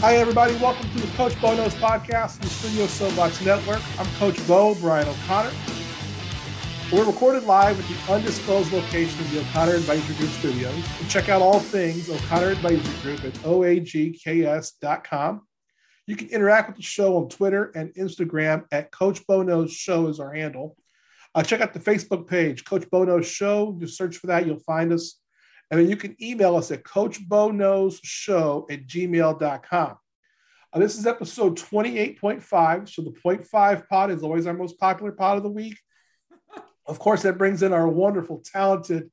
Hi, everybody. Welcome to the Coach Bo Knows podcast, the Studio Soapbox Network. I'm Coach Bo, Brian O'Connor. We're recorded live at the undisclosed location of the O'Connor Advisory Group studios. Check out all things O'Connor Advisory Group at oagks.com. You can interact with the show on Twitter and Instagram at Coach Bo Knows Show is our handle. Uh, check out the Facebook page, Coach Bo Knows Show. Just search for that, you'll find us. And then you can email us at coachboknowsshow at gmail.com. Uh, this is episode 28.5. So the 0.5 pod is always our most popular pod of the week. Of course, that brings in our wonderful, talented,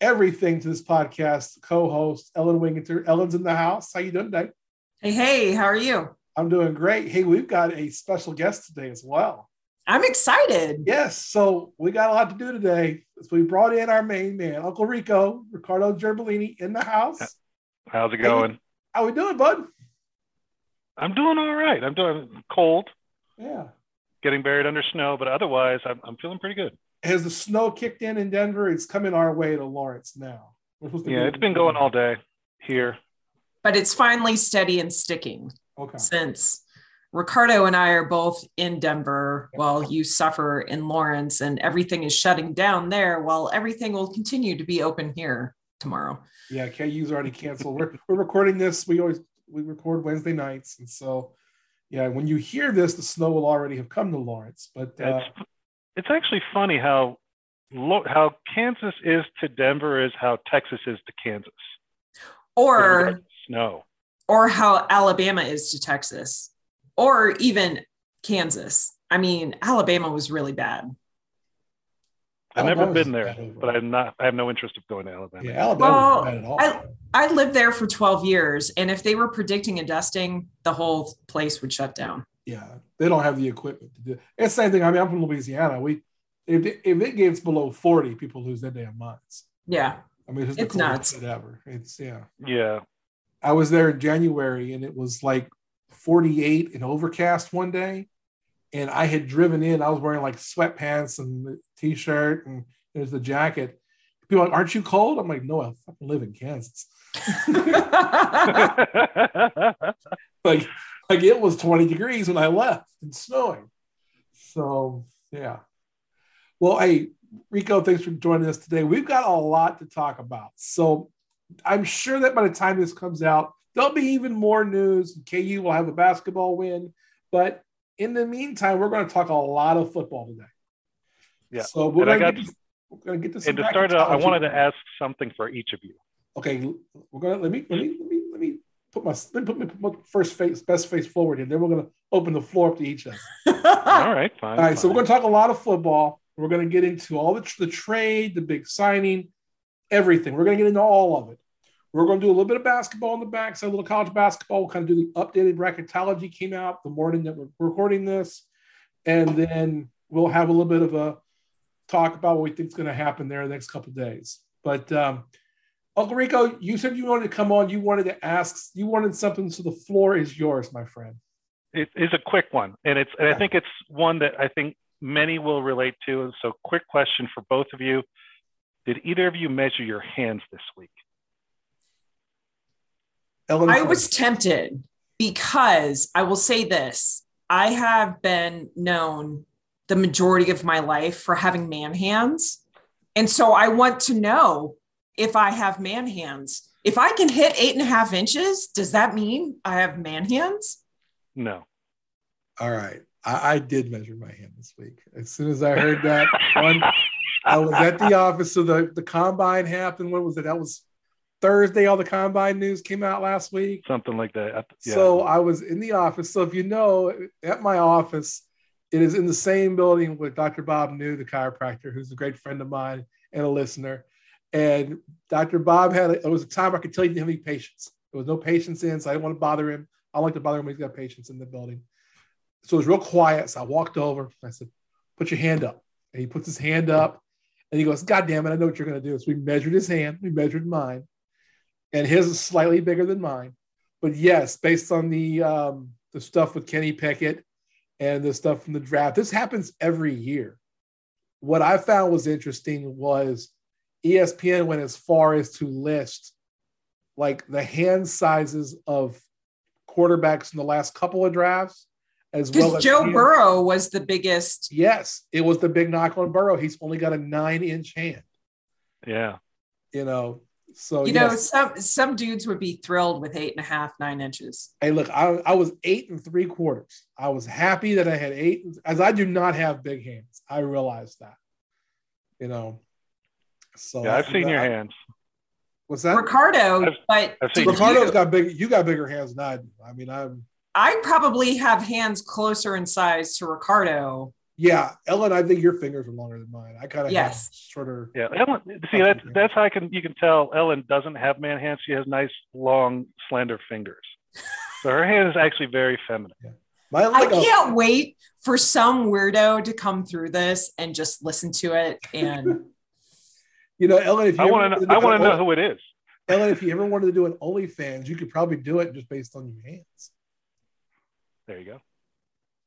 everything to this podcast co-host Ellen Wingenter. Ellen's in the house. How you doing today? Hey, hey, how are you? I'm doing great. Hey, we've got a special guest today as well. I'm excited. Yes, so we got a lot to do today. So we brought in our main man, Uncle Rico, Ricardo Gierbolini, in the house. How's it going? Hey, how we doing, bud? I'm doing all right. I'm doing cold. Yeah. Getting buried under snow, but otherwise, I'm, I'm feeling pretty good has the snow kicked in in Denver? It's coming our way to Lawrence now. yeah, it's been going all day here. But it's finally steady and sticking. Okay. Since Ricardo and I are both in Denver while you suffer in Lawrence and everything is shutting down there while everything will continue to be open here tomorrow. Yeah, KU's already canceled. we're, we're recording this. We always we record Wednesday nights. And so yeah, when you hear this, the snow will already have come to Lawrence. But uh, it's actually funny how how Kansas is to Denver is how Texas is to Kansas. Or snow. Or how Alabama is to Texas. Or even Kansas. I mean, Alabama was really bad. I've never been there, but I'm not. I have no interest of going to Alabama. Yeah, Alabama well, bad at all. I, I lived there for 12 years, and if they were predicting a dusting, the whole place would shut down yeah, they don't have the equipment to do. It. It's the same thing. I mean, I'm from Louisiana. We if it, if it gets below 40, people lose their damn minds. Yeah. I mean, it's, it's nuts. Ever. It's yeah. Yeah. I was there in January and it was like 48 and overcast one day. And I had driven in, I was wearing like sweatpants and t-shirt and there's the jacket. People like, aren't you cold? I'm like, no, I fucking live in Kansas. like like it was 20 degrees when I left and snowing. So yeah. Well, hey, Rico, thanks for joining us today. We've got a lot to talk about. So I'm sure that by the time this comes out, there'll be even more news. KU will have a basketball win. But in the meantime, we're going to talk a lot of football today. Yeah. So we're going to get to, we're going to get to And to start out, I wanted to ask something for each of you. Okay, we're going to let me let me let me let me put my put my, put my first face best face forward here. Then we're going to open the floor up to each of us. all right, fine. All right, fine. so we're going to talk a lot of football. We're going to get into all the the trade, the big signing, everything. We're going to get into all of it. We're going to do a little bit of basketball in the back, so a little college basketball. We'll kind of do the updated bracketology came out the morning that we're recording this, and then we'll have a little bit of a talk about what we think is going to happen there the next couple days. But um, Uncle Rico, you said you wanted to come on. You wanted to ask. You wanted something, so the floor is yours, my friend. It is a quick one, and it's. And I think it's one that I think many will relate to. And so, quick question for both of you: Did either of you measure your hands this week? Ellen I was tempted because I will say this: I have been known the majority of my life for having man hands, and so I want to know if I have man hands. If I can hit eight and a half inches, does that mean I have man hands? No. All right. I, I did measure my hand this week. As soon as I heard that one, I was at the office. So the, the combine happened. What was it? That was Thursday. All the combine news came out last week. Something like that. Yeah. So I was in the office. So if you know, at my office, it is in the same building with Dr. Bob New, the chiropractor, who's a great friend of mine and a listener. And Dr. Bob had, a, it was a time I could tell he didn't have any patients. There was no patients in, so I didn't want to bother him. I don't like to bother him when he's got patients in the building. So it was real quiet. So I walked over. I said, put your hand up. And he puts his hand up and he goes, God damn it, I know what you're going to do. So we measured his hand. We measured mine. And his is slightly bigger than mine. But yes, based on the um, the stuff with Kenny Pickett and the stuff from the draft, this happens every year. What I found was interesting was ESPN went as far as to list like the hand sizes of quarterbacks in the last couple of drafts, as well Because as Joe. Burrow was the biggest. Yes, it was the big knock on Burrow. He's only got a nine inch hand, Yeah. you know. So You know, yes. some some dudes would be thrilled with eight and a half, nine inches. Hey, look, I, I was eight and three quarters. I was happy that I had eight, as I do not have big hands. I realized that, you know. So Yeah. I've seen your hands. What's that? Ricardo, I've- but I've seen Ricardo's you- got big. You got bigger hands than I do. I mean, I'm. I probably have hands closer in size to Ricardo. Yeah, Ellen, I think your fingers are longer than mine. I kind of Yes. have sort of. Yeah. Ellen, see, that's that's how I can you can tell Ellen doesn't have man hands. She has nice, long, slender fingers. So her hand is actually very feminine. My I like a- can't wait for some weirdo to come through this and just listen to it. And you know, Ellen, if you I want to do I want to know who it is. Ellen, if you ever wanted to do an OnlyFans, you could probably do it just based on your hands. There you go.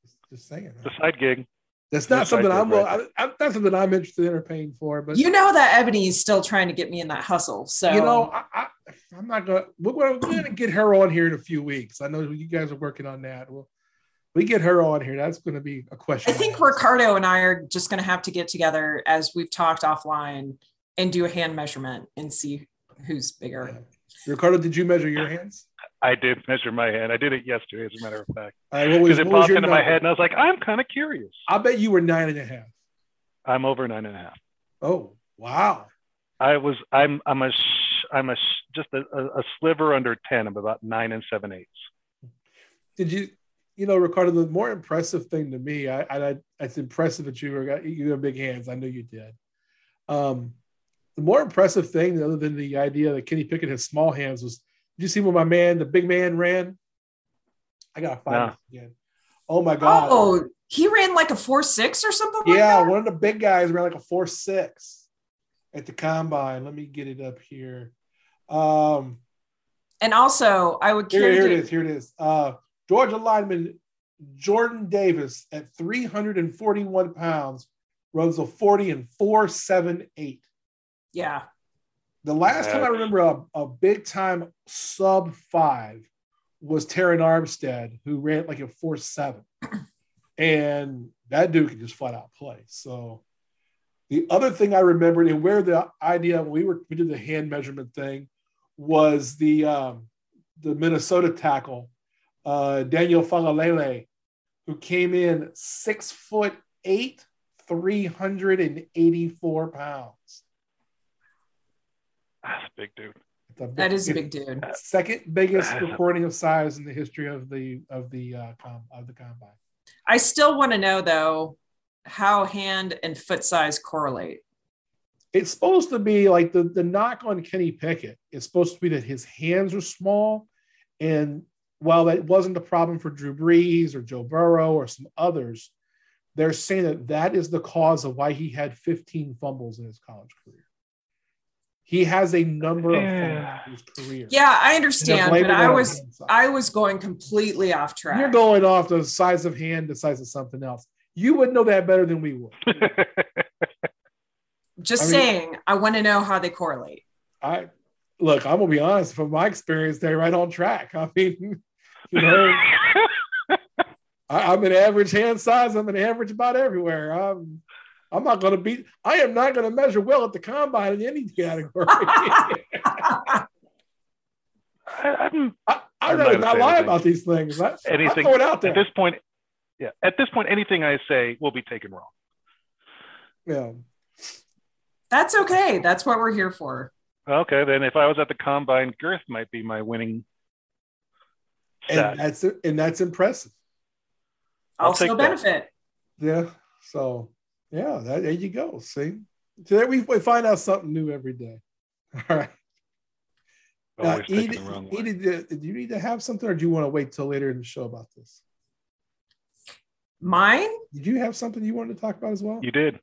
Just, just saying. It's a side gig. That's not Just like something I'm. Well, right I, I, that's something I'm interested in or paying for. But you know that Ebony is still trying to get me in that hustle. So you know, I, I, I'm not gonna. We're gonna, we're gonna get her on here in a few weeks. I know you guys are working on that. Well, we get her on here. That's going to be a question. I think Ricardo and I are just going to have to get together as we've talked offline and do a hand measurement and see who's bigger. Yeah. Ricardo, did you measure your hands? I did measure my hand. I did it yesterday, as a matter of fact, right, what was, because it what popped into my head, and I was like, I'm kind of curious. I bet you were nine and a half. I'm over nine and a half. Oh, wow. I was. I'm. I'm a. Sh- I'm a. Sh- just a, a, sliver under ten. I'm about nine and seven eighths. Did you, you know, Ricardo, the more impressive thing to me, I, I, I it's impressive that you were, you have big hands. I know you did. Um, the more impressive thing, other than the idea that Kenny Pickett has small hands, was did you see when my man, the big man, ran? I got to find No. this again. Oh my god! Oh, he ran like a four six or something. like yeah, that? one of the big guys ran like a four six at the combine. Let me get it up here. Um, And also, I would Here, carry here it you- is. Here it is. Uh, Georgia lineman Jordan Davis at 341 pounds runs a 40 and 478. Yeah. The last time I remember a, a big time sub five was Terron Armstead, who ran like a 4 7. And that dude could just flat out play. So the other thing I remembered and where the idea when we were we did the hand measurement thing was the um, the Minnesota tackle, uh, Daniel Faalele, who came in six foot eight, 384 pounds. That's a big dude. The That is a big- big dude. second biggest recording of size in the history of the of the uh, com, of the combine. I still want to know though how hand and foot size correlate. It's supposed to be like the the knock on Kenny Pickett It's supposed to be that his hands are small, and while that wasn't a problem for Drew Brees or Joe Burrow or some others, they're saying that that is the cause of why he had 15 fumbles in his college career. He has a number of Yeah. fumbles in his career. Yeah, I understand, but I was. I was going completely off track. You're going off the size of hand, the size of something else. You would know that better than we would. Just I mean- saying, I want to know how they correlate. I look, I'm gonna be honest, from my experience, they're right on track. I mean, you know, I, I'm an average hand size, I'm an average about everywhere. I'm I'm not gonna be I am not gonna measure well at the combine in any category. I, I, I'm, I'd I'm rather not not lie anything. about these things. I, Anything- I throw it out there. at this point, yeah. At this point, anything I say will be taken wrong. yeah. That's okay. That's what we're here for. Okay, then if I was at the combine, girth might be my winning stat. And that's and that's impressive. I'll Also take that. benefit. Yeah. So yeah, that, there you go. See, today we, we find out something new every day. All right. Now, Always taking Edith, the wrong way. Edith, do you need to have something, or do you want to wait till later in the show about this? Mine? Did you have something you wanted to talk about as well? You did.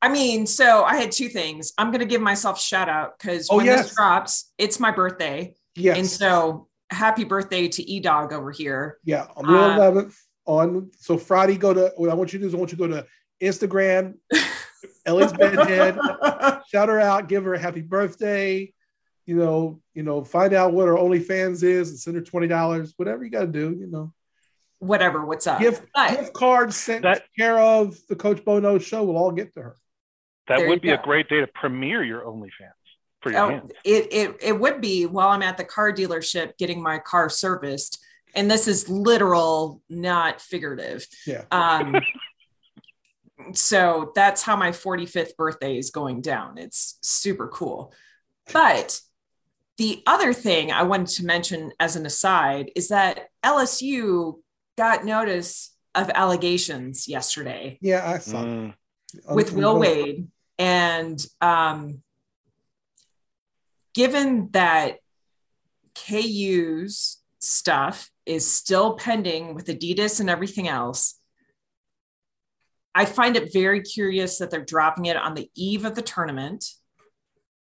I mean, so I had two things. I'm going to give myself a shout out because Oh, when yes. this drops, it's my birthday. yes. And so happy birthday to E Dog over here. yeah, on the uh, 11th on so Friday, go to what I want you to do is I want you to go to Instagram, Ellie's bedhead, shout her out, give her a happy birthday. you know, you know, find out what our OnlyFans is and send her twenty dollars. Whatever you got to do, you know. Whatever. What's up? Gift, But- gift cards sent That- care of the Coach Bo Knows show will all get to her. That There would you be a great day to premiere your OnlyFans for your Oh, hands. it, it it would be while I'm at the car dealership getting my car serviced, and this is literal, not figurative. Yeah. Um, so that's how my 45th birthday is going down. It's super cool. But the other thing I wanted to mention as an aside is that LSU got notice of allegations yesterday Yeah, I saw. Mm. with Will Wade. And um, given that KU's stuff is still pending with Adidas and everything else, I find it very curious that they're dropping it on the eve of the tournament.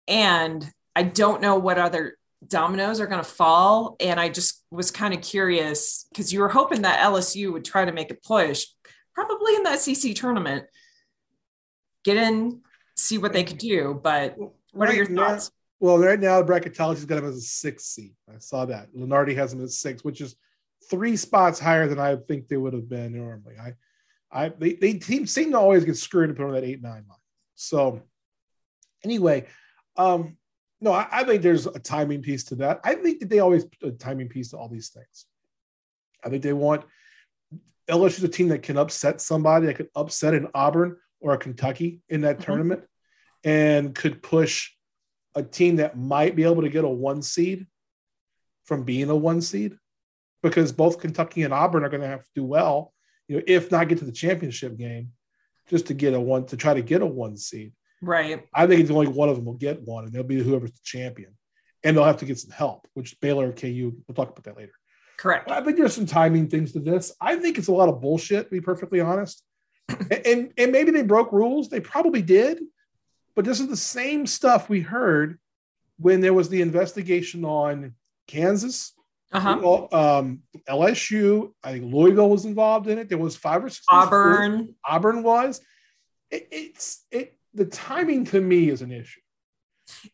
And I don't know what other dominoes are going to fall. And I just was kind of curious because you were hoping that LSU would try to make a push, probably in the SEC tournament get in, see what they could do. But what are your Right now- thoughts? Well, right now, bracketology's got him as a six seed. I saw that. Lunardi has him at six, which is three spots higher than I think they would have been normally. I, I, they, they team seem to always get screwed and put on that eight nine line. So, anyway, um, no, I, I think there's a timing piece to that. I think that they always put a timing piece to all these things. I think they want LSU's a team that can upset somebody, that could upset an Auburn or a Kentucky in that Mhm. tournament, and could push a team that might be able to get a one seed from being a one seed because both Kentucky and Auburn are going to have to do well, you know, if not get to the championship game, just to get a one to try to get a one seed. Right. I think it's only one of them will get one, and they'll be whoever's the champion, and they'll have to get some help, which Baylor, KU, we'll talk about that later. Correct. I think there's some timing things to this. I think it's a lot of bullshit, to be perfectly honest. and, and and maybe they broke rules. They probably did, but this is the same stuff we heard when there was the investigation on Kansas, Uh-huh. um, LSU. I think Louisville was involved in it. There was five or six. Auburn. Auburn was. It, it's it. The timing to me is an issue.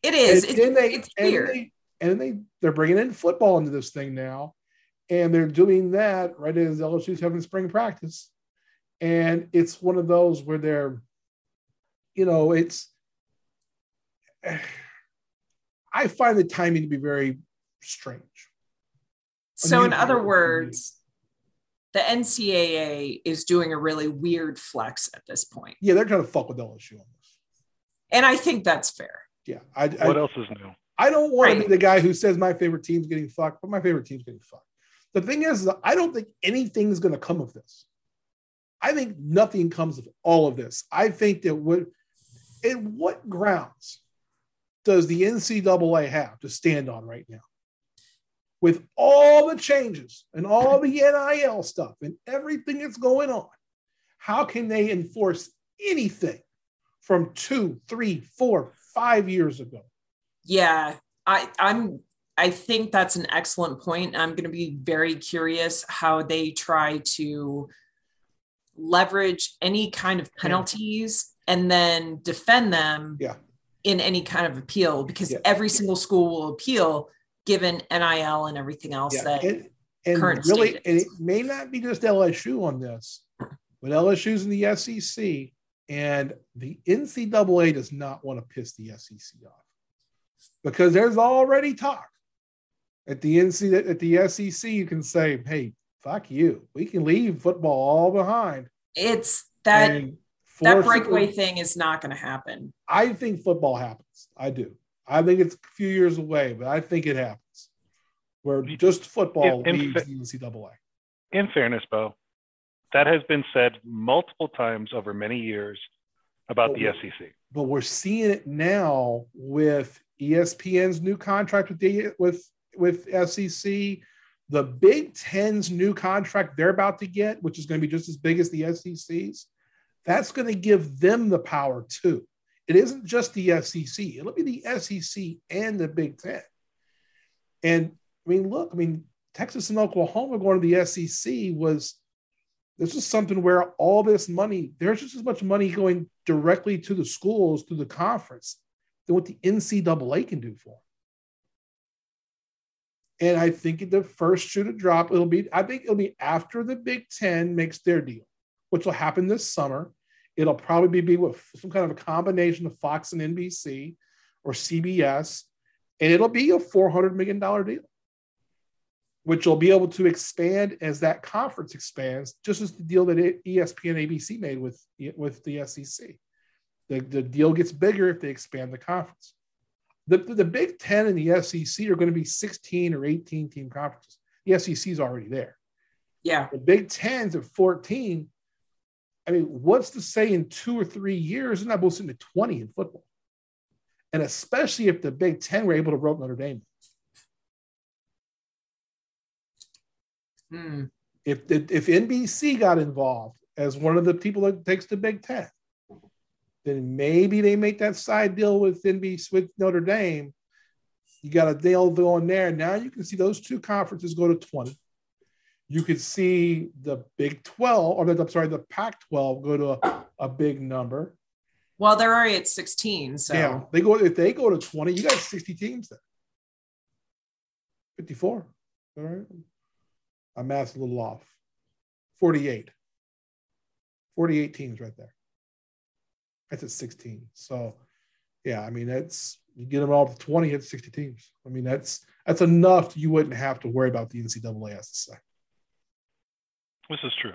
It is. And It's, then they, it's and weird. they and they they're bringing in football into this thing now, and they're doing that right as LSU's having spring practice, and it's one of those where they're, you know, it's. I find the timing to be very strange. So, in other words, the NCAA is doing a really weird flex at this point. Yeah, they're trying to fuck with LSU on this. And I think that's fair. Yeah, I, I, What else is new? I don't want to be the guy who says my favorite team's getting fucked, but my favorite team's getting fucked. The thing is, is I don't think anything's going to come of this. I think nothing comes of all of this. I think that what, in what grounds does the NCAA have to stand on right now? With all the changes and all the NIL stuff and everything that's going on, how can they enforce anything from two, three, four, five years ago? Yeah, I, I'm. I think that's an excellent point. I'm going to be very curious how they try to leverage any kind of penalties and then defend them Yeah. in any kind of appeal because Yeah. every single school will appeal given NIL and everything else Yeah, that and, and current really, and it may not be just LSU on this, but LSU's in the SEC, and the NCAA does not want to piss the SEC off because there's already talk at the NC at the SEC. You can say, "Hey, fuck you. We can leave football all behind." it's that that breakaway thing is not going to happen. I think football happens. I do. I think it's a few years away, but I think it happens. Where just football In- leaves the NCAA. In fairness, Bo, that has been said multiple times over many years about the E Oh, SEC. but we're seeing it now with ESPN's new contract with the with with SEC, the Big Ten's new contract they're about to get, which is going to be just as big as the SEC's. That's going to give them the power too. It isn't just the SEC; it'll be the SEC and the Big Ten. And I mean, look, I mean, Texas and Oklahoma going to the SEC was this is something where all this money, there's just as much money going directly to the schools through the conference than what the NCAA can do for them. And I think the first shoe to drop, it'll be, I think it'll be after the Big Ten makes their deal, which will happen this summer. It'll probably be with some kind of a combination of Fox and NBC or CBS, and it'll be a $400 million deal, which will be able to expand as that conference expands, just as the deal that ESPN ABC made with, with the SEC. The, the deal gets bigger if they expand the conference. The, the Big Ten and the SEC are going to be 16 or 18 team conferences. The SEC is already there. Yeah. The Big Ten's at 14. I mean, what's to say in two or three years, and I both into 20 in football? And especially if the Big Ten were able to rope Notre Dame. Hmm. If, if NBC got involved as one of the people that takes the Big Ten, then maybe they make that side deal with NBC with Notre Dame. You got a deal going there. Now you can see those two conferences go to 20. You could see the Big 12, or the, I'm sorry, the Pac 12 go to a, a, big number. Well, they're already at 16. So yeah, they go if they go to 20, you got 60 teams there. 54. All right. My math's a little off. 48. 48 teams right there. That's at 16. So, yeah, I mean, that's you get them all to 20, it's 60 teams. I mean, that's that's enough. You wouldn't have to worry about the NCAA as to say. This is true.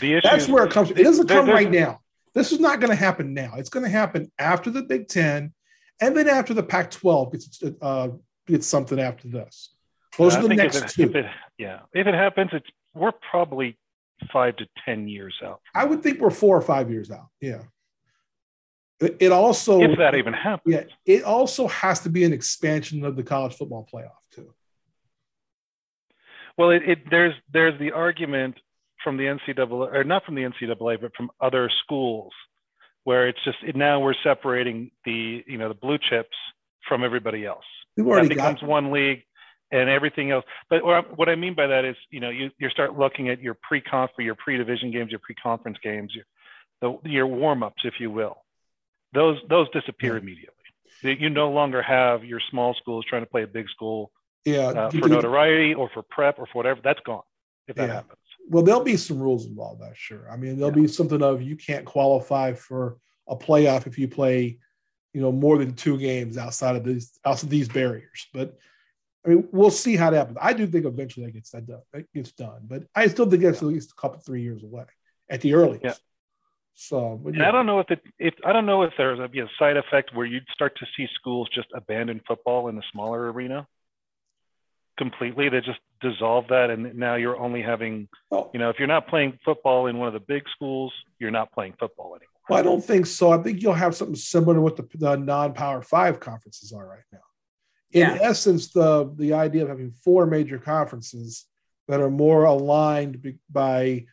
The issue that's where it comes. It doesn't come right now. This is not going to happen now. It's going to happen after the Big Ten, and then after the Pac-12 gets uh, gets something after this. Those are the next if it, two. If it, yeah, if it happens, it's we're probably five to ten years out. I would think we're four or five years out. Yeah. It, it also if that even happens. Yeah, it also has to be an expansion of the college football playoff. Well, it, it there's there's the argument from the NCAA, or not from the NCAA, but from other schools, where it's just now we're separating the you know the blue chips from everybody else. We've already that becomes got, one league and everything else. But what I mean by that is, you know, you, you start looking at your pre-conf, your pre-division games, your pre-conference games, your, the, your warm-ups, if you will. Those those disappear yeah. immediately. You no longer have your small schools trying to play a big school yeah, uh, for notoriety or for prep or for whatever. That's gone if that yeah. happens. Well, there'll be some rules involved, I'm sure. I mean, there'll yeah. be something of you can't qualify for a playoff if you play, you know, more than two games outside of these outside of these barriers. But I mean, we'll see how that happens. I do think eventually that gets that done. That gets done, but I still think that's yeah. at least a couple three years away at the earliest. Yeah. So, but, yeah. I don't know if it, if I don't know if there's a, be a side effect where you'd start to see schools just abandon football in the smaller arena completely. They just dissolve that, and now you're only having, well, you know, if you're not playing football in one of the big schools, you're not playing football anymore. Well, I don't think so. I think you'll have something similar to what the, the non-power five conferences are right now in yeah. essence, the the idea of having four major conferences that are more aligned by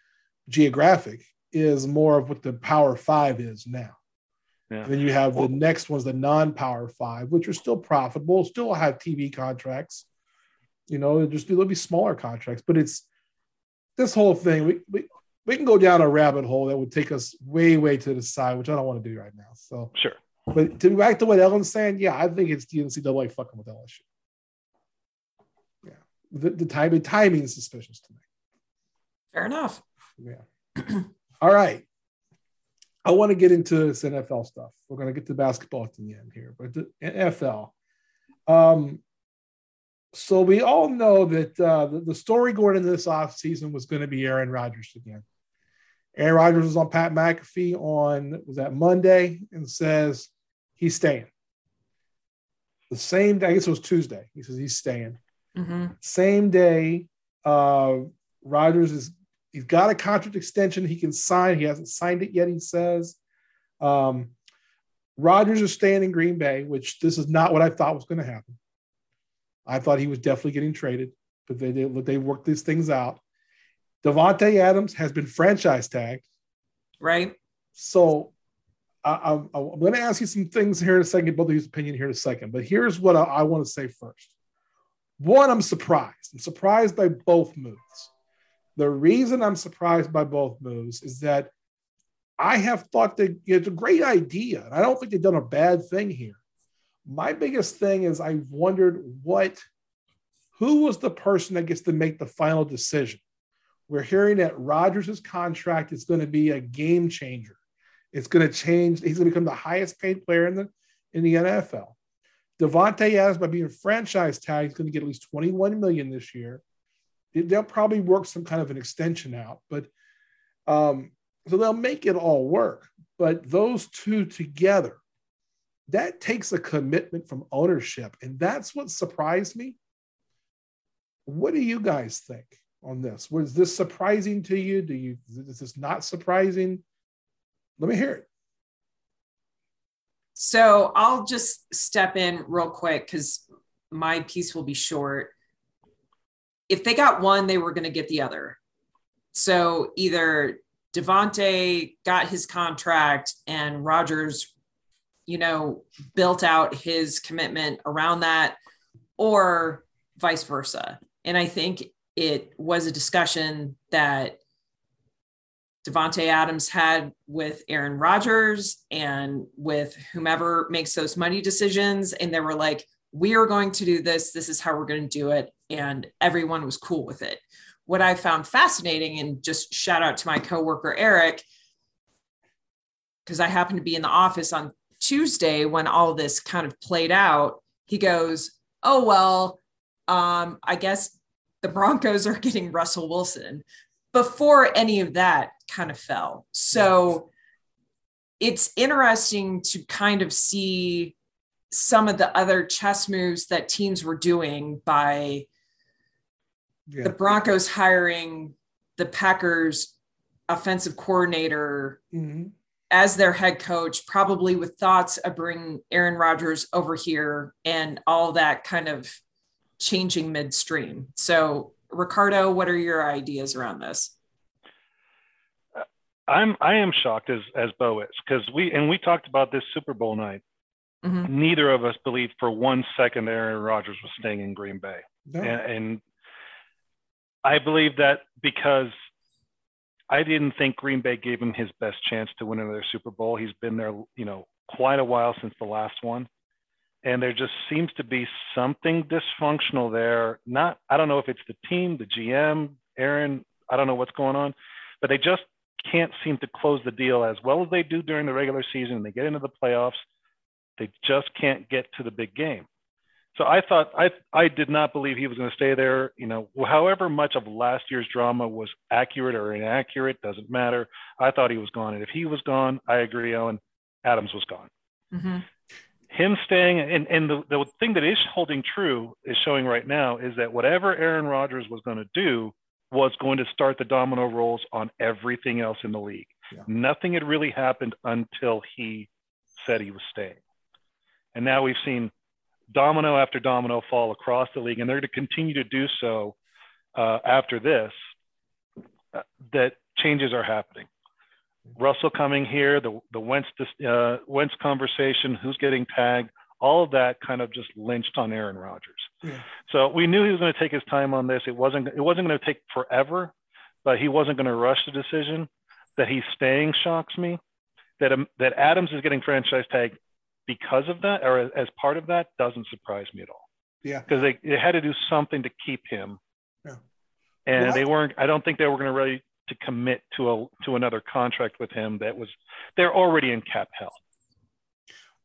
geographic is more of what the Power Five is now. Yeah. then you have the next ones, the non-Power Five, which are still profitable, still have TV contracts. You know, just there'll be smaller contracts, but it's this whole thing. We, we we can go down a rabbit hole that would take us way, way to the side, which I don't want to do right now. So sure. But to be back to what Ellen's saying, yeah, I think it's the NCAA fucking with LSU. Yeah, the, the time the timing is suspicious to me. Fair enough. Yeah. All right. I want to get into this NFL stuff. We're going to get to basketball at the end here, but the NFL. Um, so we all know that uh, the, the story going into this offseason was going to be Aaron Rodgers again. Aaron Rodgers was on Pat McAfee on was that Monday and says he's staying. The same day, I guess it was Tuesday. He says he's staying. Mm-hmm. Same day, uh, Rodgers is he's got a contract extension he can sign. He hasn't signed it yet. He says. Um, Rodgers is staying in Green Bay, which this is not what I thought was going to happen. I thought he was definitely getting traded, but they they, they worked these things out. Davante Adams has been franchise tagged. Right. So I, am going to ask you some things here in a second, both of your opinion here in a second. But here's what I, I want to say first. One, I'm surprised. I'm surprised by both moves. The reason I'm surprised by both moves is that I have thought that it's a great idea. And I don't think they've done a bad thing here. My biggest thing is I wondered what who was the person that gets to make the final decision? We're hearing that Rodgers' contract is going to be a game changer. It's going to change. He's going to become the highest paid player in the in the NFL. Davante Adams, by being franchise tag, is going to get at least 21 million this year. They'll probably work some kind of an extension out, but um, so they'll make it all work. But those two together, that takes a commitment from ownership, and that's what surprised me. What do you guys think on this? Was this surprising to you? Do you is this not surprising? Let me hear it. So I'll just step in real quick because my piece will be short. If they got one, they were going to get the other. So either Davante got his contract and Rodgers, you know, built out his commitment around that, or vice versa. And I think it was a discussion that Davante Adams had with Aaron Rodgers and with whomever makes those money decisions. And they were like, we are going to do this. This is how we're going to do it. And everyone was cool with it. What I found fascinating, and just shout out to my coworker, Eric, because I happened to be in the office on Tuesday when all this kind of played out. He goes, Oh, well, um, I guess the Broncos are getting Russell Wilson before any of that kind of fell. So it's interesting to kind of see some of the other chess moves that teams were doing by yeah. the Broncos hiring the Packers offensive coordinator mm-hmm. As their head coach, probably with thoughts of bringing Aaron Rodgers over here and all that kind of changing midstream. So, Ricardo, what are your ideas around this? I'm I am shocked as as Bo is because we and we talked about this Super Bowl night. Mm-hmm. Neither of us believed for one second Aaron Rodgers was staying in Green Bay, no. and, and I believe that because I didn't think Green Bay gave him his best chance to win another Super Bowl. He's been there, you know, quite a while since the last one. And there just seems to be something dysfunctional there. Not, I don't know if it's the team, the GM, Aaron, I don't know what's going on, but they just can't seem to close the deal as well as they do during the regular season. And they get into the playoffs, they just can't get to the big game. So I thought I I did not believe he was going to stay there. You know, however much of last year's drama was accurate or inaccurate doesn't matter. I thought he was gone, and if he was gone, I agree, Owen. Adams was gone. Mm-hmm. Him staying, and, and the, the thing that is holding true is showing right now is that whatever Aaron Rodgers was going to do, was going to start the domino rolls on everything else in the league. Yeah. Nothing had really happened until he said he was staying. And now we've seen domino after domino fall across the league, and they're going to continue to do so uh, after this. Uh, that changes are happening. Russell coming here, the the Wentz uh, Wentz conversation, who's getting tagged, all of that kind of just lynched on Aaron Rodgers. Yeah. So we knew he was going to take his time on this. It wasn't it wasn't going to take forever, but he wasn't going to rush the decision. That he's staying shocks me. That um, that Adams is getting franchise tag because of that or as part of that doesn't surprise me at all. Yeah. Because they, they had to do something to keep him. Yeah. And well, they weren't I don't think they were going to ready to commit to a to another contract with him that was they're already in cap hell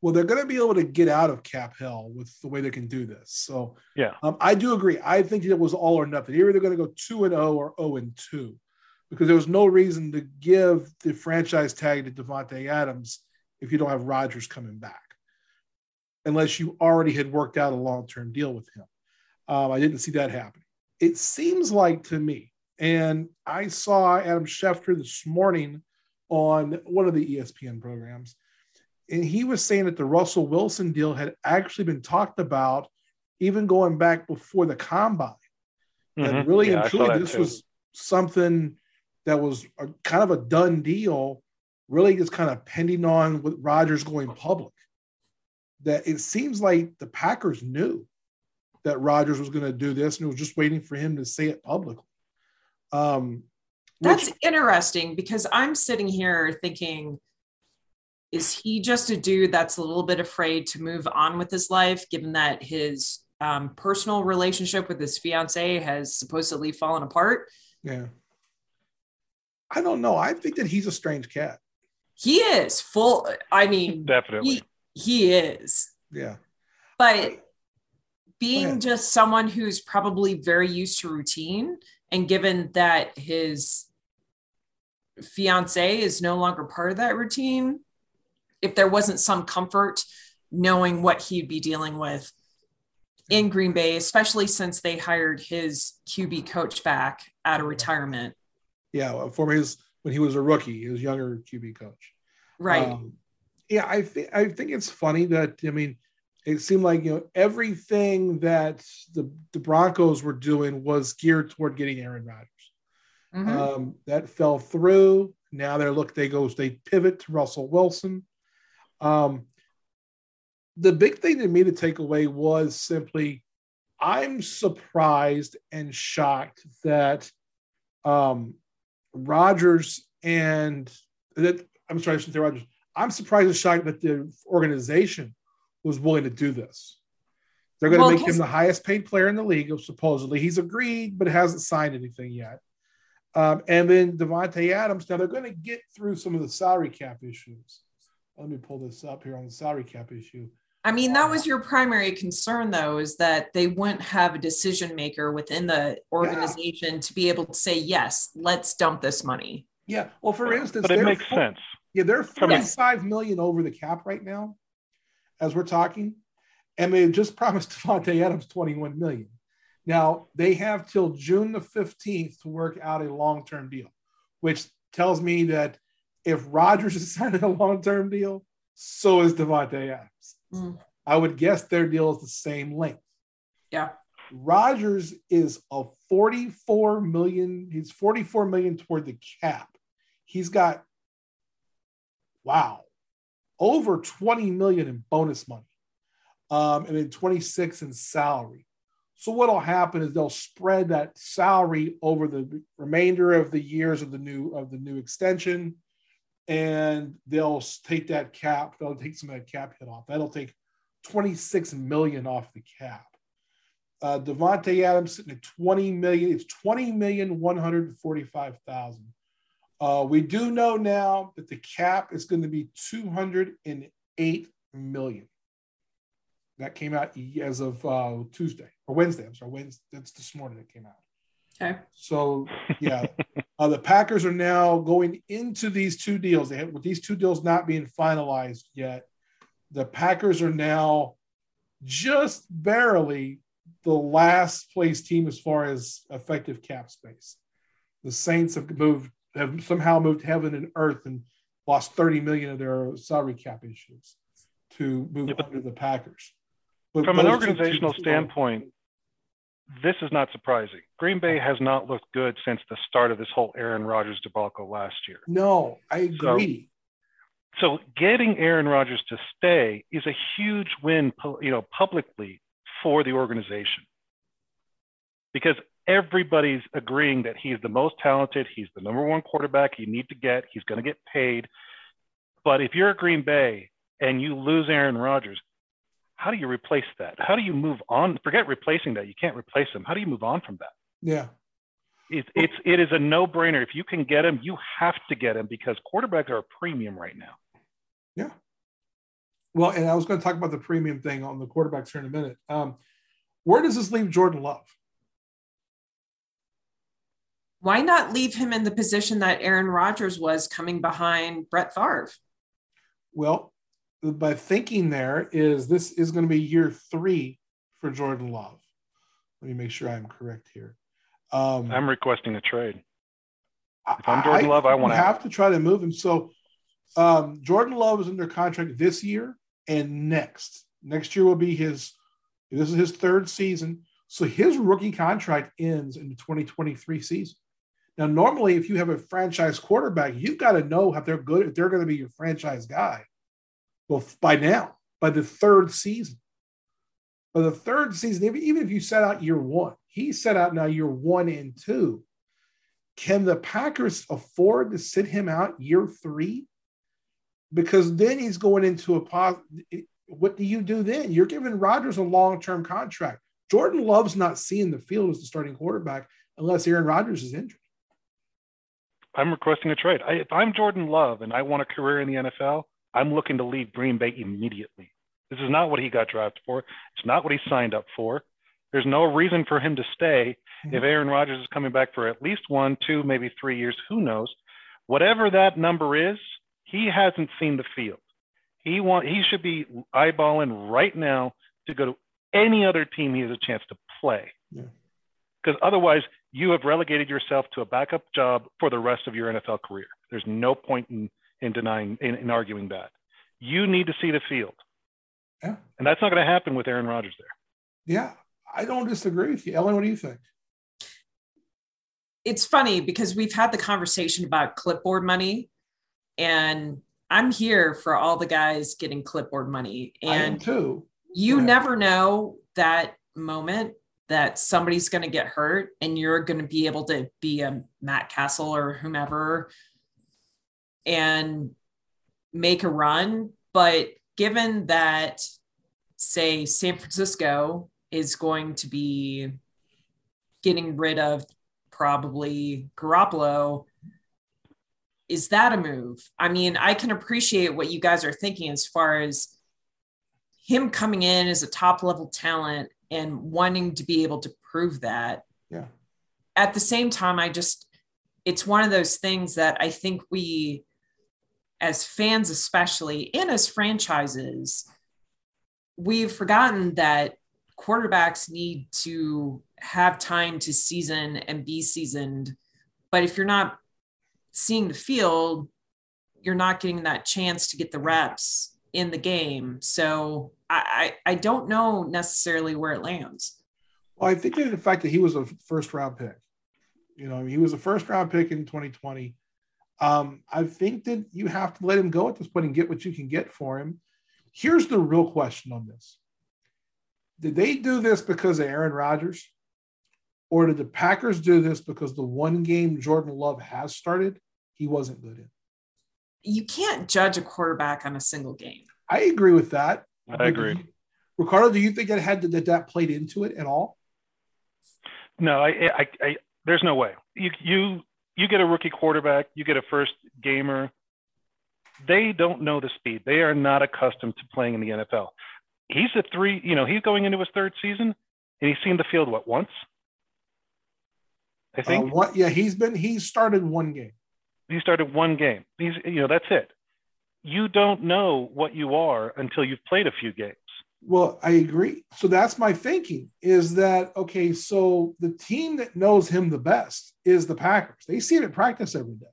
well, they're going to be able to get out of cap hell with the way they can do this. So, yeah, um, I do agree. I think it was all or nothing. You're either going to go two and zero oh or zero and two, because there was no reason to give the franchise tag to Davante Adams if you don't have Rodgers coming back, unless you already had worked out a long term deal with him. Um, I didn't see that happening. It seems like to me, and I saw Adam Schefter this morning on one of the ESPN programs and he was saying that the Russell Wilson deal had actually been talked about even going back before the combine. Mm-hmm. And really yeah, and truly, this too. was something that was a, kind of a done deal, really just kind of pending on with Rodgers going public. That it seems like the Packers knew that Rodgers was going to do this and it was just waiting for him to say it publicly. Um, That's which, interesting because I'm sitting here thinking, is he just a dude that's a little bit afraid to move on with his life given that his um, personal relationship with his fiance has supposedly fallen apart. Yeah. I don't know. I think that he's a strange cat. He is full. I mean, definitely. He, he is. Yeah. But being just someone who's probably very used to routine, and given that his fiance is no longer part of that routine, if there wasn't some comfort knowing what he'd be dealing with in Green Bay, especially since they hired his QB coach back out of retirement. Yeah, for his when he was a rookie, his younger QB coach. Right. Um, yeah, I think I think it's funny that I mean, it seemed like you know everything that the the Broncos were doing was geared toward getting Aaron Rodgers. Mm-hmm. Um, that fell through. Now they're look they go they pivot to Russell Wilson. Um, the big thing to me to take away was simply I'm surprised and shocked that um, Rodgers and that I'm sorry, I shouldn't say Rodgers. I'm surprised and shocked that the organization was willing to do this. They're going to well, make him the highest paid player in the league, supposedly. He's agreed, but hasn't signed anything yet. Um, and then Davante Adams. Now they're going to get through some of the salary cap issues. Let me pull this up here on the salary cap issue. I mean, that was your primary concern, though, is that they wouldn't have a decision maker within the organization yeah. to be able to say, yes, let's dump this money. Yeah. Well, for instance, but it makes full, sense. Yeah, they're forty-five million over the cap right now, as we're talking, and they just promised Davante Adams 21 million. Now they have till June the 15th to work out a long-term deal, which tells me that if Rodgers is signing a long-term deal, so is Davante Adams. Mm. I would guess their deal is the same length. Yeah. Rodgers is a 44 million, he's 44 million toward the cap. He's got wow, over 20 million in bonus money. Um, and then 26 in salary. So what'll happen is they'll spread that salary over the remainder of the years of the new of the new extension and they'll take that cap, they'll take some of that cap hit off. That'll take 26 million off the cap. Uh, Davante Adams sitting at 20 million. It's 20 million 145,000. Uh, we do know now that the cap is going to be 208 million. That came out as of uh, Tuesday or Wednesday. I'm sorry, Wednesday. That's this morning it came out. Okay. So yeah, uh, the Packers are now going into these two deals. They have, with these two deals not being finalized yet, the Packers are now just barely the last place team as far as effective cap space. The Saints have moved have somehow moved heaven and earth and lost 30 million of their salary cap issues to move yeah, under the Packers. But from an organizational standpoint, this is not surprising. Green Bay has not looked good since the start of this whole Aaron Rodgers debacle last year. No, I agree. So, so getting Aaron Rodgers to stay is a huge win, you know, publicly for the organization because everybody's agreeing that he's the most talented, he's the number one quarterback you need to get, he's going to get paid. But if you're a Green Bay and you lose Aaron Rodgers, how do you replace that? How do you move on? Forget replacing that. You can't replace him. How do you move on from that? Yeah. It, it's it is a no brainer. If you can get him, you have to get him because quarterbacks are a premium right now. Yeah. Well, and I was going to talk about the premium thing on the quarterbacks here in a minute. Um, where does this leave Jordan Love? Why not leave him in the position that Aaron Rodgers was coming behind Brett Favre? Well, by thinking there is this is going to be year three for Jordan Love. Let me make sure I'm correct here. Um, I'm requesting a trade. If I'm Jordan I, Love, I want to have to try to move him. So um, Jordan Love is under contract this year and next. Next year will be his. This is his third season, so his rookie contract ends in the 2023 season. Now, normally, if you have a franchise quarterback, you've got to know if they're good, if they're going to be your franchise guy. Well, by now, by the third season, by the third season, even if you set out year one, he set out now year one and two. Can the Packers afford to sit him out year three? Because then he's going into a pos- what do you do then? You're giving Rodgers a long term contract. Jordan Love's not seeing the field as the starting quarterback unless Aaron Rodgers is injured. I'm requesting a trade. I, if I'm Jordan Love and I want a career in the NFL, I'm looking to leave Green Bay immediately. This is not what he got drafted for. It's not what he signed up for. There's no reason for him to stay mm-hmm. if Aaron Rodgers is coming back for at least one, two, maybe three years. Who knows? Whatever that number is, he hasn't seen the field. He want he should be eyeballing right now to go to any other team he has a chance to play. Because yeah. otherwise, you have relegated yourself to a backup job for the rest of your NFL career. There's no point in, in denying, in, in arguing that. You need to see the field. Yeah. And that's not going to happen with Aaron Rodgers there. Yeah. I don't disagree with you. Ellen, what do you think? It's funny because we've had the conversation about clipboard money, and I'm here for all the guys getting clipboard money. And too. You yeah. never know that moment that somebody's going to get hurt and you're going to be able to be a Matt Cassel or whomever and make a run. But given that, say, San Francisco is going to be getting rid of probably Garoppolo, is that a move? I mean, I can appreciate what you guys are thinking as far as him coming in as a top level talent and wanting to be able to prove that. Yeah. At the same time, I just, it's one of those things that I think we, as fans, especially, and as franchises, we've forgotten that quarterbacks need to have time to season and be seasoned. But if you're not seeing the field, you're not getting that chance to get the reps in the game. So I, I, I don't know necessarily where it lands. Well, I think the fact that he was a first round pick, you know, he was a first round pick in 2020. Um, I think that you have to let him go at this point and get what you can get for him. Here's the real question on this Did they do this because of Aaron Rodgers? Or did the Packers do this because the one game Jordan Love has started, he wasn't good in? You can't judge a quarterback on a single game. I agree with that. I agree. Ricardo, do you think that had that that played into it at all? No, I, I, I, there's no way. You, you, you get a rookie quarterback, you get a first gamer. They don't know the speed. They are not accustomed to playing in the NFL. He's a three, you know, he's going into his third season, and he's seen the field what once. I think. Uh, what? Yeah, he's been. He started one game. He started one game. He's, you know, that's it you don't know what you are until you've played a few games. Well, I agree. So that's my thinking is that okay, so the team that knows him the best is the Packers. They see him at practice every day.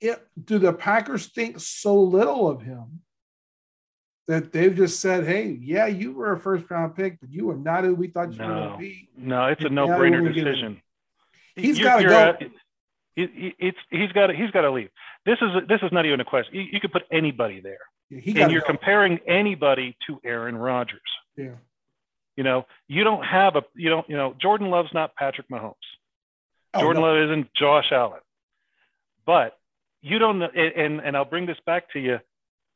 It, do the Packers think so little of him that they've just said, "Hey, yeah, you were a first round pick, but you are not who we thought you no, were going to be." No, it's a no brainer decision. He's got to go. It's he's got he's got to leave. This is this is not even a question. You, you could put anybody there, yeah, and you're go. comparing anybody to Aaron Rodgers. Yeah. You know, you don't have a you don't you know Jordan Love's not Patrick Mahomes. Oh, Jordan no. Love isn't Josh Allen. But you don't know, and and I'll bring this back to you.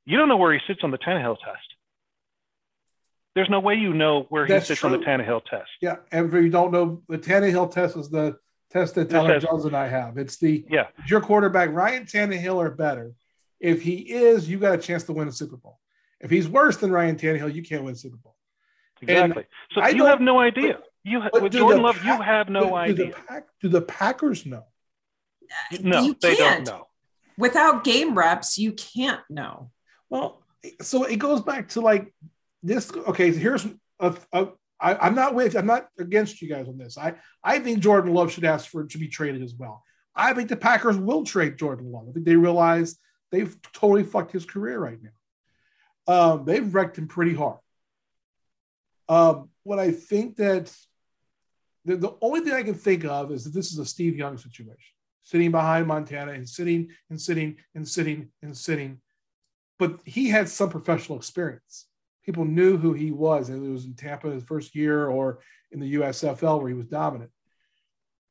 You don't know where he sits on the Tannehill test. There's no way you know where he sits true. on the Tannehill test. Yeah, and if you don't know, the Tannehill test is the test that Tyler Jones and I have. It's the yeah. your quarterback Ryan Tannehill or better? If he is, you got a chance to win a Super Bowl. If he's worse than Ryan Tannehill, you can't win a Super Bowl. Exactly. And so I you have no idea. You with Jordan Love, you have no do, idea. Do the, Pack, do the Packers know? No, you they can't. don't know. Without game reps, you can't know. Well, so it goes back to like this. Okay, so here's a, a, I, am not with I'm not against you guys on this. I I think Jordan Love should ask for to be traded as well. I think the Packers will trade Jordan Love. I think they realize they've totally fucked his career right now. Um, they've wrecked him pretty hard. Um, what I think that the, the only thing I can think of is that this is a Steve Young situation, sitting behind Montana and sitting and sitting and sitting and sitting. But he had some professional experience people knew who he was. And it was in Tampa his first year or in the USFL where he was dominant.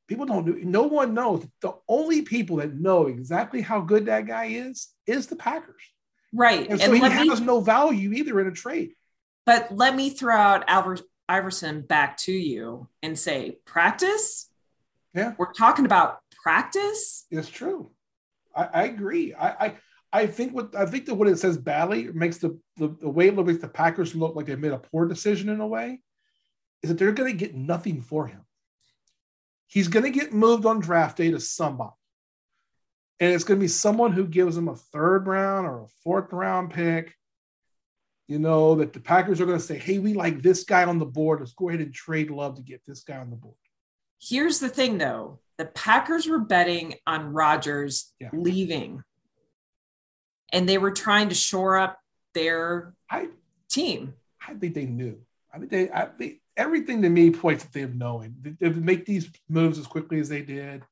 People don't know. No one knows. The only people that know exactly how good that guy is is the Packers. Right. And so and he has me, no value either in a trade. But let me throw out our, Iverson back to you and say, practice? Yeah. We're talking about practice? It's true. I, I agree. I, I I think what I think that what it says badly makes the, the, the way it makes the Packers look like they made a poor decision in a way is that they're going to get nothing for him. He's going to get moved on draft day to somebody. And it's going to be someone who gives him a third round or a fourth round pick. You know, that the Packers are going to say, hey, we like this guy on the board. Let's go ahead and trade love to get this guy on the board. Here's the thing, though the Packers were betting on Rodgers yeah. leaving, and they were trying to shore up their I, team. I think they knew. I think they, I think everything to me points to them knowing. They, they make these moves as quickly as they did.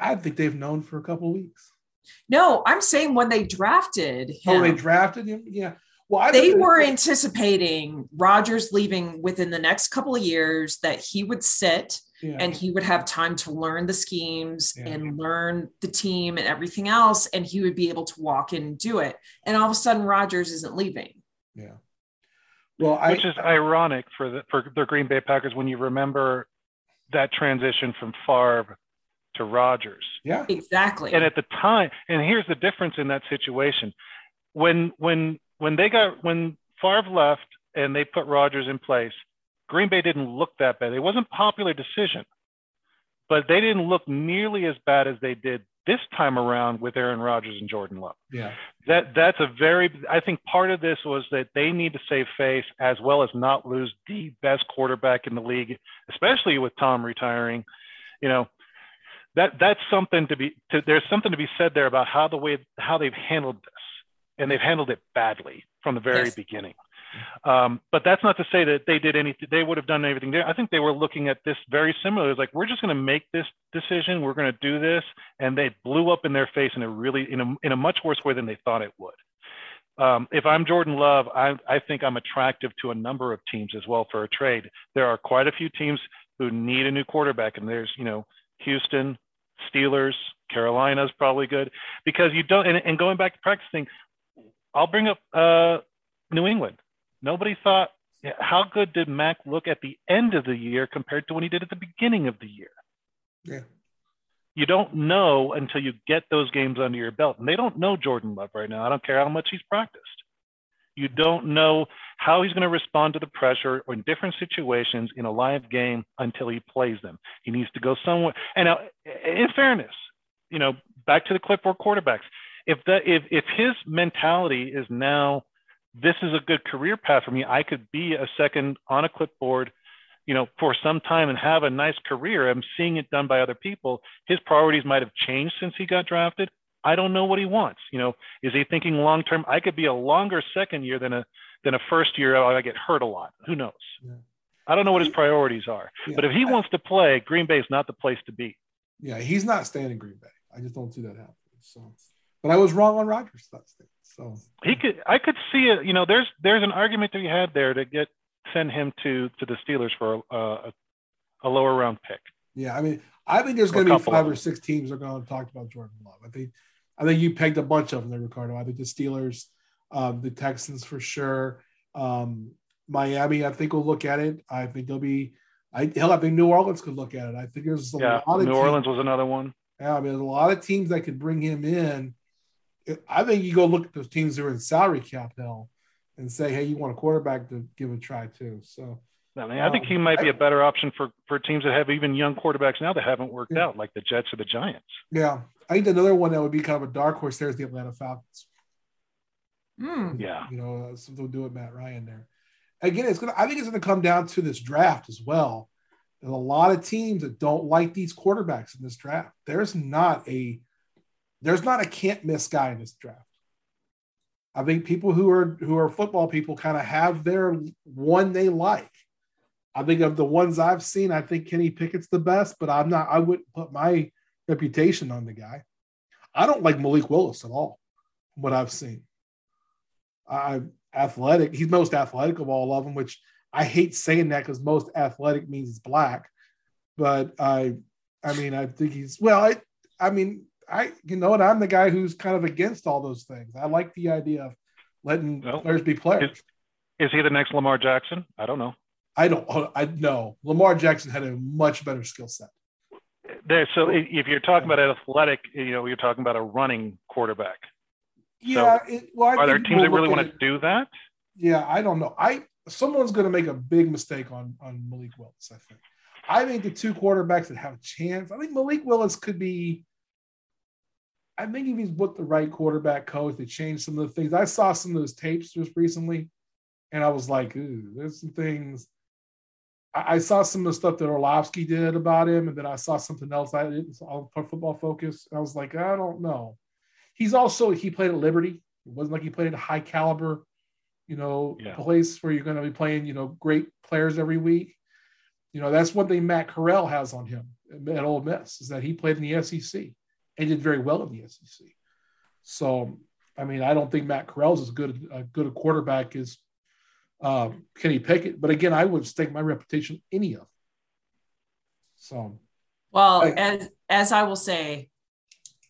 I think they've known for a couple weeks. No, I'm saying when they drafted him. Oh, they drafted him? Yeah. Well, they were anticipating Rodgers leaving within the next couple of years that he would sit yeah. and he would have time to learn the schemes yeah. and learn the team and everything else, and he would be able to walk in and do it. And all of a sudden, Rodgers isn't leaving. Yeah. Well, which I, is ironic for the for the Green Bay Packers when you remember that transition from Favre to Rodgers. Yeah, exactly. And at the time, and here's the difference in that situation: when when when they got when Favre left and they put Rodgers in place, Green Bay didn't look that bad. It wasn't a popular decision, but they didn't look nearly as bad as they did this time around with Aaron Rodgers and Jordan Love. Yeah. That that's a very I think part of this was that they need to save face as well as not lose the best quarterback in the league, especially with Tom retiring. You know, that that's something to be to, there's something to be said there about how the way how they've handled this and they've handled it badly from the very yes. beginning um, but that's not to say that they did anything they would have done everything there i think they were looking at this very similar it's like we're just going to make this decision we're going to do this and they blew up in their face in a really in a, in a much worse way than they thought it would um, if I'm Jordan Love, I, I think I'm attractive to a number of teams as well for a trade. There are quite a few teams who need a new quarterback, and there's, you know, Houston, Steelers, Carolina's probably good because you don't. And, and going back to practicing, I'll bring up uh, New England. Nobody thought how good did Mac look at the end of the year compared to when he did at the beginning of the year. Yeah. You don't know until you get those games under your belt, and they don't know Jordan Love right now. I don't care how much he's practiced. You don't know how he's going to respond to the pressure or in different situations in a live game until he plays them. He needs to go somewhere. And now, in fairness, you know, back to the clipboard quarterbacks. If that if if his mentality is now this is a good career path for me, I could be a second on a clipboard, you know, for some time and have a nice career. I'm seeing it done by other people. His priorities might have changed since he got drafted. I don't know what he wants. You know, is he thinking long term? I could be a longer second year than a than a first year. I get hurt a lot. Who knows? Yeah. I don't know what his priorities are. Yeah. But if he wants to play, Green Bay is not the place to be. Yeah, he's not staying in Green Bay. I just don't see that happening. So, but I was wrong on Rodgers That's the, so he could. I could see it. You know, there's there's an argument to be had there to get send him to to the Steelers for a, a, a lower round pick. Yeah, I mean, I think there's going to be five or six teams that are going to talk about Jordan Love. I think I think you pegged a bunch of them there, Ricardo. I think the Steelers, um, the Texans for sure. Um, Miami, I think will look at it. I think they'll be. I hell, I think New Orleans could look at it. I think there's a yeah, lot of New teams, Orleans was another one. Yeah, I mean, there's a lot of teams that could bring him in. I think you go look at those teams that are in salary cap hell and say, hey, you want a quarterback to give a try too. So I mean, I think he might be a better option for for teams that have even young quarterbacks now that haven't worked yeah. out, like the Jets or the Giants. Yeah, I think another one that would be kind of a dark horse there is the Atlanta Falcons. Mm. Yeah, you know, uh, something to do with Matt Ryan there. Again, it's gonna. I think it's gonna come down to this draft as well. There's a lot of teams that don't like these quarterbacks in this draft. There's not a there's not a can't miss guy in this draft. I think people who are who are football people kind of have their one they like. I think of the ones I've seen, I think Kenny Pickett's the best, but I'm not. I wouldn't put my reputation on the guy. I don't like Malik Willis at all. What I've seen, I'm athletic. He's most athletic of all of them, which I hate saying that because most athletic means he's black. But I, I mean, I think he's well. I, I mean, I, you know what? I'm the guy who's kind of against all those things. I like the idea of letting well, players be players. Is, is he the next Lamar Jackson? I don't know. I don't. Oh, I know Lamar Jackson had a much better skill set. There, so if you're talking about athletic, you know, you're talking about a running quarterback. Yeah. So it, well, are there teams that really want to do that? Yeah, I don't know. I someone's going to make a big mistake on on Malik Willis. I think. I think the two quarterbacks that have a chance. I think Malik Willis could be. I think if he's with the right quarterback coach, they change some of the things. I saw some of those tapes just recently, and I was like, there's some things. I, I, saw some of the stuff that Orlovsky did about him, and then I saw something else I didn't on Football Focus. I was like, I don't know. He's also he played at Liberty. It wasn't like he played at a high caliber, you know, yeah. place where you're going to be playing, you know, great players every week. You know, that's one thing Matt Corral has on him at Ole Miss is that he played in the SEC and did very well in the SEC. So, I mean, I don't think Matt Corral's as good a good a quarterback as um, Kenny Pickett. But again, I would stake my reputation any of. So, well, I, as as I will say,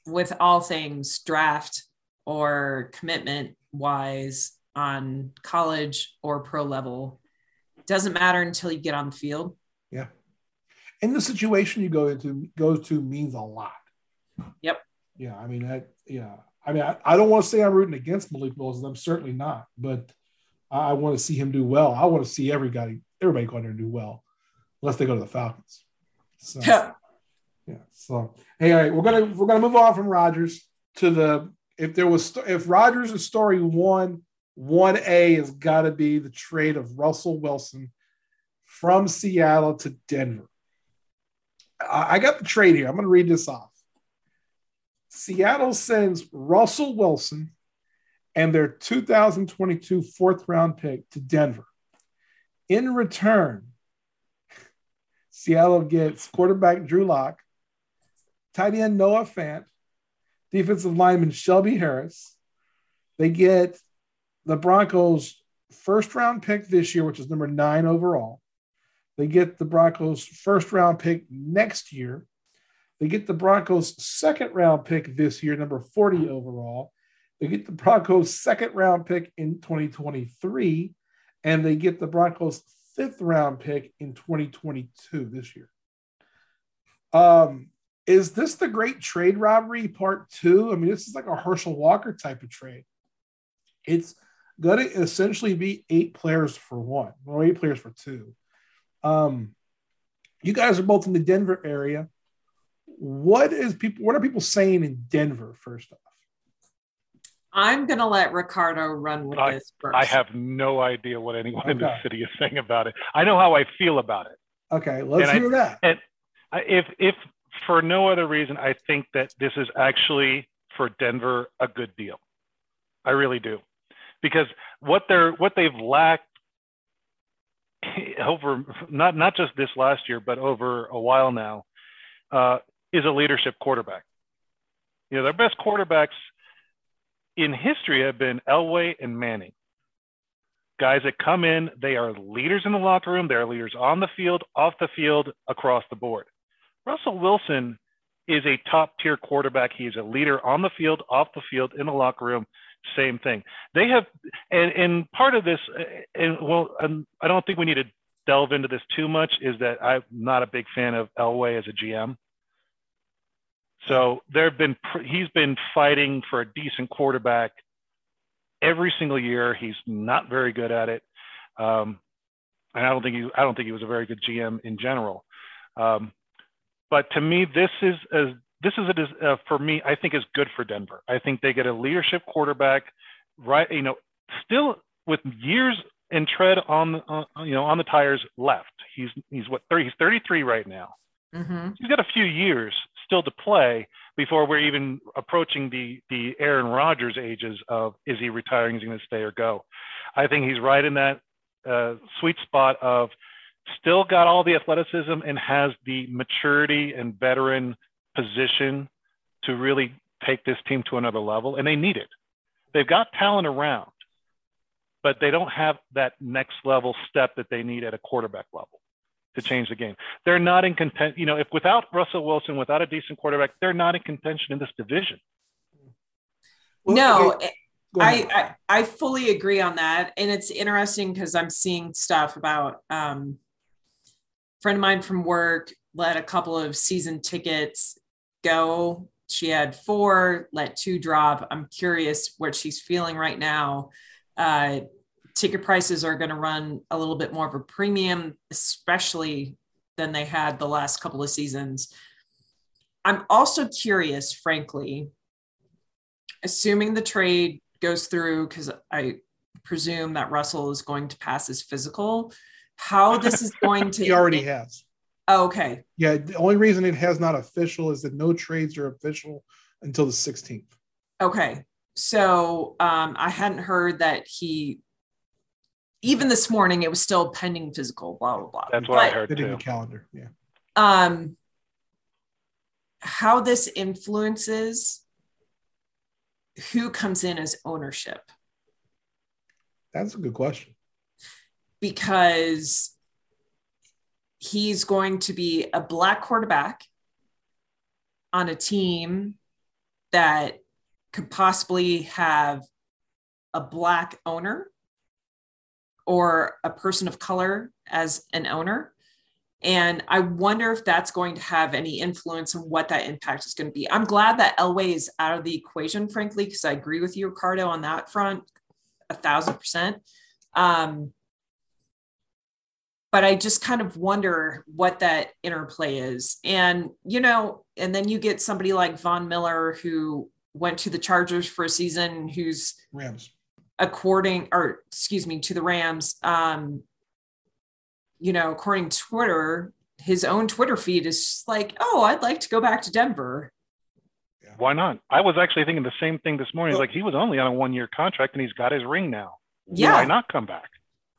with all things draft or commitment wise on college or pro level, doesn't matter until you get on the field. Yeah. And the situation you go into goes to means a lot. Yep. Yeah. I mean, that, yeah. I mean, I, I don't want to say I'm rooting against Malik Willis. I'm certainly not, but I, I want to see him do well. I want to see everybody, everybody go in there and do well, unless they go to the Falcons. So, yeah. yeah. So, hey, all right, we're gonna we're gonna move on from Rodgers to the if there was if Rodgers is story one one A has got to be the trade of Russell Wilson from Seattle to Denver. I got the trade here. I'm going to read this off. Seattle sends Russell Wilson and their 2022 fourth round pick to Denver. In return, Seattle gets quarterback Drew Lock, tight end Noah Fant, defensive lineman Shelby Harris. They get the Broncos' first round pick this year, which is number nine overall. They get the Broncos' first round pick next year. They get the Broncos' second round pick this year, number 40 overall. They get the Broncos' second round pick in 2023. And they get the Broncos' fifth round pick in 2022 this year. Um, is this the great trade robbery part two? I mean, this is like a Herschel Walker type of trade. It's going to essentially be eight players for one, or eight players for two. Um, you guys are both in the Denver area. What is people? What are people saying in Denver? First off, I'm going to let Ricardo run with I, this first. I have no idea what anyone okay. in the city is saying about it. I know how I feel about it. Okay, let's and hear I, that. And if if for no other reason, I think that this is actually for Denver a good deal. I really do, because what they're what they've lacked over not not just this last year, but over a while now, uh, is a leadership quarterback. You know, their best quarterbacks in history have been Elway and Manning. Guys that come in, they are leaders in the locker room, they're leaders on the field, off the field, across the board. Russell Wilson is a top tier quarterback. He is a leader on the field, off the field, in the locker room same thing. They have, and, and part of this, and well, um, I don't think we need to delve into this too much, is that I'm not a big fan of Elway as a GM. So there have been, he's been fighting for a decent quarterback every single year. He's not very good at it. Um, and I don't think he, I don't think he was a very good GM in general. Um, but to me, this is as this is it is uh, for me. I think is good for Denver. I think they get a leadership quarterback, right? You know, still with years and tread on uh, you know on the tires left. He's he's what 30, he's 33 right now. Mm-hmm. He's got a few years still to play before we're even approaching the the Aaron Rodgers ages of is he retiring? Is he going to stay or go? I think he's right in that uh, sweet spot of still got all the athleticism and has the maturity and veteran position to really take this team to another level, and they need it. They've got talent around, but they don't have that next level step that they need at a quarterback level to change the game. They're not in contention. You know, if without Russell Wilson, without a decent quarterback, they're not in contention in this division. Well, no, I, I, I fully agree on that, and it's interesting because I'm seeing stuff about um, friend of mine from work let a couple of season tickets go. She had four, let two drop. I'm curious what she's feeling right now. Uh, ticket prices are going to run a little bit more of a premium, especially than they had the last couple of seasons. I'm also curious, frankly, assuming the trade goes through, because I presume that Russell is going to pass his physical, how this is going to. he already has. Oh, okay. Yeah. The only reason it has not official is that no trades are official until the 16th. Okay. So um, I hadn't heard that he, even this morning, it was still pending physical, blah, blah, blah. That's what but, I heard. Too. In the calendar. Yeah. Um, how this influences who comes in as ownership? That's a good question. Because he's going to be a black quarterback on a team that could possibly have a black owner or a person of color as an owner. And I wonder if that's going to have any influence on what that impact is going to be. I'm glad that Elway is out of the equation, frankly, because I agree with you, Ricardo, on that front, a thousand percent. Um, but I just kind of wonder what that interplay is. And, you know, and then you get somebody like Von Miller who went to the Chargers for a season, who's Rams, according, or excuse me, to the Rams. Um, you know, according to Twitter, his own Twitter feed is like, oh, I'd like to go back to Denver. Why not? I was actually thinking the same thing this morning. Like he was only on a one year contract and he's got his ring now. Yeah. Why not come back?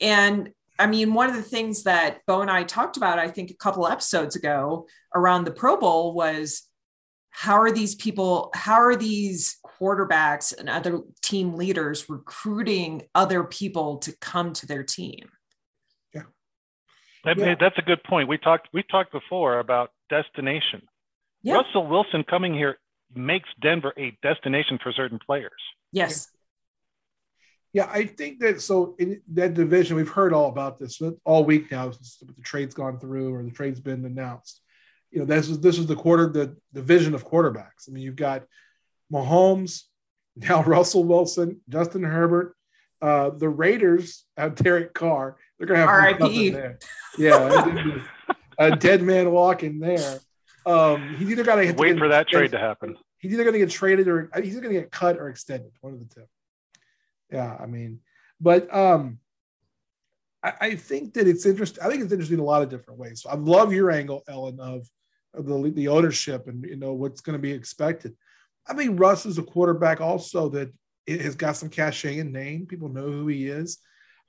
And I mean, one of the things that Bo and I talked about, I think a couple episodes ago around the Pro Bowl was how are these people, how are these quarterbacks and other team leaders recruiting other people to come to their team? Yeah. I mean, yeah. That's a good point. We talked, we talked before about destination. Yeah. Russell Wilson coming here makes Denver a destination for certain players. Yes. Yeah, I think that so in that division, we've heard all about this all week now. since The trade's gone through or the trade's been announced. You know, this is this is the quarter the division of quarterbacks. I mean, you've got Mahomes, now Russell Wilson, Justin Herbert, uh, the Raiders have Derek Carr. They're gonna have R.I.P. there. Yeah, a dead man walking there. Um, he's either got to wait for that trade to happen. He's either going to get traded or he's either going to get cut or extended. One of the two yeah i mean but um I, I, think that it's interesting i think it's interesting in a lot of different ways so i love your angle ellen of, of the, the ownership and you know what's going to be expected. I think russ is a quarterback also that has got some cachet and name. People know who he is.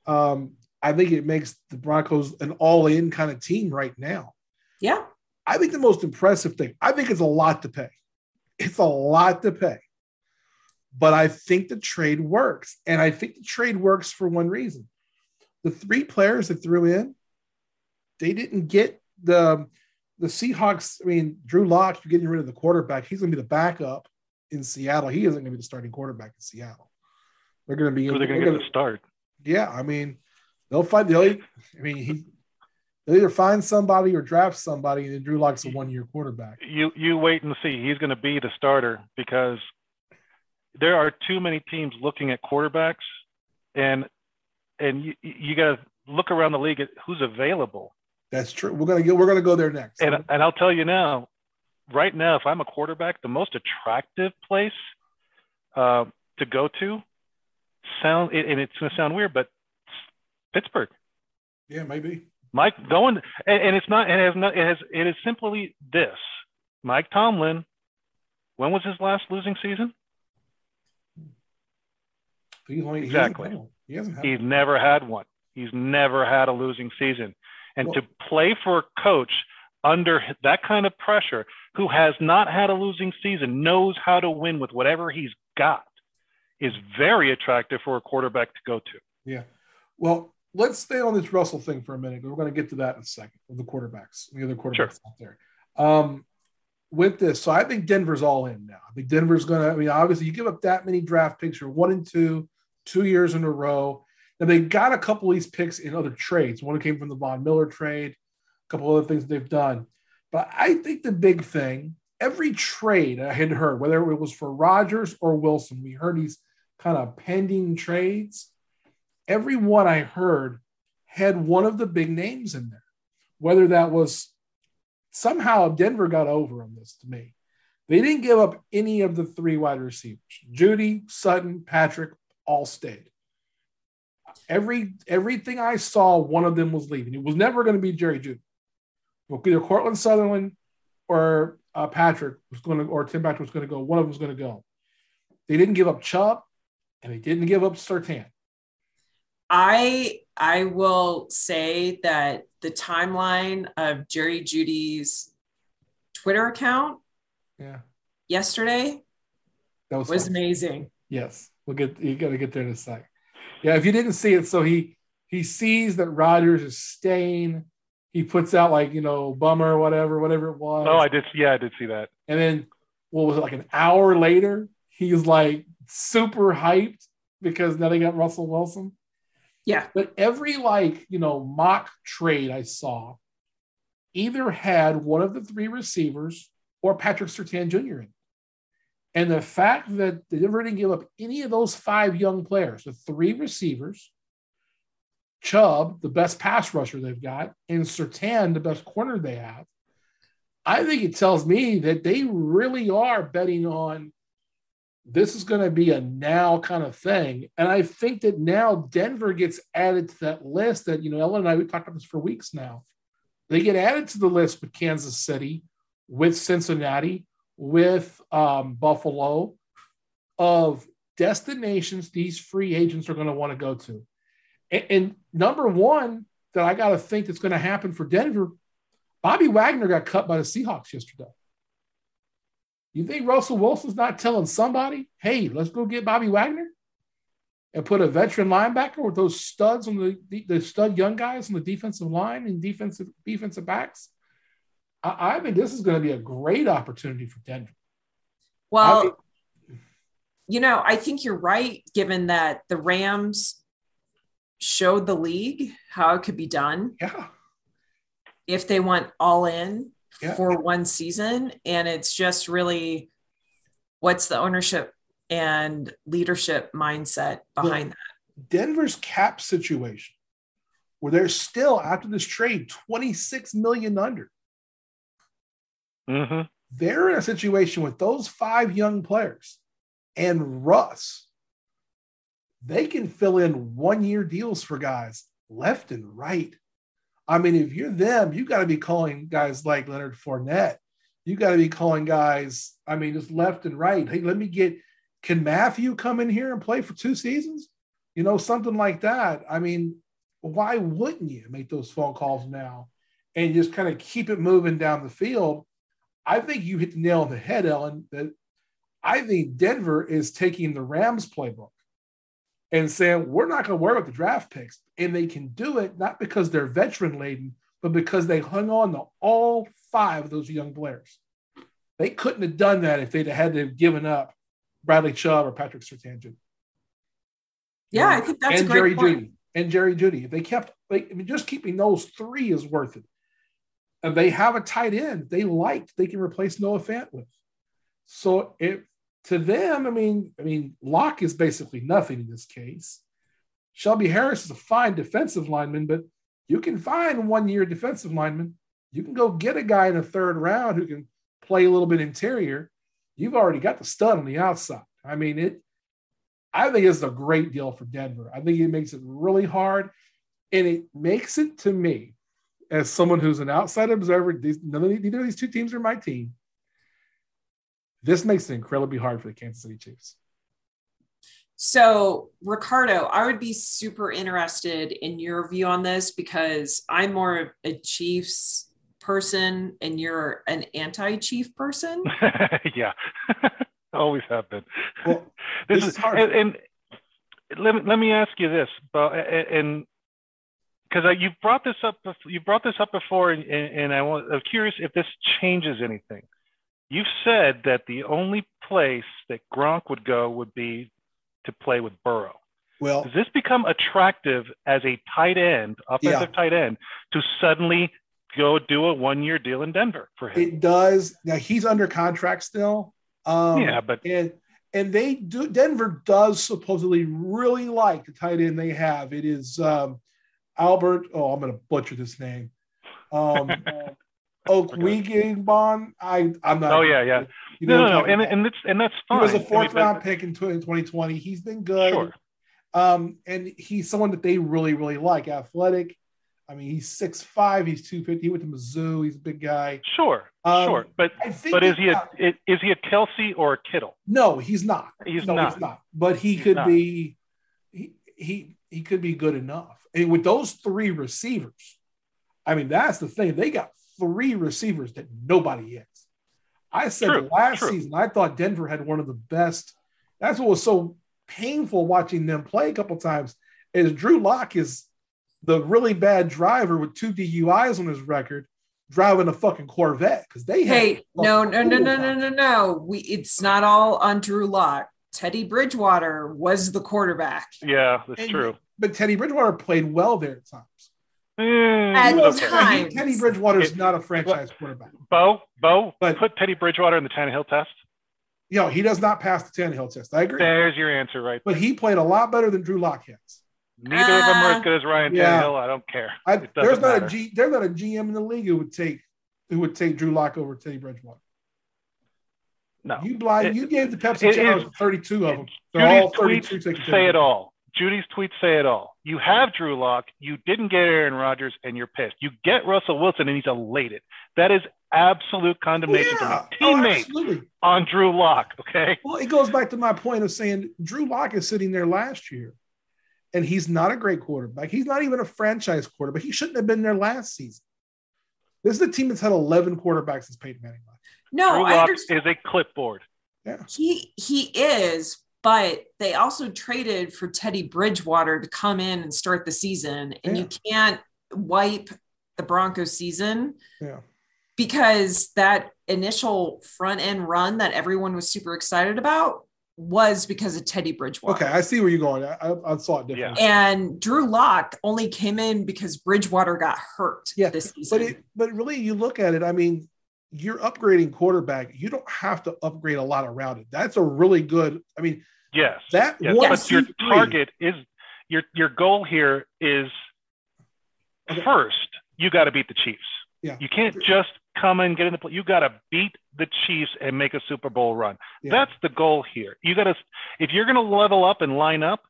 Um i think it makes the broncos an all-in kind of team right now. Yeah. I think the most impressive thing i think it's a lot to pay. It's a lot to pay. But I think the trade works. And I think the trade works for one reason. The three players that threw in, they didn't get the the Seahawks. I mean, Drew Lock, you're getting rid of the quarterback. He's going to be the backup in Seattle. He isn't going to be the starting quarterback in Seattle. They're going to be. Who they're going to get the start. Yeah, I mean, they'll find. They'll. I mean, he. They'll either find somebody or draft somebody, and then Drew Lock's a one-year quarterback. You you wait and see. He's going to be the starter because there are too many teams looking at quarterbacks, and and you, you got to look around the league at who's available. That's true. We're gonna go. We're gonna go there next. And and I'll tell you now, right now, if I'm a quarterback, the most attractive place uh, to go to sound and it's gonna sound weird, but Pittsburgh. Yeah, maybe. Mike going and, and it's not. and It has not. It has. It is simply this. Mike Tomlin. When was his last losing season? He's only, exactly. He, hasn't, he He's one. never had one. He's never had a losing season. And well, to play for a coach under that kind of pressure, who has not had a losing season, knows how to win with whatever he's got, is very attractive for a quarterback to go to. Yeah. Well, let's stay on this Russell thing for a minute. We're going to get to that in a second with the quarterbacks, the other quarterbacks sure. out there. Um, with this. So I think Denver's all in now. I think Denver's going to, I mean, obviously, you give up that many draft picks, you're one and two, two years in a row. And they got a couple of these picks in other trades. One came from the Von Miller trade, a couple other things they've done. But I think the big thing, every trade I had heard, whether it was for Rodgers or Wilson, we heard these kind of pending trades. Every one I heard had one of the big names in there, whether that was somehow Denver got over on this to me. They didn't give up any of the three wide receivers. Jeudy, Sutton, Patrick all stayed. Every everything I saw, one of them was leaving. It was never going to be Jerry Jeudy. Either Courtland Sutherland or uh, Patrick was going to, or Tim Patrick was going to go. One of them was going to go. They didn't give up Chubb, and they didn't give up Surtain. I I will say that the timeline of Jerry Jeudy's Twitter account yeah yesterday that was, was amazing. Yes. We'll get you gotta get there in a sec. Yeah, if you didn't see it, so he he sees that Rodgers is staying. He puts out like, you know, bummer, whatever, whatever it was. Oh, I did yeah, I did see that. And then what was it like an hour later? He's like super hyped because now they got Russell Wilson. Yeah. But every like, you know, mock trade I saw either had one of the three receivers or Patrick Surtain Jr. in. And the fact that they didn't give up any of those five young players, the three receivers, Chubb, the best pass rusher they've got, and Surtain, the best corner they have, I think it tells me that they really are betting on this is going to be a now kind of thing. And I think that now Denver gets added to that list that, you know, Ellen and I, we talked about this for weeks now. They get added to the list with Kansas City, with Cincinnati, with um, Buffalo, of destinations these free agents are going to want to go to. And, and number one that I got to think that's going to happen for Denver, Bobby Wagner got cut by the Seahawks yesterday. You think Russell Wilson's not telling somebody, hey, let's go get Bobby Wagner and put a veteran linebacker with those studs on the, the, the stud young guys on the defensive line and defensive defensive backs? I, I think this is going to be a great opportunity for Denver. Well, I mean, you know, I think you're right, given that the Rams showed the league how it could be done. Yeah. If they went all in yeah. for one season. And it's just really what's the ownership and leadership mindset behind well, that? Denver's cap situation, where they're still after this trade 26 million under. Mm-hmm. They're in a situation with those five young players and Russ. They can fill in one year deals for guys left and right. I mean, if you're them, you got to be calling guys like Leonard Fournette. You got to be calling guys, I mean, just left and right. Hey, let me get, can Matthew come in here and play for two seasons? You know, something like that. I mean, why wouldn't you make those phone calls now and just kind of keep it moving down the field? I think you hit the nail on the head, Ellen, that I think Denver is taking the Rams playbook and saying, we're not going to worry about the draft picks. And they can do it not because they're veteran laden, but because they hung on to all five of those young players. They couldn't have done that if they'd had to have given up Bradley Chubb or Patrick Surtain. Yeah, I think that's and a great Jerry point. Jeudy and Jerry Jeudy. If they kept, like, I mean, just keeping those three is worth it. And they have a tight end they liked, they can replace Noah Fant with. So it to them, I mean, I mean, Lock is basically nothing in this case. Shelby Harris is a fine defensive lineman, but you can find one year defensive lineman. You can go get a guy in the third round who can play a little bit interior. You've already got the stud on the outside. I mean, it, I think it's a great deal for Denver. I think it makes it really hard. And it makes it to me, as someone who's an outside observer, these, none of, neither of these two teams are my team this makes it incredibly hard for the Kansas City Chiefs. So, Ricardo, I would be super interested in your view on this because I'm more of a Chiefs person and you're an anti Chief person. yeah, always have been. Well, this, this is hard. And, and, let, me, let me ask you this, but, and because you brought this up, you brought this up before, and, and I was, I was curious if this changes anything You've said that the only place that Gronk would go would be to play with Burrow. Well, Does this become attractive as a tight end, offensive Yeah. tight end, to suddenly go do a one year deal in Denver for him? it does. Now he's under contract still. Um, yeah, but and and they do. Denver does supposedly really like the tight end they have. It is um, Albert. Oh, I'm going to butcher this name. Um, Okwegenbon. I I'm not. Oh, yeah, yeah. You know no, no, no, and, and it's and that's he was a I mean, fourth round pick in 2020. He's been good. Sure. Um, and he's someone that they really, really like. Athletic. I mean, he's 6'5", he's 250. He went to Mizzou. He's a big guy. Sure, Um, sure, but but is he a is he a Kelce or a Kittle? No, he's not. He's no, not. he's not. But he He's could not. be he, he he could be good enough. And with those three receivers, I mean, that's the thing. They got three receivers that nobody is. I said True, last true. season, I thought Denver had one of the best. That's what was so painful watching them play a couple times. Is Drew Lock is the really bad driver with two DUIs on his record, driving a fucking Corvette because they had Hey, no, no, no, no, no, no, no. We it's not all on Drew Lock. Teddy Bridgewater was the quarterback. Yeah, that's And- true. But Teddy Bridgewater played well there at times. Mm, At he okay. time. He- Teddy Bridgewater is not a franchise quarterback. Bo, Bo, But- put Teddy Bridgewater in the Tannehill test. You know, he does not pass the Tannehill test. I agree. There's your answer, right? But he played a lot better than Drew Lock has. Neither of them are Uh, as good as Ryan yeah. Tannehill. I don't care. I, there's not matter. a G, there's not a GM in the league who would take who would take Drew Lock over Teddy Bridgewater. No. You blind. It- you gave the Pepsi it challenge is- 32 of them. They're all 32 tweets taking say it all. Jeudy's tweets say it all. You have Drew Lock. You didn't get Aaron Rodgers, and you're pissed. You get Russell Wilson, and he's elated. That is absolute condemnation Yeah. from Oh, a teammate absolutely. on Drew Lock. Okay. Well, it goes back to my point of saying Drew Lock is sitting there last year, and he's not a great quarterback. He's not even a franchise quarterback. He shouldn't have been there last season. This is a team that's had 11 quarterbacks since Peyton Manning left. No, Drew I Lock is a clipboard. Yeah. He he is, but they also traded for Teddy Bridgewater to come in and start the season, and you can't wipe the Broncos season Yeah. because that initial front end run that everyone was super excited about was because of Teddy Bridgewater. Okay. I see where you're going. I, I, I saw it differently. And Drew Lock only came in because Bridgewater got hurt Yeah, this season. But it, but really, you look at it. I mean, you're upgrading quarterback. You don't have to upgrade a lot around it. That's a really good. I mean, Yes. that yes. one But your three- target is your your goal here is Okay. first you got to beat the Chiefs. Yeah. You can't just come and get in the play. You got to beat the Chiefs and make a Super Bowl run. Yeah. That's the goal here. You got to if you're going to level up and line up.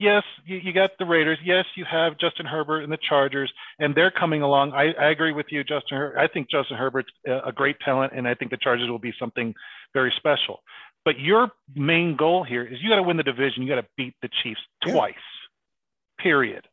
Yes, you, you got the Raiders. Yes, you have Justin Herbert and the Chargers, and they're coming along. I, I agree with you, Justin. Her- I think Justin Herbert's a, a great talent, and I think the Chargers will be something very special. But your main goal here is you got to win the division. You got to beat the Chiefs Yeah. twice. Period.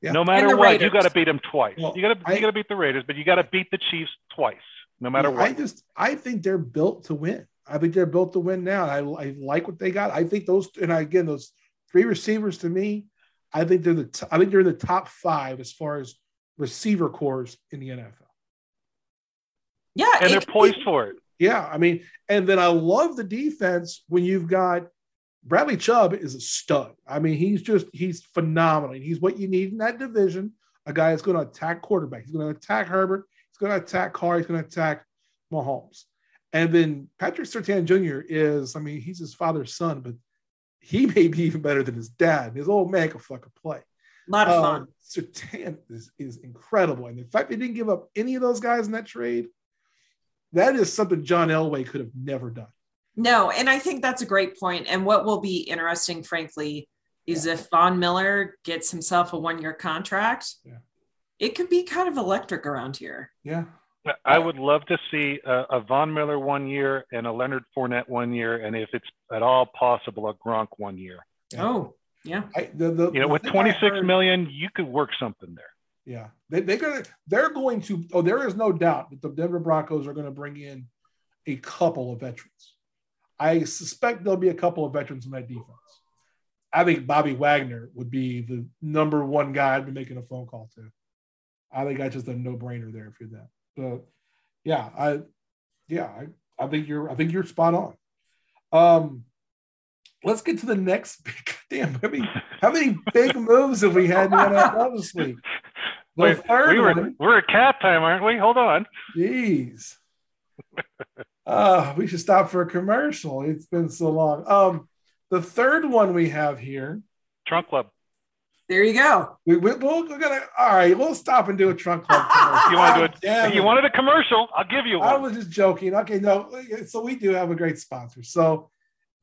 Yeah. No matter what, you got to beat them twice. Well, you got to you got to beat the Raiders, but you got to beat the Chiefs twice, no matter I what. I just I think they're built to win. I think they're built to win now. I, I like what they got. I think those and I, again those three receivers to me, I think they're the t- I think they're in the top five as far as receiver cores in the NFL. yeah, and it they're could be- poised for it. Yeah, I mean, and then I love the defense when you've got Bradley Chubb is a stud. I mean, he's just he's phenomenal. He's what you need in that division. A guy that's going to attack quarterback. He's going to attack Herbert. He's going to attack Carr. He's going to attack Mahomes. And then Patrick Surtain Jr. is, I mean, he's his father's son, but he may be even better than his dad. His old man can fucking play. a lot of fun. Um, Surtain is, is incredible. And the fact they didn't give up any of those guys in that trade, that is something John Elway could have never done. No, and I think that's a great point. And what will be interesting, frankly, is if Von Miller gets himself a one year contract, Yeah. it could be kind of electric around here. Yeah. I would love to see a, a Von Miller one year and a Leonard Fournette one year, and if it's at all possible, a Gronk one year. Oh, yeah. I, the, the, You know, the with thing I twenty six heard- million, you could work something there. Yeah, they, they're gonna they're going to. Oh, there is no doubt that the Denver Broncos are going to bring in a couple of veterans. I suspect there'll be a couple of veterans in that defense. I think Bobby Wagner would be the number one guy I'd be making a phone call to. I think that's just a no brainer there if you're that. But yeah, I Yeah, I, I think you're I think you're spot on. Um, let's get to the next big damn. How many, how many big moves have we had in the NFL this week? The Wait, third we were, one, we're at cat time, aren't we? Hold on. Jeez. uh, we should stop for a commercial. It's been so long. Um, the third one we have here. Trunk Club. There you go. We, we, we're gonna all right. We'll stop and do a trunk club. you want to do it? Damn you wanted a commercial? I'll give you one. I was just joking. Okay, no. So we do have a great sponsor. So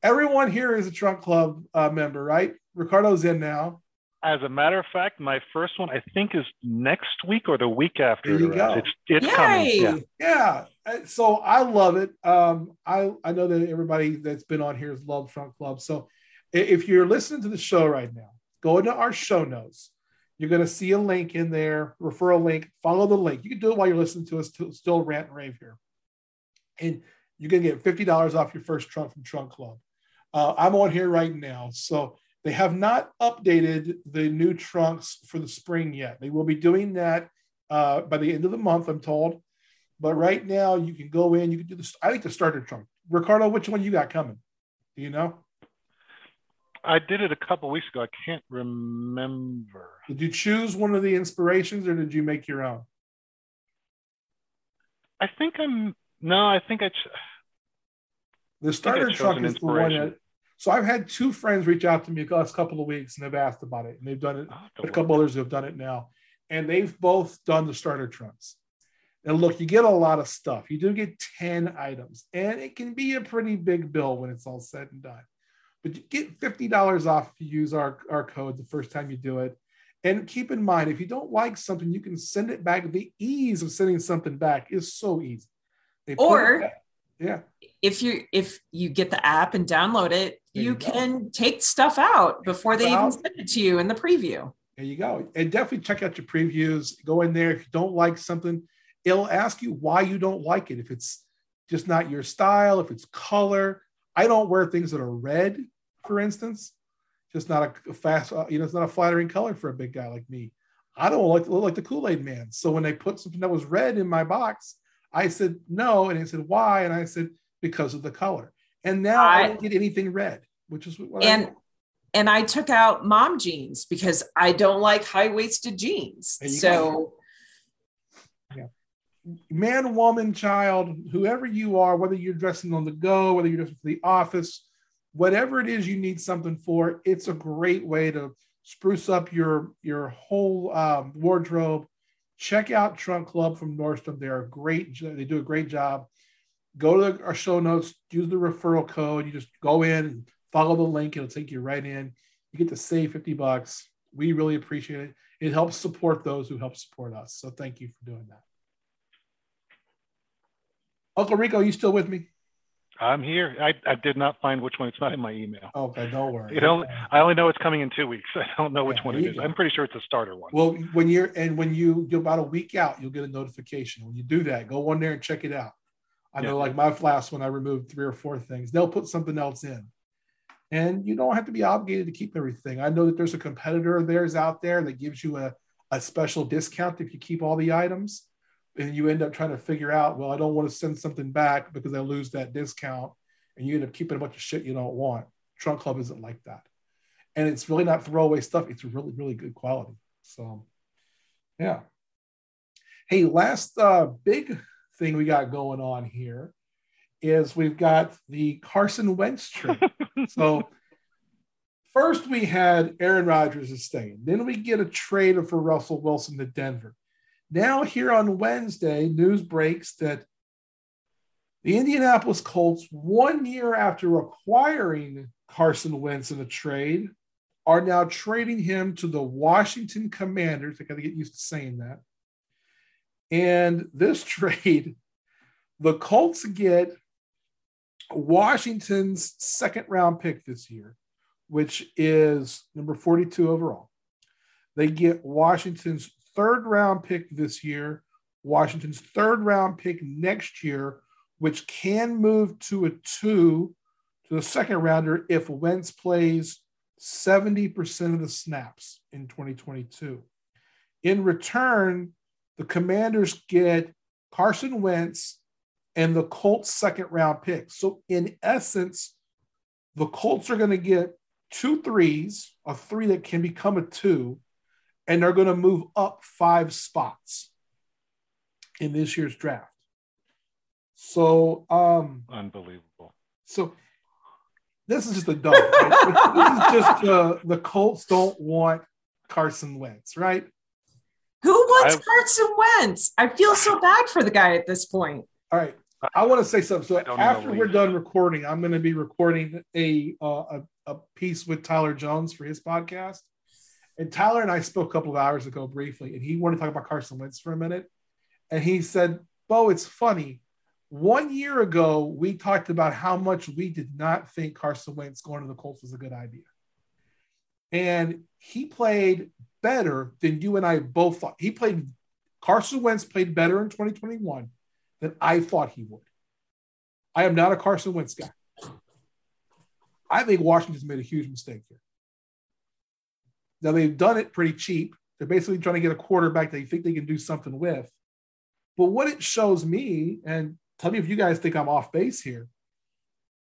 everyone here is a trunk club uh, member, right? Ricardo's in now. As a matter of fact, my first one I think is next week or the week after. There you go. It's it's Yay! coming. Yeah. yeah. So I love it. Um, I I know that everybody that's been on here has loved Trunk Club. So if you're listening to the show right now, go into our show notes. You're going to see a link in there, referral link. Follow the link. You can do it while you're listening to us to still rant and rave here. And you can get $50 off your first trunk from Trunk Club. Uh, I'm on here right now. So they have not updated the new trunks for the spring yet. They will be doing that uh, by the end of the month, I'm told. But right now, you can go in, you can do this. I think the starter trunk. Ricardo, which one you got coming? Do you know? I did it a couple weeks ago. I can't remember. Did you choose one of the inspirations or did you make your own? I think I'm no, I think I ch- the starter truck is the one that so I've had two friends reach out to me the last couple of weeks and they've asked about it and they've done it. Oh, a couple others who have done it now, and they've both done the starter trunks. And look, you get a lot of stuff. You do get 10 items, and it can be a pretty big bill when it's all said and done. But you get $50 off if you use our, our code the first time you do it. And keep in mind, if you don't like something, you can send it back. The ease of sending something back is so easy. or yeah. if you if you get the app and download it you, you, can take stuff out before they even send it to you in the preview. there you go. And definitely check out your previews. Go in there. If you don't like something it'll ask you why you don't like it. If it's just not your style if it's color. I don't wear things that are red for instance just not a, fast uh, you know it's not a flattering color for a big guy like me i don't like to look like the kool-aid man so when they put something that was red in my box I said, no. And he said, why? And I said, because of the color. And now I, I don't get anything red, which is what and, I and I took out mom jeans because I don't like high waisted jeans. So, yeah. man, woman, child, whoever you are, whether you're dressing on the go, whether you're dressing for the office, whatever it is you need something for, it's a great way to spruce up your your whole um, wardrobe check out Trunk Club from Nordstrom. They're a great, they do a great job. Go to our show notes, use the referral code. You just go in, follow the link, it'll take you right in. You get to save 50 bucks. We really appreciate it. It helps support those who help support us. So thank you for doing that. Uncle Rico, you still with me? I'm here. I, I did not find which one. It's not in my email. Okay, don't worry. You don't. I only know it's coming in two weeks. I don't know which yeah, one it is. Go. I'm pretty sure it's a starter one. Well, when you're and when you you're about a week out, you'll get a notification. When you do that, go on there and check it out. I know, like my last one, I removed three or four things. They'll put something else in, and you don't have to be obligated to keep everything. I know that there's a competitor of theirs out there that gives you a a special discount if you keep all the items, and you end up trying to figure out, well, I don't want to send something back because I lose that discount and you end up keeping a bunch of shit you don't want. Trunk Club isn't like that. And it's really not throwaway stuff. It's really, really good quality. So, yeah. Hey, last uh, big thing we got going on here is we've got the Carson Wentz trade. so, first we had Aaron Rodgers is staying. Then we get a trade for Russell Wilson to Denver. Now, here on Wednesday, news breaks that the Indianapolis Colts, one year after acquiring Carson Wentz in a trade, are now trading him to the Washington Commanders. I got to get used to saying that. And this trade, the Colts get Washington's second round pick this year, which is number 42 overall. They get Washington's third round pick this year, Washington's third round pick next year, which can move to a two to the second rounder if Wentz plays 70% of the snaps in 2022. In return, the Commanders get Carson Wentz and the Colts' second round pick. So, in essence, the Colts are going to get two threes, a three that can become a two, and they're going to move up five spots in this year's draft. So, um, unbelievable. So, this is just a dumb. Right? this is just uh, the Colts don't want Carson Wentz, right? Who wants I, Carson Wentz? I feel so bad for the guy at this point. All right. I want to say something. So after we're done recording, I'm going to be recording a, uh, a a piece with Tyler Jones for his podcast. And Tyler and I spoke a couple of hours ago briefly, and he wanted to talk about Carson Wentz for a minute. And he said, Bo, it's funny. One year ago, we talked about how much we did not think Carson Wentz going to the Colts was a good idea. And he played better than you and I both thought. He played, Carson Wentz played better in 2021 than I thought he would. I am not a Carson Wentz guy. I think Washington's made a huge mistake here. Now they've done it pretty cheap. They're basically trying to get a quarterback they think they can do something with. But what it shows me, and tell me if you guys think I'm off base here,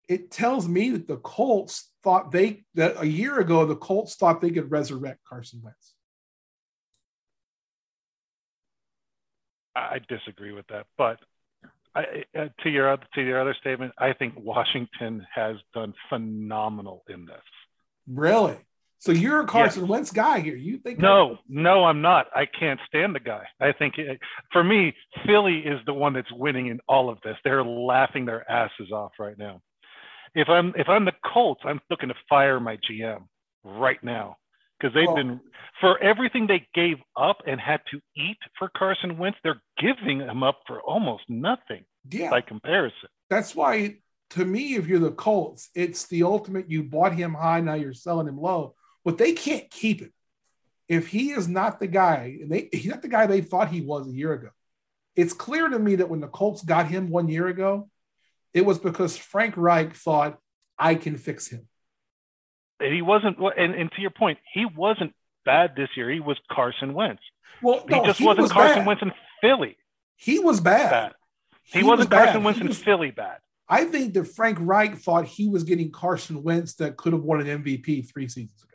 it tells me that the Colts thought they that a year ago the Colts thought they could resurrect Carson Wentz. I disagree with that, but I, uh, to your to your other statement, I think Washington has done phenomenal in this. Really? So you're a Carson yes. Wentz guy here. You think? No, no, I'm not. I can't stand the guy. I think it, for me, Philly is the one that's winning in all of this. They're laughing their asses off right now. If I'm if I'm the Colts, I'm looking to fire my GM right now because they've well, been for everything they gave up and had to eat for Carson Wentz, they're giving him up for almost nothing yeah. by comparison. That's why, to me, if you're the Colts, it's the ultimate. You bought him high, now you're selling him low, but they can't keep it. If he is not the guy, and they he's not the guy they thought he was a year ago. It's clear to me that when the Colts got him one year ago, it was because Frank Reich thought I can fix him he wasn't. And, and to your point, he wasn't bad this year. He was Carson Wentz. Well, no, he just he wasn't was Carson bad. Wentz in Philly. He was bad. bad. He, he wasn't was Carson bad. Wentz in Philly bad. I think that Frank Reich thought he was getting Carson Wentz that could have won an MVP three seasons ago.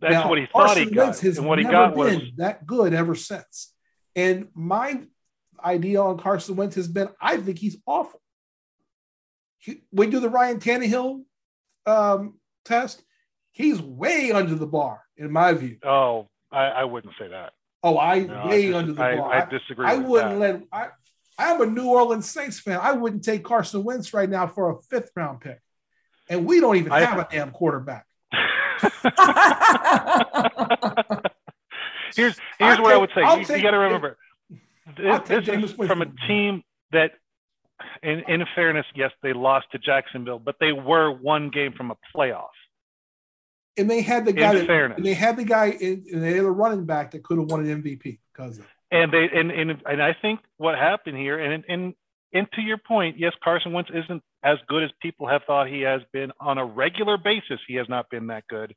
That's now, what he thought Carson he got. Wentz has and what he got was that good ever since. And my idea on Carson Wentz has been I think he's awful. He, we do the Ryan Tannehill um, test he's way under the bar in my view. Oh, I, I wouldn't say that. Oh, I no, way I dis- under the bar. I, I disagree. I, wouldn't that. let. I, I'm a New Orleans Saints fan. I wouldn't take Carson Wentz right now for a fifth round pick, and we don't even have a damn quarterback. here's here's what take, I would say. you, you got to remember, this, this is from a team that, in, in fairness, yes, they lost to Jacksonville, but they were one game from a playoff and they had the guy. That, and they had the guy, in, and they had a running back that could have won an MVP because of. And they and, and and I think what happened here, and and and to your point, yes, Carson Wentz isn't as good as people have thought he has been on a regular basis. He has not been that good.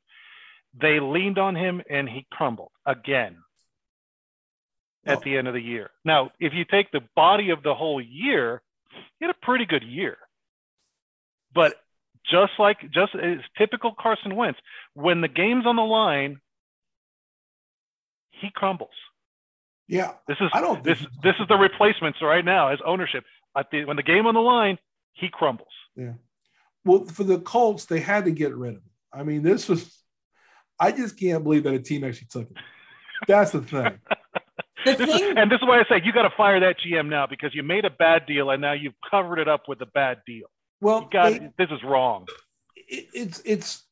They leaned on him, and he crumbled again at oh. the end of the year. Now, if you take the body of the whole year, he had a pretty good year. But just like just it's typical Carson Wentz. When the game's on the line, he crumbles. Yeah, this is I don't this this is the replacements right now as ownership. At the, when the game on the line, he crumbles. Yeah. Well, for the Colts, they had to get rid of him. I mean, this was. I just can't believe that a team actually took him. That's the thing. this is, and this is why I say you got to fire that GM now because you made a bad deal and now you've covered it up with a bad deal. Well, got, they, this is wrong. It, it's it's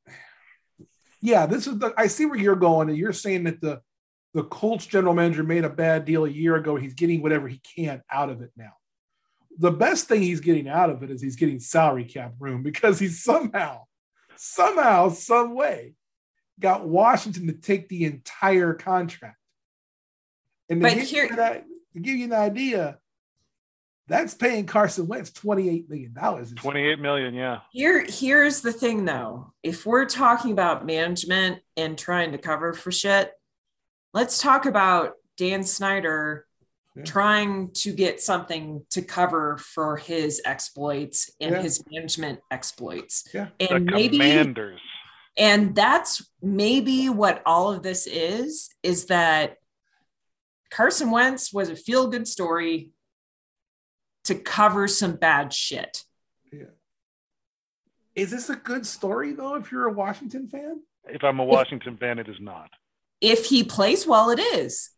yeah. This is the. I see where you're going, and you're saying that the the Colts general manager made a bad deal a year ago. He's getting whatever he can out of it now. The best thing he's getting out of it is he's getting salary cap room because he somehow, somehow, some way, got Washington to take the entire contract. And to, give, here, you that, to give you an idea, that's paying Carson Wentz $28 million. 28 million, yeah. Here, here's the thing though. If we're talking about management and trying to cover for shit, let's talk about Dan Snyder Yeah. trying to get something to cover for his exploits and Yeah. his management exploits. Yeah. And the maybe Commanders. and that's maybe what all of this is is that Carson Wentz was a feel good story to cover some bad shit. Yeah. Is this a good story though? If you're a Washington fan, If I'm a Washington fan, it is not. If he plays well, it is.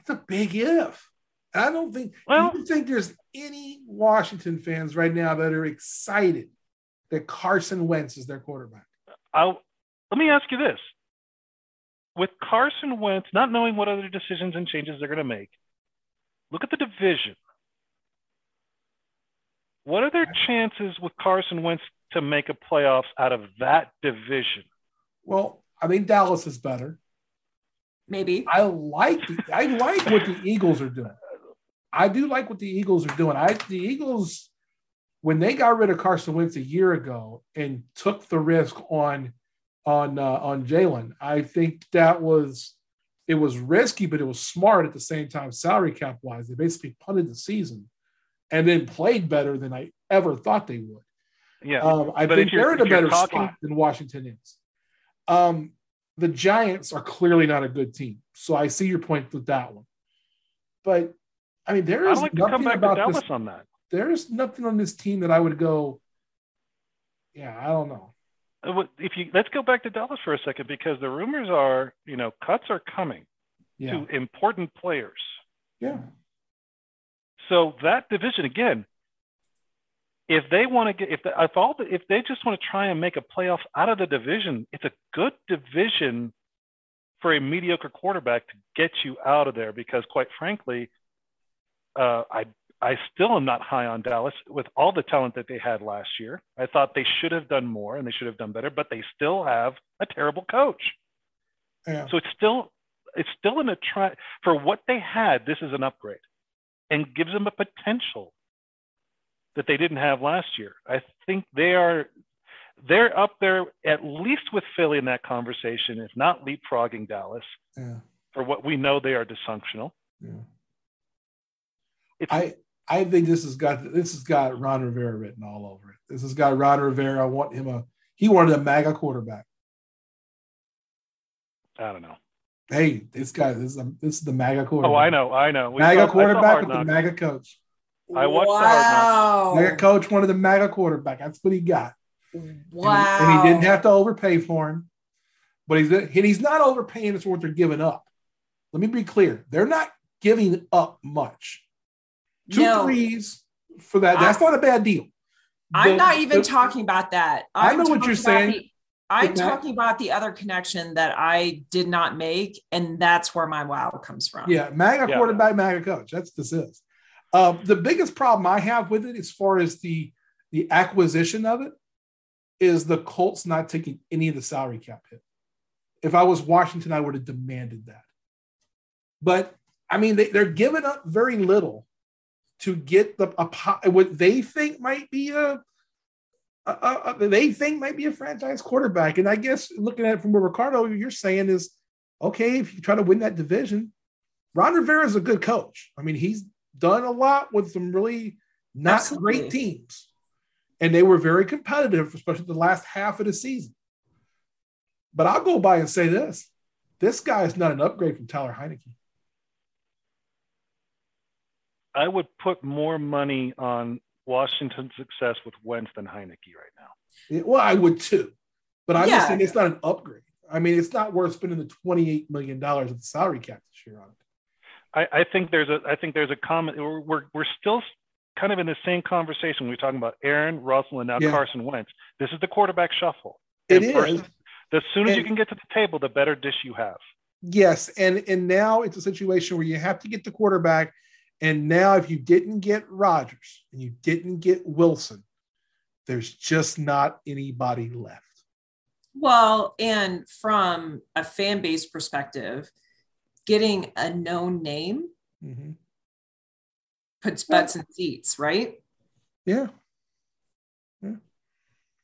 It's a big if. I don't think. Well- do you think there's any Washington fans right now that are excited that Carson Wentz is their quarterback? I'll, let me ask you this. With Carson Wentz, not knowing what other decisions and changes they're going to make, look at the division. What are their chances with Carson Wentz to make a playoffs out of that division? Well, I think Dallas is better. Maybe. I like the, I like what the Eagles are doing. I do like what the Eagles are doing. I the Eagles when they got rid of Carson Wentz a year ago and took the risk on on uh, on Jalen, I think that was it was risky, but it was smart at the same time, salary cap wise. They basically punted the season and then played better than I ever thought they would. Yeah. Um, I But think if you're- they're in a better talking- spot than Washington is. Um, the Giants are clearly not a good team, so I see your point with that one. But I mean, there is I'd is like to come nothing back to about Dallas this. on that. There's nothing on this team that I would go. Yeah, I don't know. Uh, If you let's go back to Dallas for a second because the rumors are, you know, cuts are coming Yeah, to important players. yeah, So that division again, if they want to get if the, if all the, if they just want to try and make a playoff out of the division, it's a good division for a mediocre quarterback to get you out of there because quite frankly, uh, I I still am not high on Dallas with all the talent that they had last year. I thought they should have done more and they should have done better, but they still have a terrible coach. yeah. So it's still it's still in a try for what they had. This is an upgrade, and gives them a potential that they didn't have last year. I think they are they're up there at least with Philly in that conversation, if not leapfrogging Dallas yeah, for what we know they are dysfunctional. yeah. It's I I think this has got this has got Ron Rivera written all over it. This has got Ron Rivera. I want him a he wanted a MAGA quarterback. I don't know. Hey, this guy, this is a, this is the MAGA quarterback. Oh, I know, I know. We MAGA quarterback with the. MAGA coach. I watched the Hard wow. MAGA coach wanted the mega quarterback. That's what he got. And he- Wow. And he, didn't have to overpay for him. But he's and he's not overpaying It's for what they're giving up. Let me be clear. They're not giving up much. Two No. threes for that. That's not a bad deal. I'm The- not even the- talking about that. I I'm know what talking you're about saying. the- I'm that- talking about the other connection that I did not make, and that's where my wow comes from. Yeah, MAGA Yeah. quarterback, MAGA coach. That's this is. Um, the biggest problem I have with it, as far as the the acquisition of it, is the Colts not taking any of the salary cap hit. If I was Washington, I would have demanded that. But I mean, they, they're giving up very little to get the a, what they think might be a- a- they think might be a franchise quarterback. And I guess looking at it from where Ricardo you're saying is, okay, if you try to win that division, Ron Rivera is a good coach. I mean, he's done a lot with some really not Absolutely. great teams, and they were very competitive, especially the last half of the season. But I'll go by and say this: this guy is not an upgrade from Taylor Heinicke. I would put more money on Washington's success with Wentz than Heinicke right now. Yeah, Well, I would too, but I'm Yeah. just saying it's not an upgrade. I mean, it's not worth spending the twenty-eight million dollars of the salary cap this year on it. I, I think there's a I think there's a comment. We're we're, we're still kind of in the same conversation. We're talking about Aaron Russell and now Yeah. Carson Wentz. This is the quarterback shuffle. It And first- is. The sooner you can get to the table, the better dish you have. Yes, and and now it's a situation where you have to get the quarterback, and now if you didn't get Rodgers and you didn't get Wilson, there's just not anybody left. Well, and from a fan base perspective, getting a known name Mhm. puts butts in seats, right? Yeah,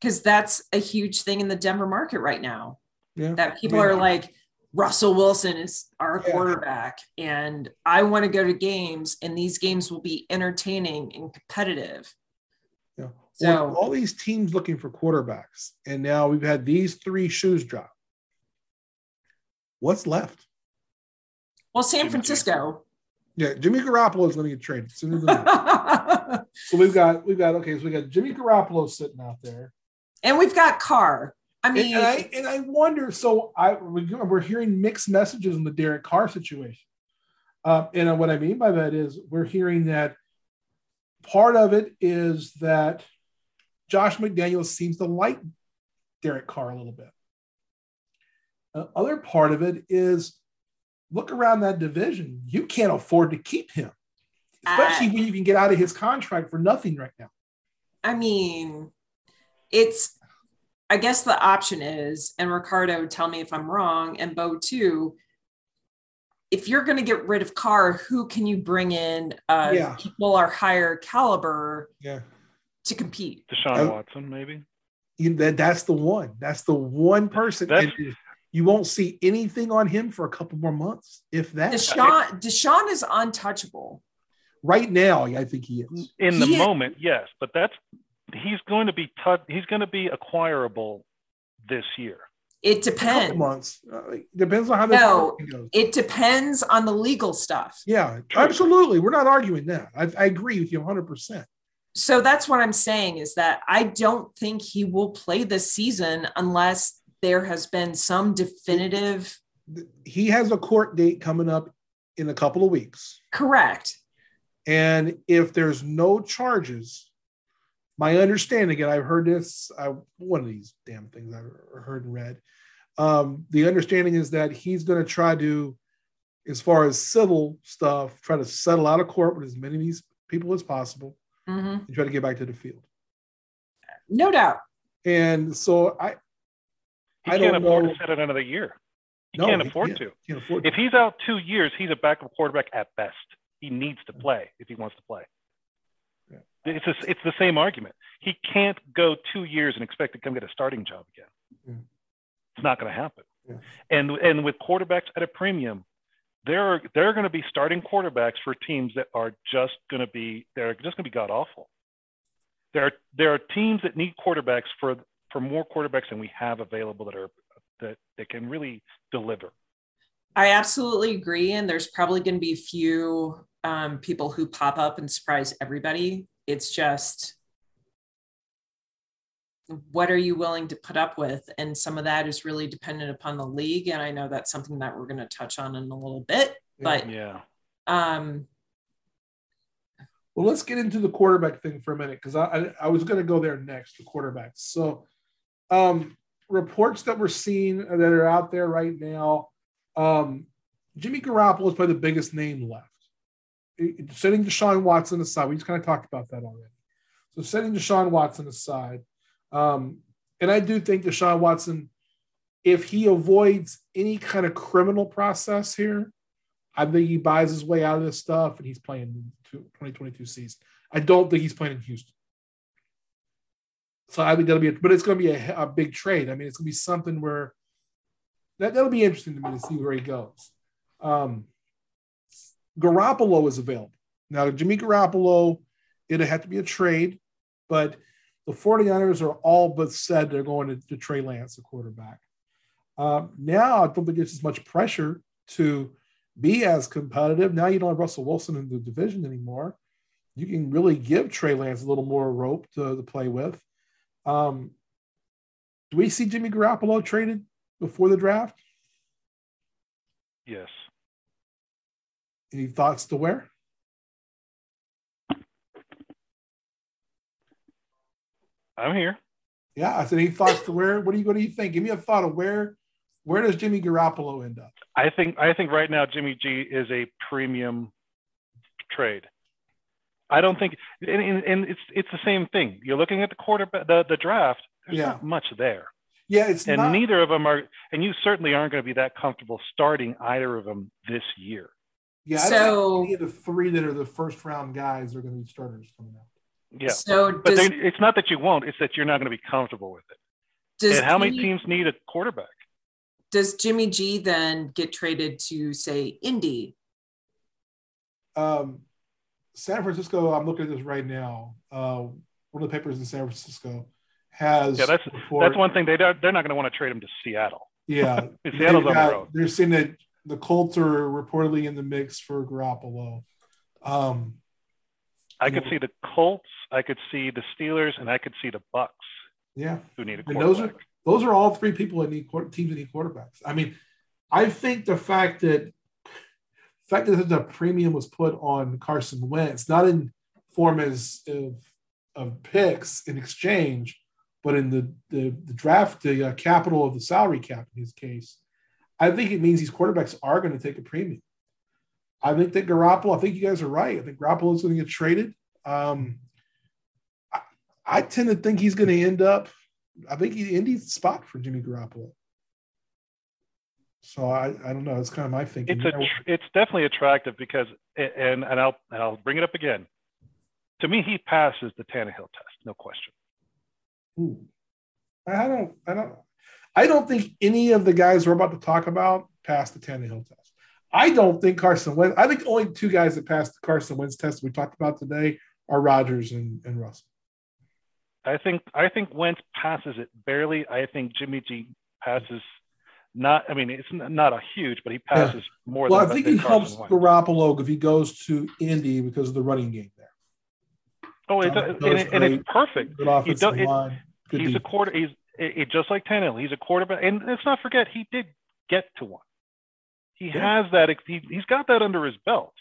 Because that's a huge thing in the Denver market right now. yeah. That people mean, are like, Russell Wilson is our Yeah. quarterback, and I want to go to games, and these games will be entertaining and competitive. Yeah. So- all these teams looking for quarterbacks, and now we've had these three shoes drop. What's left? Well, San Francisco. Yeah, Jimmy Garoppolo is going to get traded. as soon as so we've got we've got okay, so we got Jimmy Garoppolo sitting out there. and we've got Carr. I mean, and I and I wonder. So I we- we're hearing mixed messages in the Derek Carr situation, uh, and what I mean by that is we're hearing that part of it is that Josh McDaniels seems to like Derek Carr a little bit. The other part of it is look around that division. You can't afford to keep him, especially I- when you can get out of his contract for nothing right now. I mean, it's, I guess the option is, and Ricardo, tell me if I'm wrong, and Bo too. If you're going to get rid of Carr, who can you bring in? Uh, Yeah. People are higher caliber Yeah. to compete. Deshaun Oh. Watson, maybe. you, that that's the one. That's the one person. That's- and you won't see anything on him for a couple more months, if that. Deshaun, Deshaun is untouchable. right now, I think he is. In the He- moment, yes, but that's he's going to be tou- he's going to be acquirable this year. It A depends. months uh, depends on how this No. goes. It depends on the legal stuff. Yeah, True. absolutely. We're not arguing that. I, I agree with you 100. percent So that's what I'm saying is that I don't think he will play this season unless there has been some definitive He has a court date coming up in a couple of weeks, correct. and if there's no charges, my understanding, and I've heard this, I, one of these damn things I've heard and read. Um, the understanding is that he's going to try to, as far as civil stuff, try to settle out of court with as many of these people as possible Mhm. and try to get back to the field. No doubt. And so I, He I can't don't afford know. to sit it another year. He No, can't he afford can't. to. can't afford If he's out two years, he's a backup quarterback at best. He needs to play if he wants to play. Yeah. It's a, it's the same argument. He can't go two years and expect to come get a starting job again. Yeah. It's not going to happen. Yeah. And and with quarterbacks at a premium, there are there are going to be starting quarterbacks for teams that are just going to be they're just going to be god awful. There are there are teams that need quarterbacks for for more quarterbacks than we have available that are that that can really deliver. I absolutely agree. And there's probably going to be few um, people who pop up and surprise everybody. It's just, what are you willing to put up with? And some of that is really dependent upon the league. And I know that's something that we're going to touch on in a little bit. But Yeah. um, Well, let's get into the quarterback thing for a minute because I, I I was going to go there next. The quarterbacks. So, um, reports that we're seeing that are out there right now, um, Jimmy Garoppolo is probably the biggest name left. It- setting Deshaun Watson aside, we just kind of talked about that already. So, setting Deshaun Watson aside, um, and I do think Deshaun Watson, if he avoids any kind of criminal process here, I think he buys his way out of this stuff and he's playing the 2022 season. I don't think he's playing in Houston. So I think that'll be, a, but it's going to be a, a big trade. I mean, it's going to be something where that, that'll be interesting to me to see where he goes. Um, Garoppolo is available. Now, Jimmy Garoppolo, it'll have to be a trade, but the 49ers are all but said they're going to, to Trey Lance, the quarterback. Um, now, I don't think there's as much pressure to be as competitive. Now you don't have Russell Wilson in the division anymore. You can really give Trey Lance a little more rope to, to play with. Um, do we see Jimmy Garoppolo traded before the draft? Yes. Any thoughts to where? I'm here. Yeah, I said any thoughts to where? What do you going to think? Give me a thought of where. Where does Jimmy Garoppolo end up? I think I think right now Jimmy G is a premium trade. I don't think, and, and, and it's it's the same thing. You're looking at the quarterback, the, the draft. There's Yeah. not much there, Yeah, it's and not. neither of them are. And you certainly aren't going to be that comfortable starting either of them this year. yeah, I don't So- think any of the three that are the first round guys are going to be starters coming out. Yeah, so but does, they, it's not that you won't; it's that you're not going to be comfortable with it. does and how many he- teams need a quarterback? does Jimmy G then get traded to say Indy? Um, San Francisco. I'm looking at this right now. Uh, one of the papers in San Francisco has. Yeah, that's report, that's one thing they don't, they're not going to want to trade him to Seattle. Yeah, Seattle's got, on the road. They're saying that the Colts are reportedly in the mix for Garoppolo. Um, I could know, see the Colts, I could see the Steelers, and I could see the Bucks. Yeah, who need a quarterback. And those are those are all three people that need teams that need quarterbacks. I mean, I think the fact that the fact that the premium was put on Carson Wentz, not in form as of, of picks in exchange, but in the the, the draft, the uh, capital of the salary cap in his case, I think it means these quarterbacks are going to take a premium. I think that Garoppolo, I think you guys are right. I think Garoppolo is going to get traded. Um, I, I, tend to think he's going to end up, I think he Indy's the spot for Jimmy Garoppolo. So I, I don't know. It's kind of my thinking. It's a, it's definitely attractive because, and and I'll and I'll bring it up again. To me, he passes the Tannehill test, no question. Ooh. I don't, I don't, I don't think any of the guys we're about to talk about passed the Tannehill test. I don't think Carson Wentz. I think only two guys that passed the Carson Wentz test we talked about today are Rodgers and, and Russell. I think I think Wentz passes it barely. I think Jimmy G passes not. I mean, it's not a huge, but he passes yeah. more. Well, than, I think he helps. Garoppolo if he goes to Indy because of the running game there. Oh, it's, and, and, it's perfect. Good offensive it, line. Good he's deep. a quarter. He's it, it, just like Tannehill. He's a quarterback, and let's not forget he did get to one. He yeah. has that. He, has got that under his belt.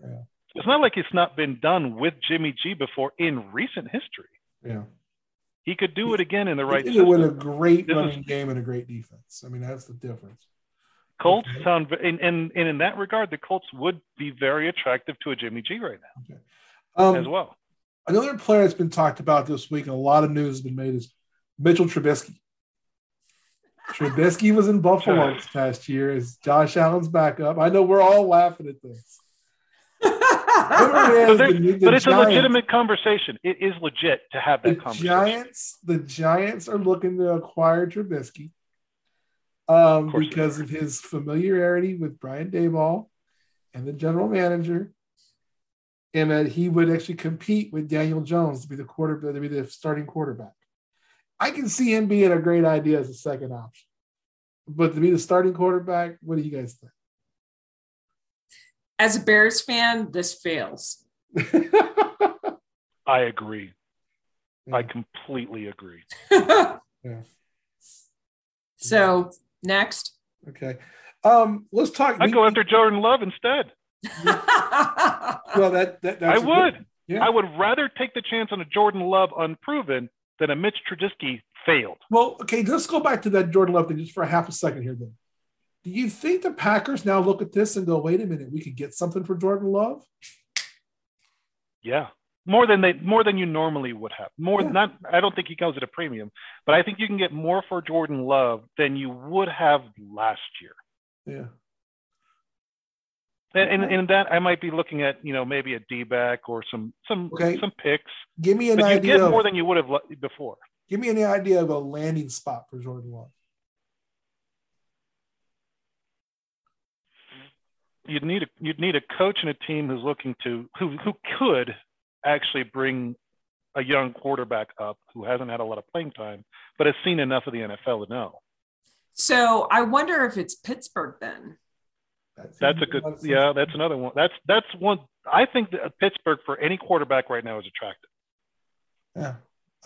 Yeah. It's not like it's not been done with Jimmy G before in recent history. Yeah. He could do it again in the right. He it with a great this running is, game and a great defense. I mean, that's the difference. Colts okay. sound, and, and, and in that regard, the Colts would be very attractive to a Jimmy G right now, okay. um, as well. Another player that's been talked about this week, and a lot of news has been made, is Mitchell Trubisky. Trubisky was in Buffalo this past year as Josh Allen's backup. I know we're all laughing at this. But, the, the but, it's Giants, a legitimate conversation. It is legit to have that the conversation. Giants, the Giants are looking to acquire Trubisky um, of because of his familiarity with Brian Daboll and the general manager and that he would actually compete with Daniel Jones to be the quarter to be the starting quarterback. I can see him being a great idea as a second option, but to be the starting quarterback, what do you guys think? As a Bears fan, this fails. I agree. Yeah. I completely agree. yeah. So next. Okay. Um, let's talk. I go after Jordan Love instead. well, that, that I would. Good, yeah. I would rather take the chance on a Jordan Love unproven than a Mitch Trubisky failed. Well, okay, let's go back to that Jordan Love thing just for a half a second here. Then, do you think the Packers now look at this and go, "Wait a minute, we could get something for Jordan Love"? Yeah, more than they more than you normally would have. More yeah. not. I don't think he comes at a premium, but I think you can get more for Jordan Love than you would have last year. Yeah. And, and, and that I might be looking at, you know, maybe a D back or some some okay. some picks. Give me an but idea. You get more than you would have before. Give me any idea of a landing spot for Jordan Love. You'd need a you'd need a coach and a team who's looking to who who could actually bring a young quarterback up who hasn't had a lot of playing time, but has seen enough of the NFL to know. So I wonder if it's Pittsburgh then. That's, that's a good, yeah. That's another one. That's that's one. I think that Pittsburgh for any quarterback right now is attractive. Yeah,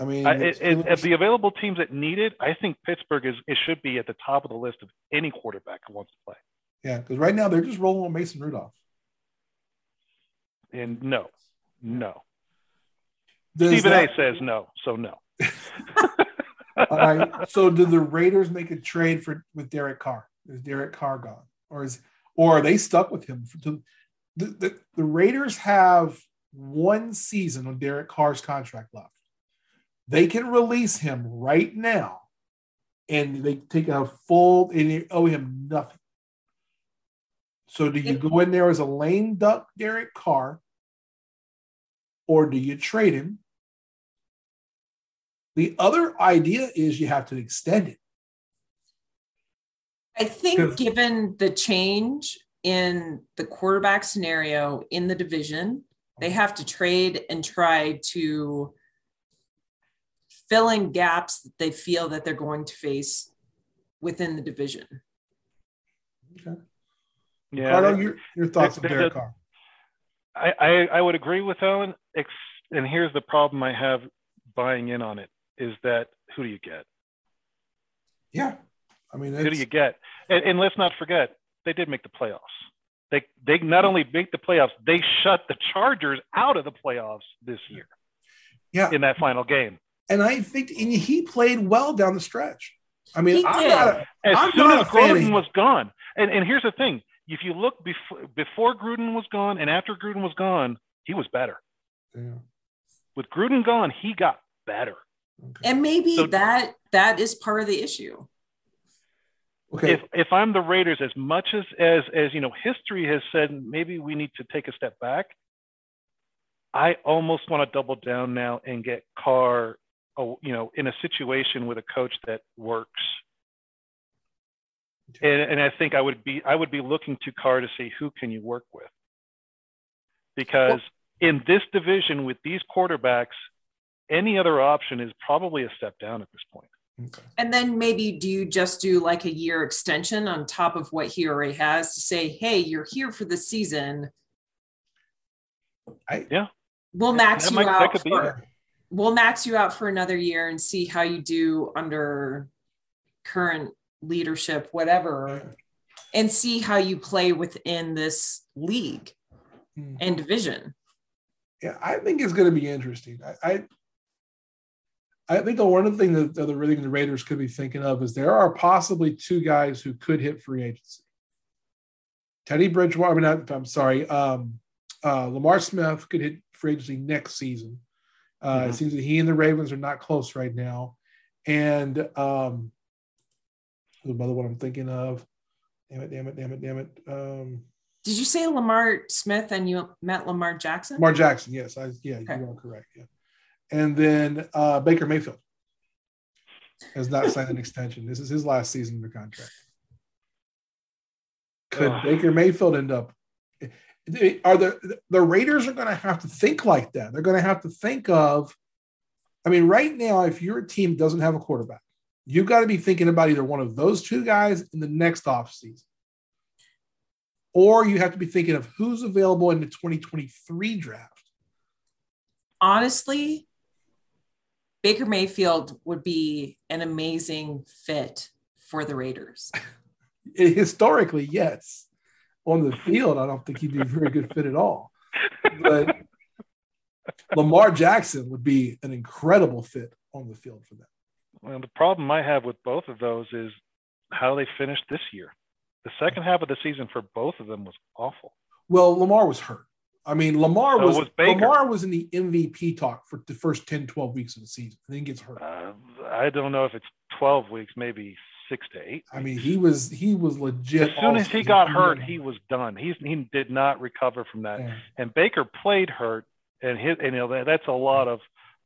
I mean, I, it, it, of the available teams that need it, I think Pittsburgh is it should be at the top of the list of any quarterback who wants to play. Yeah, because right now they're just rolling with Mason Rudolph. And no, no. Does Stephen that, A says no, so no. All right. So, do the Raiders make a trade for with Derek Carr? Is Derek Carr gone, or is or are they stuck with him? The, the, the Raiders have one season on Derek Carr's contract left. They can release him right now and they take a full and they owe him nothing. So do you go in there as a lame duck Derek Carr or do you trade him? The other idea is you have to extend it. I think given the change in the quarterback scenario in the division, they have to trade and try to fill in gaps that they feel that they're going to face within the division. Okay. Yeah. Carlo, your, your thoughts on Derek Carr? I, I, I would agree with Ellen. And here's the problem I have buying in on it is that who do you get? Yeah. I mean, who do you get? And, and let's not forget, they did make the playoffs. They they not only make the playoffs, they shut the Chargers out of the playoffs this year. Yeah. In that final game. And I think and he played well down the stretch. I mean, I'm not a, as I'm soon as Gruden was gone. And and here's the thing: if you look before before Gruden was gone and after Gruden was gone, he was better. Yeah. With Gruden gone, he got better. Okay. And maybe so, that that is part of the issue. Okay. If if I'm the Raiders, as much as as as you know, history has said maybe we need to take a step back. I almost want to double down now and get Carr, oh, you know, in a situation with a coach that works. And, and I think I would be I would be looking to Carr to see who can you work with, because well, in this division with these quarterbacks, any other option is probably a step down at this point. Okay. And then maybe do you just do like a year extension on top of what he already has to say, hey, you're here for the season. I, yeah. We'll max that you might, out. For, we'll max you out for another year and see how you do under current leadership, whatever, and see how you play within this league mm-hmm. and division. Yeah, I think it's going to be interesting. I, I I think the one of the things that the, really the Raiders could be thinking of is there are possibly two guys who could hit free agency. Teddy Bridgewater, I mean, not, I'm sorry, um, uh, Lamar Smith could hit free agency next season. Uh, mm-hmm. It seems that he and the Ravens are not close right now. And um, another one I'm thinking of. Damn it, damn it, damn it, damn it. Um, Did you say Lamar Smith and you met Lamar Jackson? Lamar Jackson, yes. I, yeah, okay. you are correct. Yeah and then uh, Baker Mayfield has not signed an extension. This is his last season under contract. Could Baker Mayfield end up? Are the the Raiders are going to have to think like that? They're going to have to think of. I mean, right now, if your team doesn't have a quarterback, you've got to be thinking about either one of those two guys in the next offseason. Or you have to be thinking of who's available in the 2023 draft. Honestly, Baker Mayfield would be an amazing fit for the Raiders. Historically, yes. On the field, I don't think he'd be a very good fit at all. But Lamar Jackson would be an incredible fit on the field for them. Well, the problem I have with both of those is how they finished this year. The second half of the season for both of them was awful. Well, Lamar was hurt. I mean, Lamar so was, was Lamar was in the MVP talk for the first 10, 12 weeks of the season. I think gets hurt. Uh, I don't know if it's 12 weeks, maybe six to eight. Weeks. I mean, he was he was legit. As soon as he got hurt, he was done. He's he did not recover from that. Yeah. And Baker played hurt, and his and you know that's a lot of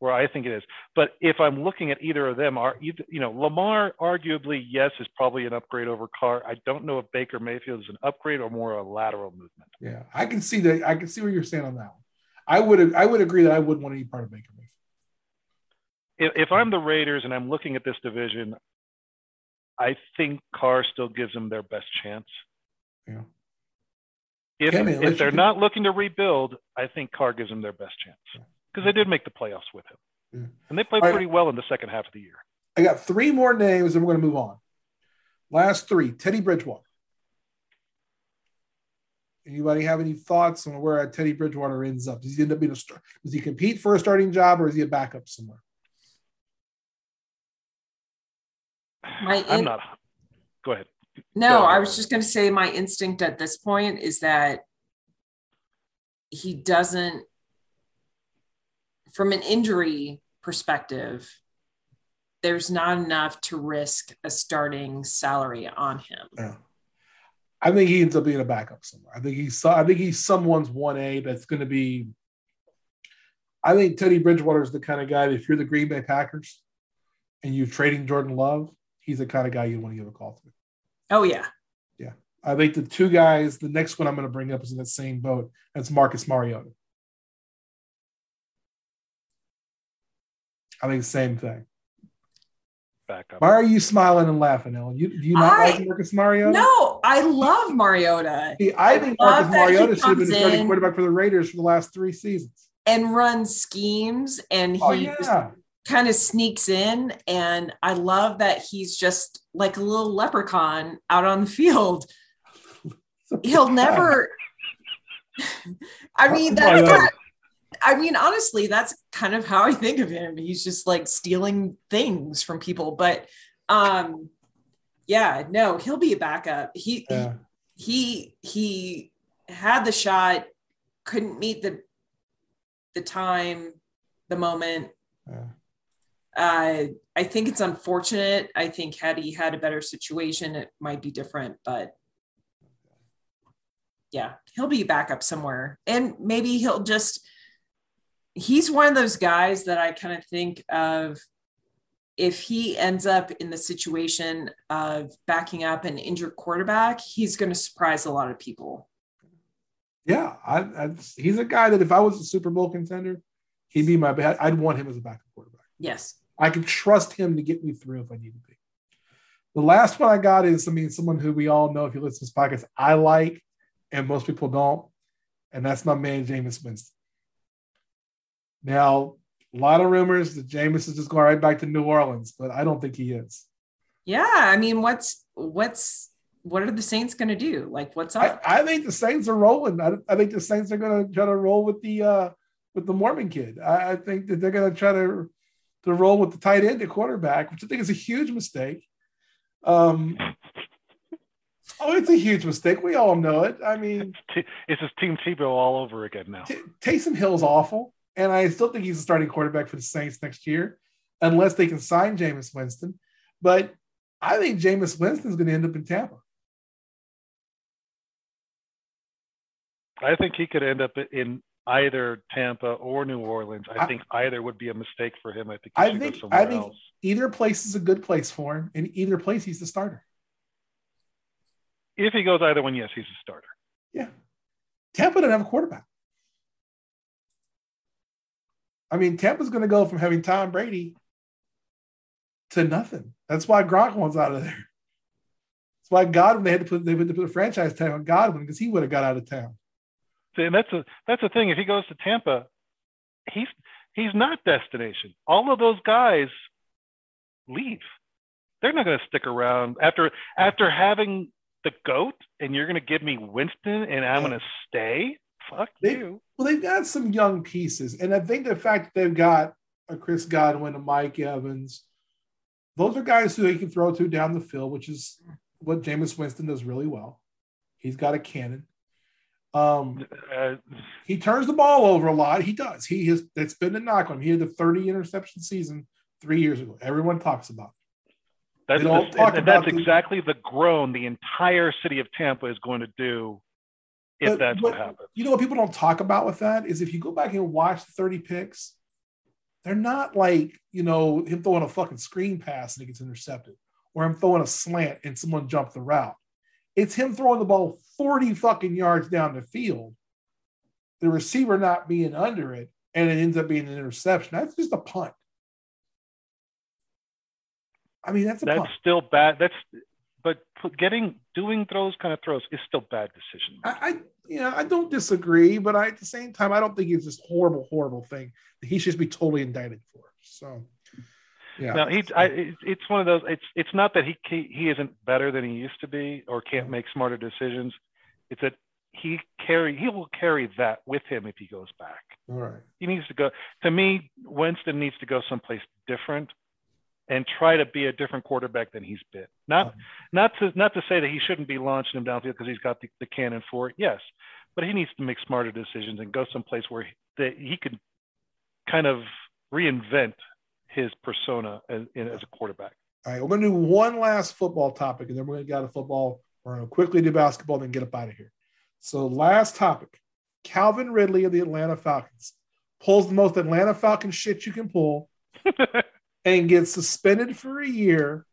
where I think it is. But if I'm looking at either of them, are either you know Lamar arguably yes is probably an upgrade over Carr. I don't know if Baker Mayfield is an upgrade or more a lateral movement. Yeah, I can see that. I can see where you're saying on that one. I would I would agree that I wouldn't want to be part of Baker Mayfield. If, if I'm the Raiders and I'm looking at this division, I think Carr still gives them their best chance. Yeah. If, if they're not looking to rebuild, I think Carr gives them their best chance. Yeah because they did make the playoffs with him, yeah. and they played All pretty right. well in the second half of the year. I got three more names, and we're going to move on. Last three: Teddy Bridgewater. Anybody have any thoughts on where Teddy Bridgewater ends up? Does he end up being a star? Does he compete for a starting job, or is he a backup somewhere? My in- I'm not. Go ahead. No, Go ahead. I was just going to say my instinct at this point is that he doesn't from an injury perspective, there's not enough to risk a starting salary on him. Yeah. I think he ends up being a backup somewhere. I think he's I think he's someone's one A that's going to be. I think Teddy Bridgewater is the kind of guy that if you're the Green Bay Packers and you're trading Jordan Love, he's the kind of guy you want to give a call to. Oh yeah. Yeah. I think the two guys, the next one I'm going to bring up is in that same boat. That's Marcus Mariota. I think the same thing. Back up. Why are you smiling and laughing, Ellen? You, do you not I- like Marcus Mariota? No, I love Mariota See, I I think love Marcus that Mariota should have been the starting in- quarterback for the Raiders for the last three seasons. and runs schemes and oh, he Oh yeah, kind of sneaks in and I love that he's just like a little leprechaun out on the field. He'll never I mean that's Mariota. I mean honestly that's kind of how I think of him. He's just like stealing things from people but um yeah, no, he'll be a backup. He Yeah. he he had the shot couldn't meet the the time the moment Yeah. uh i think it's unfortunate i think had he had a better situation it might be different but yeah he'll be back up somewhere and maybe he'll just he's one of those guys that i kind of think of if he ends up in the situation of backing up an injured quarterback he's going to surprise a lot of people Yeah, I, I, he's a guy that if I was a Super Bowl contender, he'd be my. bad. I'd want him as a backup quarterback. yes I could trust him to get me through if I need to be. The last one I got is, I mean, someone who we all know if you listen to this podcast, I like, and most people don't, and that's my man Jameis Winston. Now, a lot of rumors that Jameis is just going right back to New Orleans, but I don't think he is. yeah i mean what's what's what are the saints going to do like what's I, up I think the Saints are rolling. I, I think the Saints are going to try to roll with the uh, with the Mormon kid. I, I think that they're going to try to to roll with the tight end at quarterback, which I think is a huge mistake. Um, oh, it's a huge mistake. We all know it. I mean, It's just Team Tebow all over again now. T- Taysom Hill's awful, and I still think he's a starting quarterback for the Saints next year, unless they can sign Jameis Winston. But I think Jameis Winston is going to end up in Tampa. I think he could end up in either Tampa or New Orleans. I, I- think either would be a mistake for him. I think he I think- I think- else. Either place is a good place for him, and either place he's the starter. If he goes either one, yes, he's a starter. Yeah. Tampa doesn't have a quarterback. I mean, Tampa's going to go from having Tom Brady to nothing. That's why Gronk wants out of there. That's why Godwin they had to put they had to put a franchise tag on Godwin because he would have got out of town. See, and that's a that's the thing. If he goes to Tampa, he's he's not destination. All of those guys leave. They're not going to stick around after after having the goat, and you're going to give me Winston, and I'm Yeah. going to stay. Fuck They- you. Well, they've got some young pieces, and I think the fact that they've got a Chris Godwin, a Mike Evans, those are guys who he can throw to down the field, which is what Jameis Winston does really well. He's got a cannon. Um, Uh, he turns the ball over a lot. He does. He has. That's been the knock on him. He had the 30 interception season three years ago. Everyone talks about. that's They the- talk and that's the- exactly the groan the entire city of Tampa is going to do if But- that's but- what happens. You know what people don't talk about with that is if you go back and watch the 30 picks, they're not like, you know, him throwing a fucking screen pass and it gets intercepted, or him throwing a slant and someone jumped the route. It's him throwing the ball 40 fucking yards down the field, the receiver not being under it, and it ends up being an interception. That's just a punt. I mean, that's a That's punt. still bad. That's but getting doing those kind of throws is still bad decision. I, I you know, I don't disagree, but I, at the same time, I don't think it's this horrible, horrible thing that he should be totally indicted for. So, yeah. Now he, I, it's one of those. It's it's not that he he he isn't better than he used to be or can't make smarter decisions. It's that he carry he will carry that with him if he goes back. All right. He needs to go. To me, Winston needs to go someplace different and try to be a different quarterback than he's been. Not not to not to say that he shouldn't be launching him downfield because he's got the, the cannon for it. Yes, but he needs to make smarter decisions and go someplace where he, that he could kind of reinvent his persona as, in, as a quarterback. All right. We're going to do one last football topic, and then we're going to get out of football. We're going to quickly do basketball, and then get up out of here. So, last topic Calvin Ridley of the Atlanta Falcons pulls the most Atlanta Falcon shit you can pull and gets suspended for a year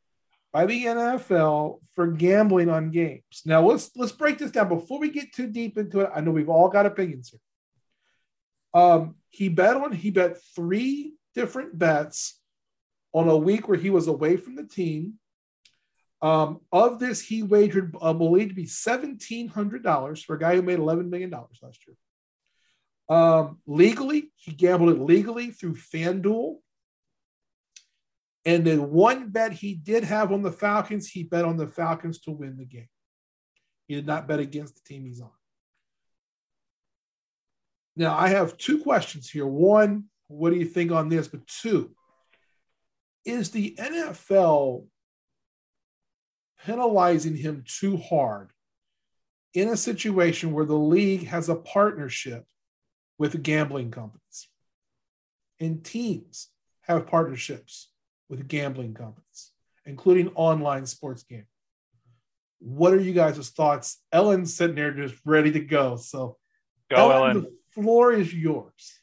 by the NFL for gambling on games. Now let's let's break this down before we get too deep into it. I know we've all got opinions here. Um, he bet on he bet three different bets on a week where he was away from the team. Um, of this, he wagered, uh, believed to be seventeen hundred dollars for a guy who made eleven million dollars last year. Um, legally, he gambled it legally through FanDuel. And then one bet he did have on the Falcons, he bet on the Falcons to win the game. He did not bet against the team he's on. Now, I have two questions here. One, what do you think on this? But two, is the NFL penalizing him too hard in a situation where the league has a partnership with gambling companies and teams have partnerships with gambling companies, including online sports gambling. What are you guys' thoughts? Ellen's sitting there just ready to go. So, go, Ellen, Ellen. the floor is yours.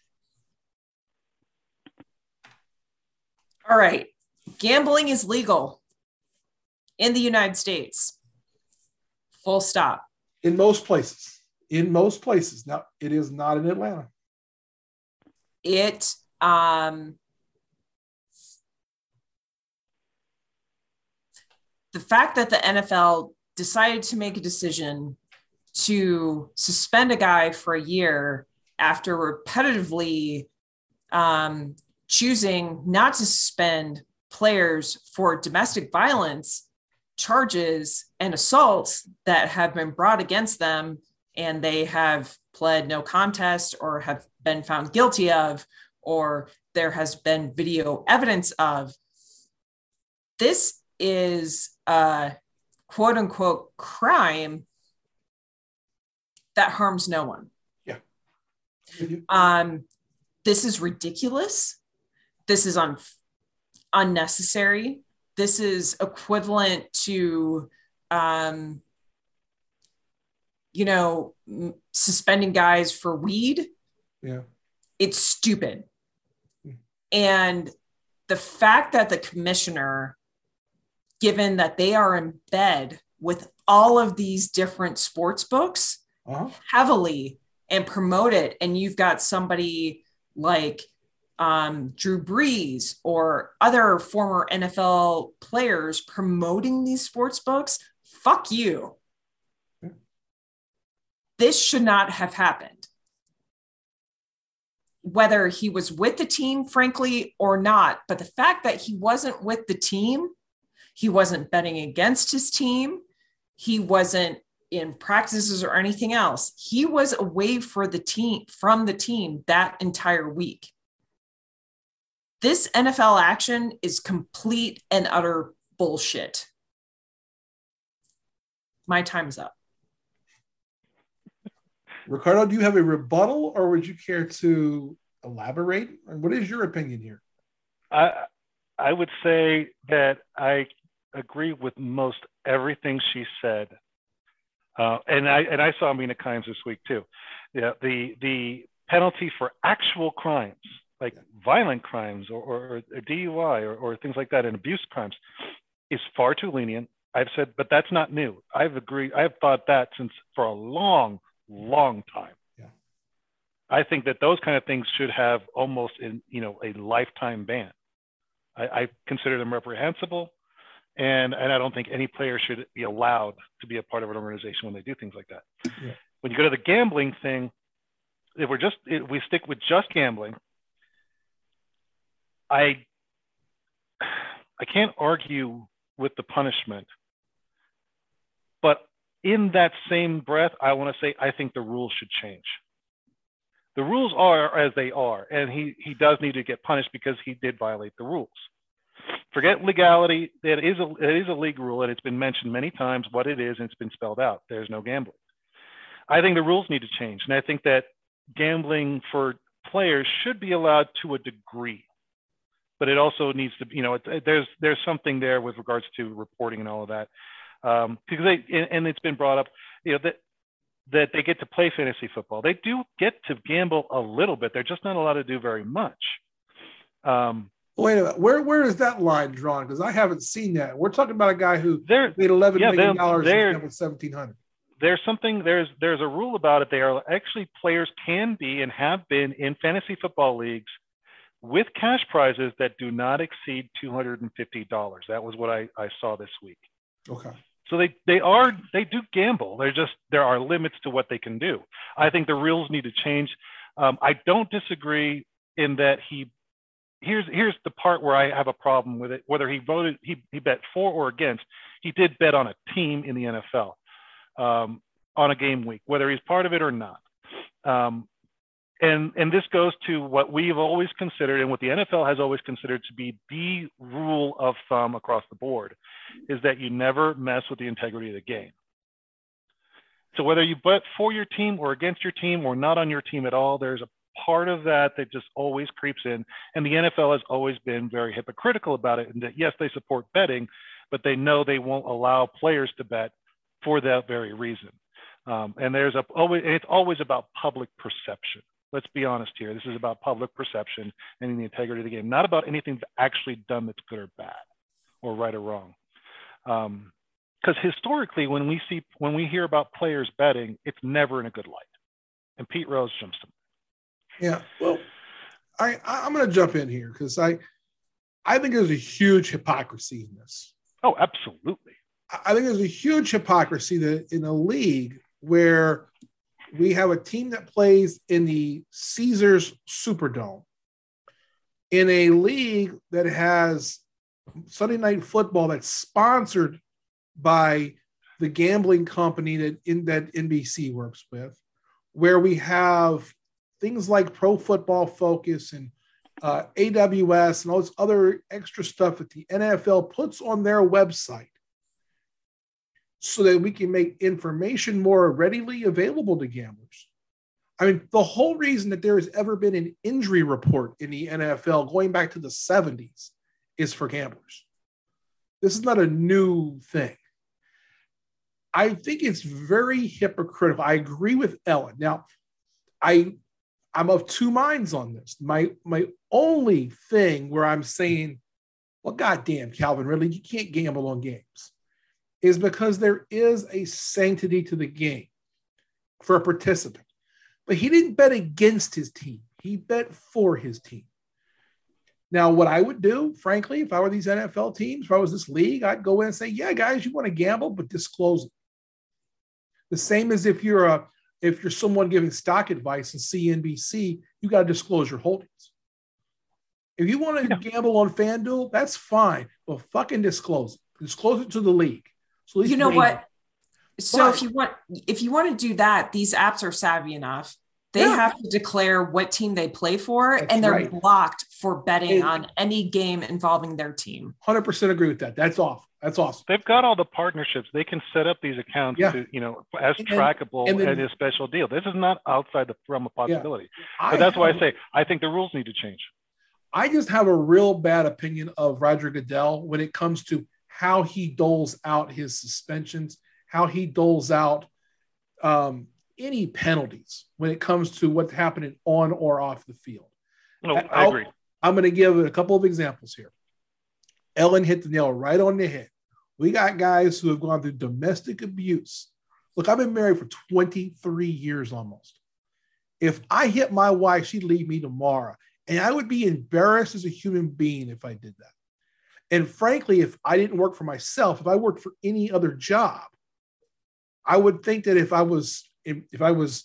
All right. Gambling is legal in the United States. Full stop. In most places. In most places. Now, it is not in Atlanta. It um the fact that the NFL decided to make a decision to suspend a guy for a year after repetitively um, choosing not to suspend players for domestic violence charges and assaults that have been brought against them and they have pled no contest or have been found guilty of or there has been video evidence of. This is a quote unquote crime that harms no one. Yeah. Um, this is ridiculous. This is un- unnecessary. This is equivalent to, um, you know, m- suspending guys for weed. Yeah. It's stupid. Hmm. And the fact that the commissioner given that they are in bed with all of these different sports books uh-huh. heavily and promote it. And you've got somebody like um, Drew Brees or other former NFL players promoting these sports books. Fuck you. This should not have happened. Whether he was with the team, frankly, or not, but the fact that he wasn't with the team he wasn't betting against his team. He wasn't in practices or anything else. He was away for the team from the team that entire week. This NFL action is complete and utter bullshit. My time's up. Ricardo, do you have a rebuttal or would you care to elaborate? What is your opinion here? I I would say that I agree with most everything she said. Uh, and I and I saw Mina Kimes this week too. Yeah, the the penalty for actual crimes, like violent crimes or, or, or DUI or, or things like that, and abuse crimes, is far too lenient. I've said, but that's not new. I've agreed. I've thought that since for a long, long time. Yeah. I think that those kind of things should have almost in you know a lifetime ban. I, I consider them reprehensible and and I don't think any player should be allowed to be a part of an organization when they do things like that. Yeah. When you go to the gambling thing, if we're just if we stick with just gambling, I I can't argue with the punishment, but in that same breath, I want to say I think the rules should change. The rules are as they are, and he he does need to get punished because he did violate the rules forget legality. It is a it is a league rule, and it's been mentioned many times what it is, and it's been spelled out. There's no gambling. I think the rules need to change, and I think that gambling for players should be allowed to a degree, but it also needs to, you know, it, there's there's something there with regards to reporting and all of that, um, because they and, and it's been brought up, you know, that that they get to play fantasy football. They do get to gamble a little bit. They're just not allowed to do very much. Um, Wait a minute. Where where is that line drawn? Because I haven't seen that. We're talking about a guy who There, made eleven yeah, million dollars in seventeen hundred. there's something there's there's a rule about it. They are actually players can be and have been in fantasy football leagues with cash prizes that do not exceed two hundred and fifty dollars. That was what I, I saw this week. Okay. So they they are they do gamble. They're just there are limits to what they can do. I think the rules need to change. Um, I don't disagree in that he here's here's the part where I have a problem with it. Whether he voted he he bet for or against, he did bet on a team in the NFL um, on a game week, whether he's part of it or not. Um, and and this goes to what we've always considered and what the NFL has always considered to be the rule of thumb across the board is that you never mess with the integrity of the game. So whether you bet for your team or against your team or not on your team at all, there's a part of that that just always creeps in. And the NFL has always been very hypocritical about it. And that yes, they support betting, but they know they won't allow players to bet for that very reason. Um, and there's a always and it's always about public perception. Let's be honest here. This is about public perception and the integrity of the game, not about anything that's actually done that's good or bad, or right or wrong. Because historically, when we see when we hear about players betting, it's never in a good light. And Pete Rose jumps to Yeah. Well, I I- I'm going to jump in here because I I think there's a huge hypocrisy in this. Oh, absolutely. I I think there's a huge hypocrisy that in a league where we have a team that plays in the Caesars Superdome, in a league that has Sunday night football that's sponsored by the gambling company that in that NBC works with, where we have things like Pro Football Focus and uh, AWS and all this other extra stuff that the NFL puts on their website so that we can make information more readily available to gamblers. I mean, the whole reason that there has ever been an injury report in the NFL going back to the 70s is for gamblers. This is not a new thing. I think it's very hypocritical. I agree with Ellen. Now, I I'm of two minds on this. My my only thing where I'm saying, well, goddamn, Calvin, really, you can't gamble on games is because there is a sanctity to the game for a participant. But he didn't bet against his team, he bet for his team. Now, what I would do, frankly, if I were these NFL teams, if I was this league, I'd go in and say, yeah, guys, you want to gamble, but disclose it. The same as if you're a if you're someone giving stock advice in CNBC, you got to disclose your holdings. If you want to Yeah. gamble on FanDuel, that's fine, but fucking disclose it. Disclose it to the league. So at least you know they what? So But- if you want if you want to do that, these apps are savvy enough. They Yeah. have to declare what team they play for, That's and they're right. blocked for betting And- on any game involving their team. 100% agree with that. That's off. That's awesome. They've got all the partnerships. They can set up these accounts Yeah. to, you know, as And trackable and then- and a special deal. This is not outside the realm of possibility. I But that's why I say I think the rules need to change. I just have a real bad opinion of Roger Goodell when it comes to how he doles out his suspensions, how he doles out um, any penalties when it comes to what's happening on or off the field. No, I I'll- agree. I'm going to give a couple of examples here. Ellen hit the nail right on the head. We got guys who have gone through domestic abuse. Look, I've been married for 23 years almost. If I hit my wife, she'd leave me tomorrow. And I would be embarrassed as a human being if I did that. And frankly, if I didn't work for myself, if I worked for any other job, I would think that if I was, if, I was,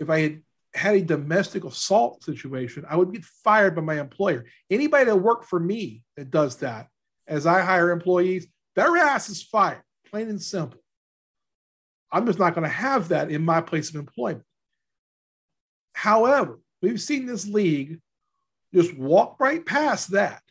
if I had had a domestic assault situation, I would get fired by my employer. Anybody that worked for me that does that, as I hire employees, their ass is fired, plain and simple. I'm just not going to have that in my place of employment. However, we've seen this league just walk right past that,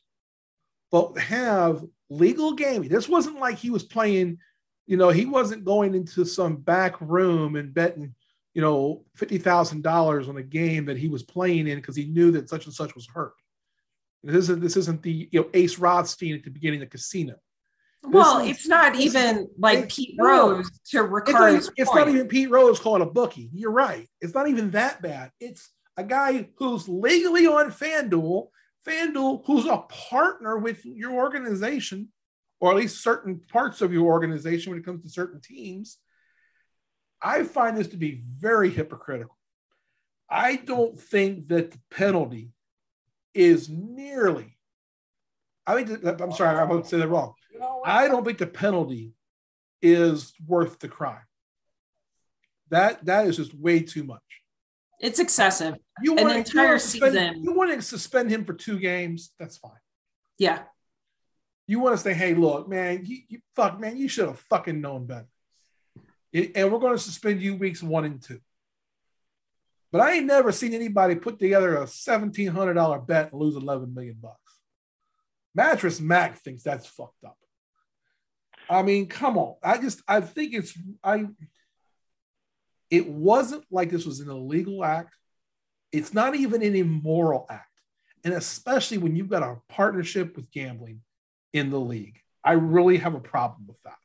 but have legal gaming. This wasn't like he was playing, you know, he wasn't going into some back room and betting you know, fifty thousand dollars on a game that he was playing in because he knew that such and such was hurt. This isn't this isn't the you know Ace Rothstein at the beginning of the casino. Well, is- it's not even like Pete. Rose to It's Ricardo's even, it's not even Pete Rose calling a bookie. You're right. It's not even that bad. It's a guy who's legally on FanDuel. FanDuel, who's a partner with your organization, or at least certain parts of your organization when it comes to certain teams, I find this to be very hypocritical. I don't think that the penalty is nearly, I think, I'm sorry, I won't say that wrong. I don't think the penalty is worth the crime. That that is just way too much. It's excessive. You want An entire to suspend, season. You want to suspend him for two games? That's fine. Yeah. You want to say, "Hey, look, man, you, you fuck, man, you should have fucking known better." It- and we're going to suspend you weeks one and two. But I ain't never seen anybody put together a seventeen hundred dollar bet and lose eleven million bucks. Mattress Mac thinks that's fucked up. I mean, come on. I just I think it's I. It wasn't like this was an illegal act. It's not even an immoral act, and especially when you've got a partnership with gambling in the league, I really have a problem with that.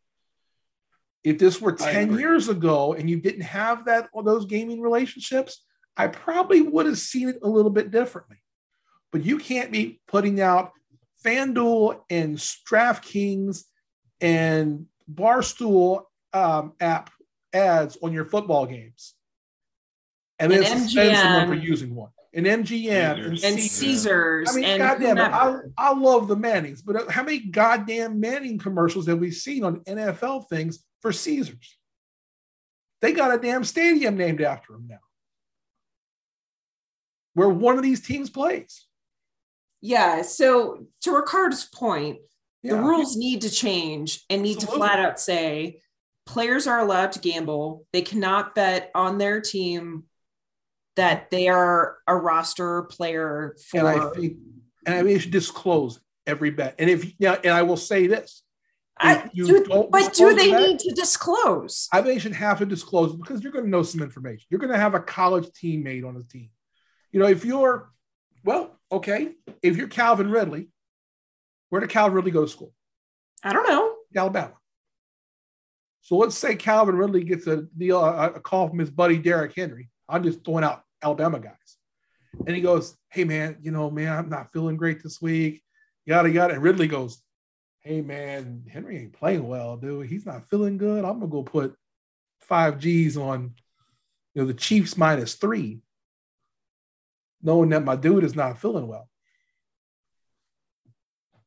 If this were 10 years ago and you didn't have that those gaming relationships, I probably would have seen it a little bit differently. But you can't be putting out FanDuel and DraftKings and Barstool um, app ads on your football games. And then And suspend someone for using one. And MGM and, Caesars. And Caesars. Caesars. I mean, and goddamn it, I. I love the Mannings, but how many goddamn Manning commercials have we seen on NFL things for Caesars? They got a damn stadium named after them now, where one of these teams plays. Yeah. So to Ricardo's point, the rules need to change and need Absolutely. to flat out say players are allowed to gamble. They cannot bet on their team that they are a roster player for. and I think, and I mean, you should disclose every bet. And if yeah, and I will say this, I- do- don't but do they that- need to disclose? I think you should have to disclose because you're going to know some information. You're going to have a college teammate on the team. You know, if you're, well, okay, if you're Calvin Ridley, where did Calvin Ridley go to school? I don't know. Alabama. So let's say Calvin Ridley gets a deal, a, a call from his buddy Derrick Henry. I'm just throwing out Alabama guys, and he goes, "Hey man, you know, man, I'm not feeling great this week." Yada yada. And Ridley goes, "Hey man, Henry ain't playing well, dude. He's not feeling good. I'm gonna go put five G's on, you know, the Chiefs minus three, knowing that my dude is not feeling well."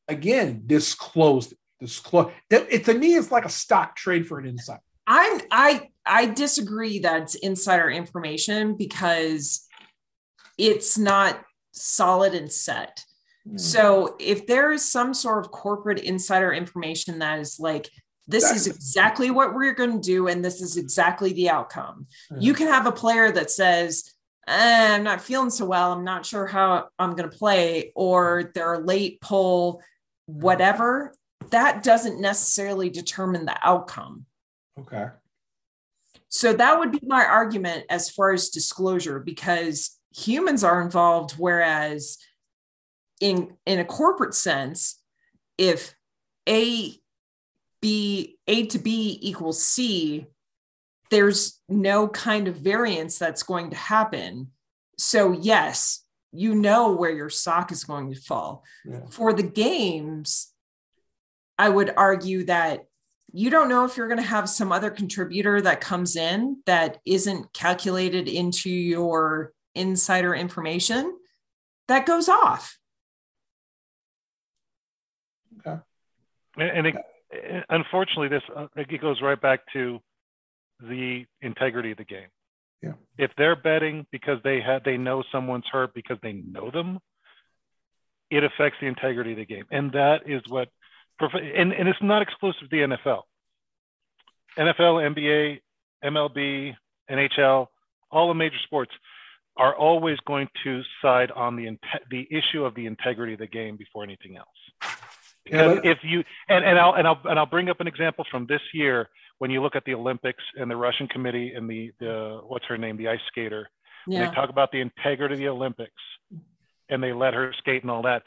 Again, disclosed it. Disclose it, it to me, it's like a stock trade for an insider. I'm I I disagree that it's insider information because it's not solid and set. Hmm. So if there is some sort of corporate insider information that is like this is Exactly. exactly what we're going to do and this is exactly the outcome. You can have a player that says "Eh, I'm not feeling so well, I'm not sure how I'm going to play or they're late pull whatever. That doesn't necessarily determine the outcome. okay. So that would be my argument as far as disclosure because humans are involved whereas in in a corporate sense if A B A to B equals C there's no kind of variance that's going to happen. So yes, you know where your sock is going to fall. Yeah. For the games I would argue that you don't know if you're going to have some other contributor that comes in that isn't calculated into your insider information that goes off. Okay. And, and it, unfortunately, this uh, it goes right back to the integrity of the game. Yeah. If they're betting because they have they know someone's hurt because they know them, it affects the integrity of the game, and that is what. And, and it's not exclusive to the NFL. NFL, NBA, MLB, NHL, all the major sports are always going to side on the the issue of the integrity of the game before anything else. Yeah, Because but- if you and, and I'll and I'll and I'll bring up an example from this year when you look at the Olympics and the Russian committee and the the what's her name the ice skater and Yeah. they talk about the integrity of the Olympics and they let her skate and all that.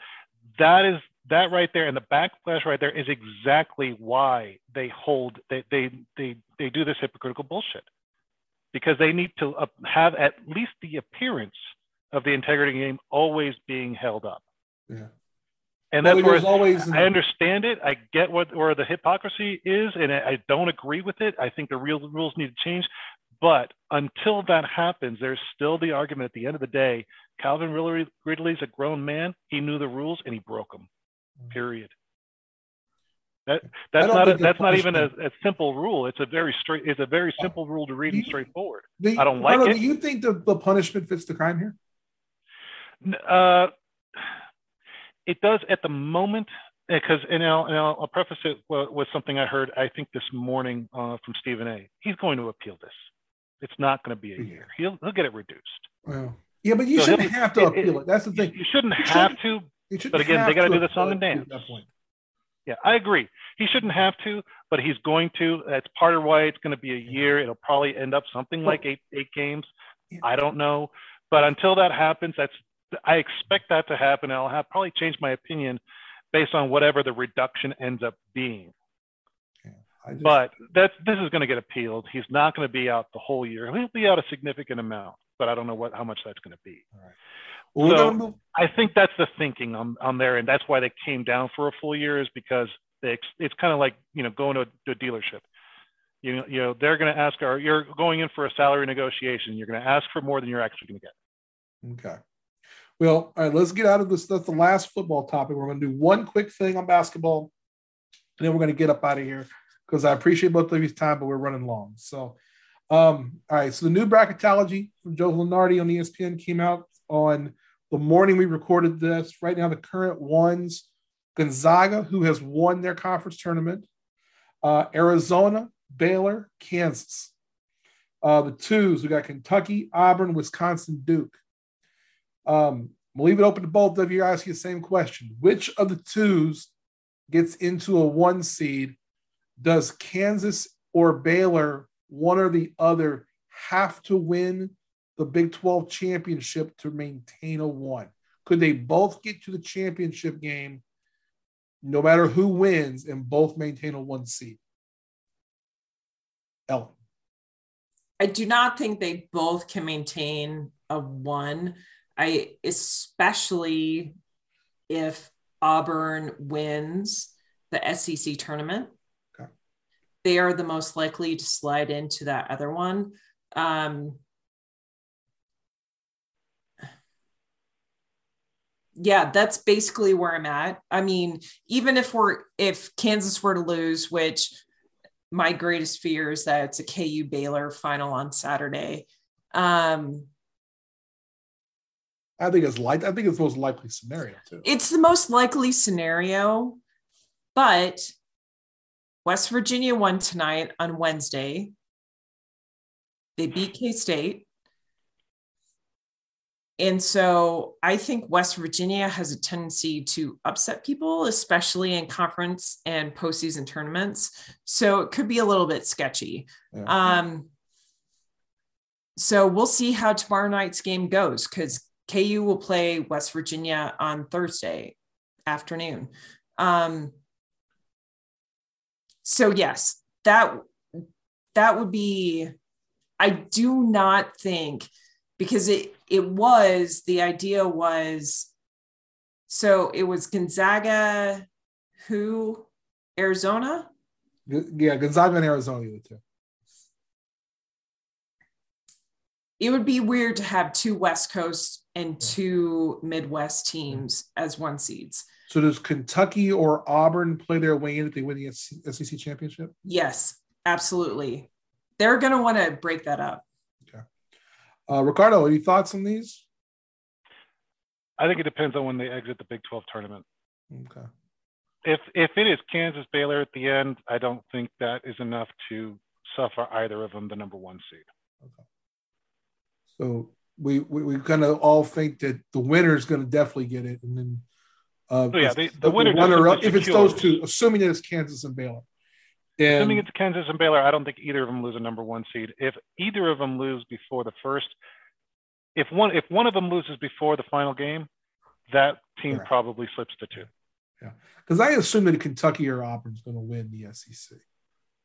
That is that right there and the backlash right there is exactly why they hold they they they they do this hypocritical bullshit because they need to uh, have at least the appearance of the integrity game always being held up. Yeah. And that's Well, where always I understand it. I get what where the hypocrisy is, and I don't agree with it. I think the real rules need to change. But until that happens, there's still the argument at the end of the day. Calvin Ridley, Ridley's a grown man. He knew the rules and he broke them. Period. That that's don't a, that's not even a, a simple rule. It's a very straight. It's a very simple rule to read and straightforward. You- I don't like it. Do you think the, the punishment fits the crime here? Uh, it does at the moment because, and, I'll, and I'll, I'll preface it with, with something I heard. I think this morning uh, from Stephen A. He's going to appeal this. It's not going to be a year. He'll he'll get it reduced. Well, yeah, but you So shouldn't have to it- appeal it. That's the thing. you shouldn't You have shouldn't- to. Shouldn't but again, they gotta do the song and it at dance. Yeah, I agree. He shouldn't have to, but he's going to. That's part of why it's going to be a year. It'll probably end up something like eight eight games. I don't know, but until that happens, that's I expect that to happen. I'll have probably change my opinion based on whatever the reduction ends up being. Just- But that's this is going to get appealed. He's not going to be out the whole year. He'll be out a significant amount, but I don't know what how much that's going to be. well, so- move. I think that's the thinking on on there, and that's why they came down for a full year is because they, it's kind of like you know going to a, to a dealership. You know, you know they're going to ask, or you're going in for a salary negotiation. You're going to ask for more than you're actually going to get. Okay. Well, all right, let's get out of this. That's the last football topic. We're going to do one quick thing on basketball, and then we're going to get up out of here because I appreciate both of you's time, but we're running long. So, um, all right. So the new bracketology from Joe Lunardi on ESPN came out on the morning we recorded this. Right now, the current ones: Gonzaga, who has won their conference tournament, uh, Arizona, Baylor, Kansas. Uh, the twos, we got Kentucky, Auburn, Wisconsin, Duke. Um, we'll leave it open to both of you. Ask you the same question: Which of the twos gets into a one seed? Does Kansas or Baylor, one or the other, have to win the Big 12 championship to maintain a one? Could they both get to the championship game, no matter who wins, and both maintain a one seed? Ellen. I do not think they both can maintain a one. I especially if Auburn wins the SEC tournament. Okay. They are the most likely to slide into that other one. Um, yeah, that's basically where I'm at. I mean, even if we're if Kansas were to lose, which my greatest fear is that it's a KU Baylor final on Saturday. Um, I think it's like I think it's the most likely scenario too. it's the most likely scenario, but West Virginia won tonight on Wednesday. They beat K State. And so I think West Virginia has a tendency to upset people, especially in conference and postseason tournaments. So it could be a little bit sketchy. Yeah. Um, so we'll see how tomorrow night's game goes because KU will play West Virginia on Thursday afternoon. Um, so yes, that that would be. I do not think because it it was the idea was so it was Gonzaga, who Arizona. yeah, Gonzaga and Arizona, the two. It would be weird to have two West Coast and two Midwest teams as one seeds. So does Kentucky or Auburn play their way in if they win the SEC championship? Yes, absolutely. They're going to want to break that up. Uh, Ricardo, any thoughts on these? I think it depends on when they exit the Big 12 tournament. Okay. If if it is Kansas Baylor at the end, I don't think that is enough to suffer either of them the number one seed. Okay. So we we, we kind of all think that the winner is going to definitely get it, and then uh, So, yeah, the- the winner runner up, if it's those two, assuming that it's Kansas and Baylor. And Assuming it's Kansas and Baylor, I don't think either of them lose a number one seed. If either of them lose before the first, if one if one of them loses before the final game, that team Correct. probably slips to two. Yeah, because I assume that Kentucky or Auburn is going to win the SEC.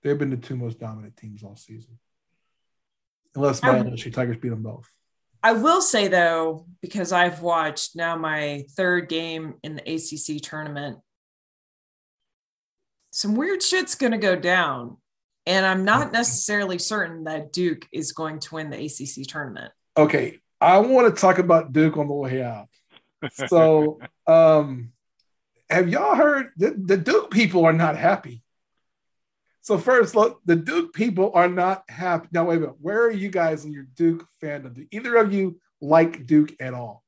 They've been the two most dominant teams all season, unless my Um, LSU Tigers beat them both. I will say though, because I've watched now my third game in the ACC tournament, some weird shit's going to go down. And I'm not necessarily certain that Duke is going to win the ACC tournament. Okay. I want to talk about Duke on the way out. So, um, have y'all heard the, the Duke people are not happy? So first, look, the Duke people are not happy. Now, wait a minute. Where are you guys in your Duke fandom? Do either of you like Duke at all?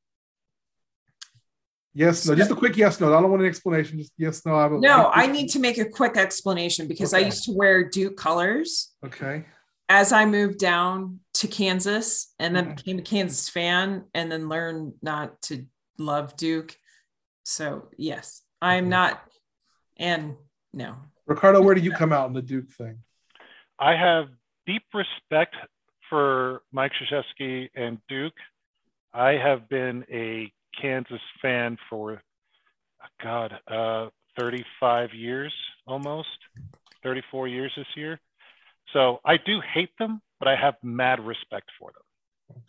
Yes, no. Just a quick yes, no. I don't want an explanation. Just yes, no. I no, I need to make a quick explanation because okay. I used to wear Duke colors. Okay. As I moved down to Kansas and then mm-hmm. became a Kansas fan and then learned not to love Duke. So yes, I'm not. And no, Ricardo, where do you come out on the Duke thing? I have deep respect for Mike Krzyzewski and Duke. I have been a Kansas fan for, God, uh, 35 years almost, 34 years this year. So I do hate them, but I have mad respect for them. Okay.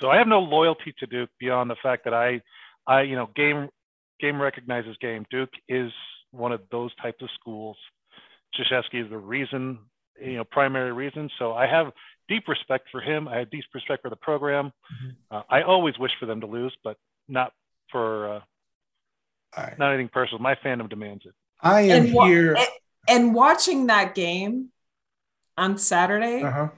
So I have no loyalty to Duke beyond the fact that I, I, you know, game game recognizes game. Duke is one of those types of schools. Krzyzewski is the reason, you know, primary reason. So I have deep respect for him. I have deep respect for the program. Mm-hmm. Uh, I always wish for them to lose, but not for uh, right. not anything personal. My fandom demands it. I am and wa- here. And, and, watching that game on Saturday uh-huh.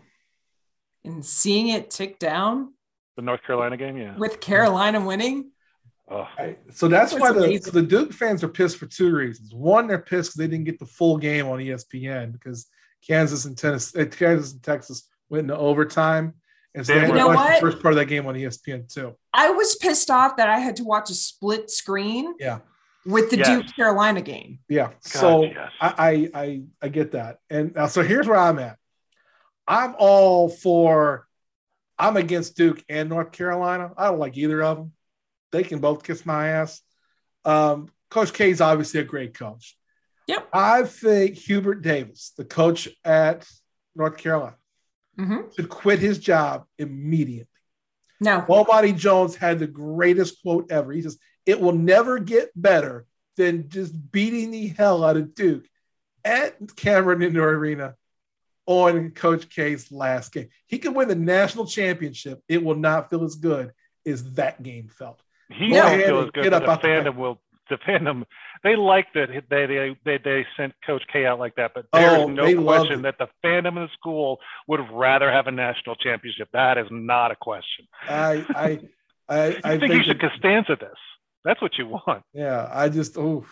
and seeing it tick down. The North Carolina game, yeah. With Carolina winning. Oh. So that's why the, so the Duke fans are pissed for two reasons. One, they're pissed because they didn't get the full game on ESPN because Kansas and Tennessee, uh, Kansas and Texas went into overtime. And so they had to watch the first part of that game on ESPN too. I was pissed off that I had to watch a split screen. Yeah. With the yes. Duke Carolina game. Yeah. God, so yes. I, I I get that. And uh, so here's where I'm at. I'm all for I'm against Duke and North Carolina. I don't like either of them they can both kiss my ass. Um, coach K is obviously a great coach. Yep. I think Hubert Davis, the coach at North Carolina, mm-hmm. should quit his job immediately. No. Bomani Jones had the greatest quote ever. He says, It will never get better than just beating the hell out of Duke at Cameron Indoor Arena on Coach K's last game. He could win the national championship. It will not feel as good as that game felt. He no. not feel as good. But the fandom will. The fandom they like that they they they, they sent Coach K out like that. But there's oh, no question that the fandom of the school would rather have a national championship. That is not a question. I I I, I think, think you should Costanza this. That's what you want. Yeah, I just oh.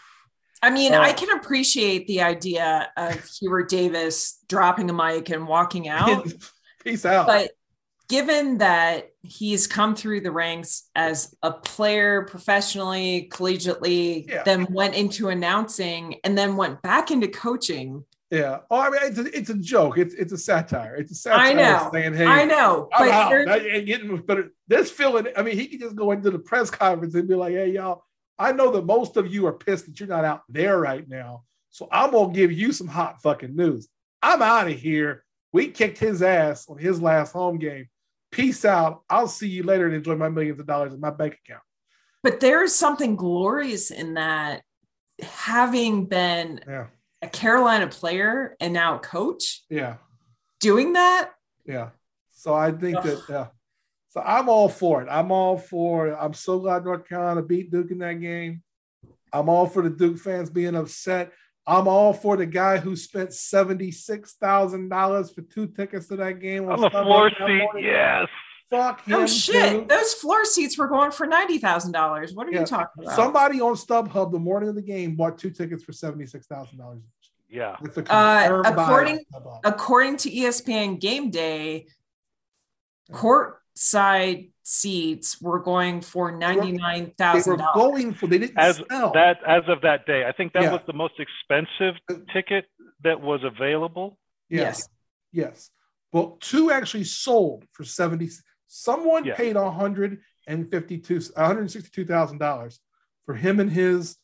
I mean, uh, I can appreciate the idea of Hubert Davis dropping a mic and walking out. Peace out. But given that he's come through the ranks as a player professionally, collegiately, yeah. then went into announcing and then went back into coaching. Yeah. Oh, I mean, it's a, it's a joke. It's it's a satire. It's a satire. I know. Saying, hey, I know. I'm but out. getting, but this feeling. I mean, he could just go into the press conference and be like, "Hey, y'all, I know that most of you are pissed that you're not out there right now. So I'm gonna give you some hot fucking news. I'm out of here. We kicked his ass on his last home game peace out. I'll see you later and enjoy my millions of dollars in my bank account. But there is something glorious in that having been yeah. a Carolina player and now a coach. Yeah. Doing that. Yeah. So I think Ugh. that, yeah. So I'm all for it. I'm all for it. I'm so glad North Carolina beat Duke in that game. I'm all for the Duke fans being upset. I'm all for the guy who spent seventy-six thousand dollars for two tickets to that game on, the floor seat. Yes. Fuck him. Oh shit! Those floor seats were going for ninety thousand dollars. What are yeah. you talking about? Somebody on StubHub the morning of the game bought two tickets for seventy-six thousand dollars. Yeah. Uh, according according to ESPN Game Day, courtside seats were going for ninety nine thousand dollars. Going for they didn't as sell. that as of that day. I think that yeah. was the most expensive uh, ticket that was available. Yes, yes. Well, two actually sold for seventy. Someone yeah. paid one hundred and fifty-two, one hundred sixty-two thousand dollars for him and his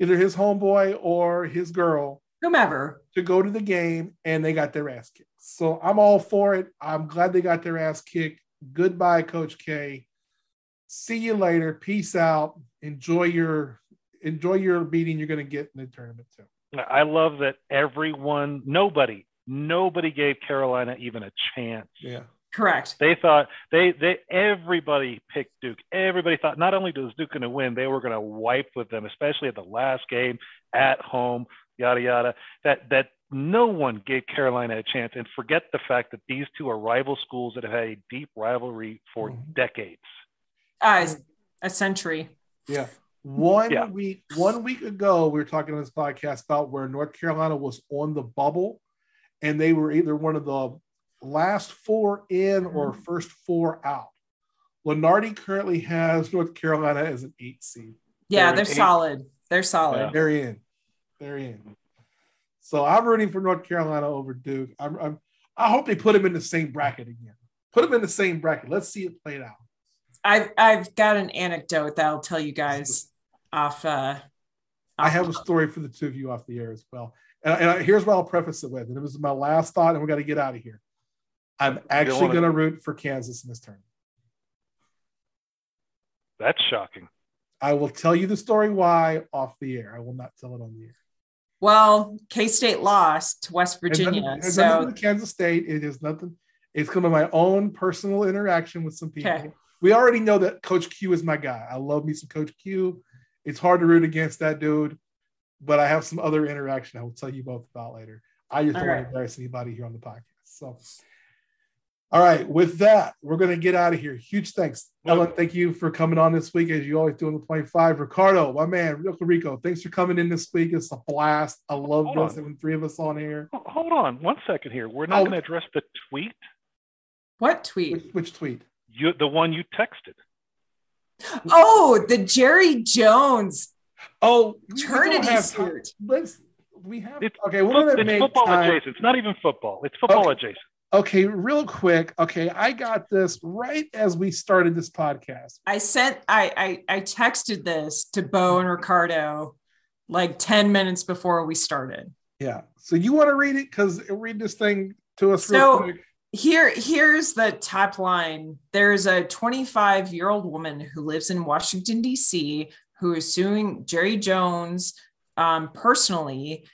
either his homeboy or his girl, whomever, to go to the game, and they got their ass kicked. So I'm all for it. I'm glad they got their ass kicked. Goodbye, Coach K. See you later. Peace out. Enjoy your enjoy your beating you're going to get in the tournament too. I love that everyone, nobody, nobody gave Carolina even a chance. Yeah. Correct. They thought they they everybody picked Duke. Everybody thought not only was Duke going to win, they were going to wipe with them, especially at the last game at home. Yada yada. That that no one gave Carolina a chance. And forget the fact that these two are rival schools that have had a deep rivalry for mm-hmm. decades. Uh, a century. Yeah. One yeah. week, one week ago, we were talking on this podcast about where North Carolina was on the bubble, and they were either one of the last four in or mm-hmm. first four out. Lunardi currently has North Carolina as an eight seed. Yeah, they're, they're solid. They're solid. Yeah. They're in. They're in. So I'm rooting for North Carolina over Duke. I'm, I'm I hope they put them in the same bracket again. Put them in the same bracket. Let's see it played out. I've I've got an anecdote that I'll tell you guys off. Uh, off I have a story for the two of you off the air as well. And, and here's what I'll preface it with. And it was my last thought, and we got to get out of here. I'm actually going to root for Kansas in this tournament. That's shocking. I will tell you the story why off the air. I will not tell it on the air. Well, K State lost to West Virginia. Nothing, so Kansas State, it is nothing. It's come of my own personal interaction with some people. Okay. We already know that Coach Q is my guy. I love me some Coach Q. It's hard to root against that dude, but I have some other interaction I will tell you both about later. I just All don't right. want to embarrass anybody here on the podcast. So all right, with that, we're going to get out of here. Huge thanks, Ellen. Thank you for coming on this week, as you always do on the 25. Ricardo, my man, Rico Rico, thanks for coming in this week. It's a blast. I love this having three of us on here. Hold on one second here. We're not oh. going to address the tweet. What tweet? Which, which tweet? You, the one you texted. Oh, the Jerry Jones. Oh, eternity suit. Let's. We have it's, okay. We're going to make football time. adjacent. It's not even football. It's football okay. adjacent. Okay, real quick. Okay, I got this right as we started this podcast. I sent I I, I texted this to Bo and Ricardo like 10 minutes before we started. Yeah. So you want to read it? Because read this thing to us so, Here, here's the top line. There's a 25 year old woman who lives in Washington, D.C., who is suing Jerry Jones um, personally,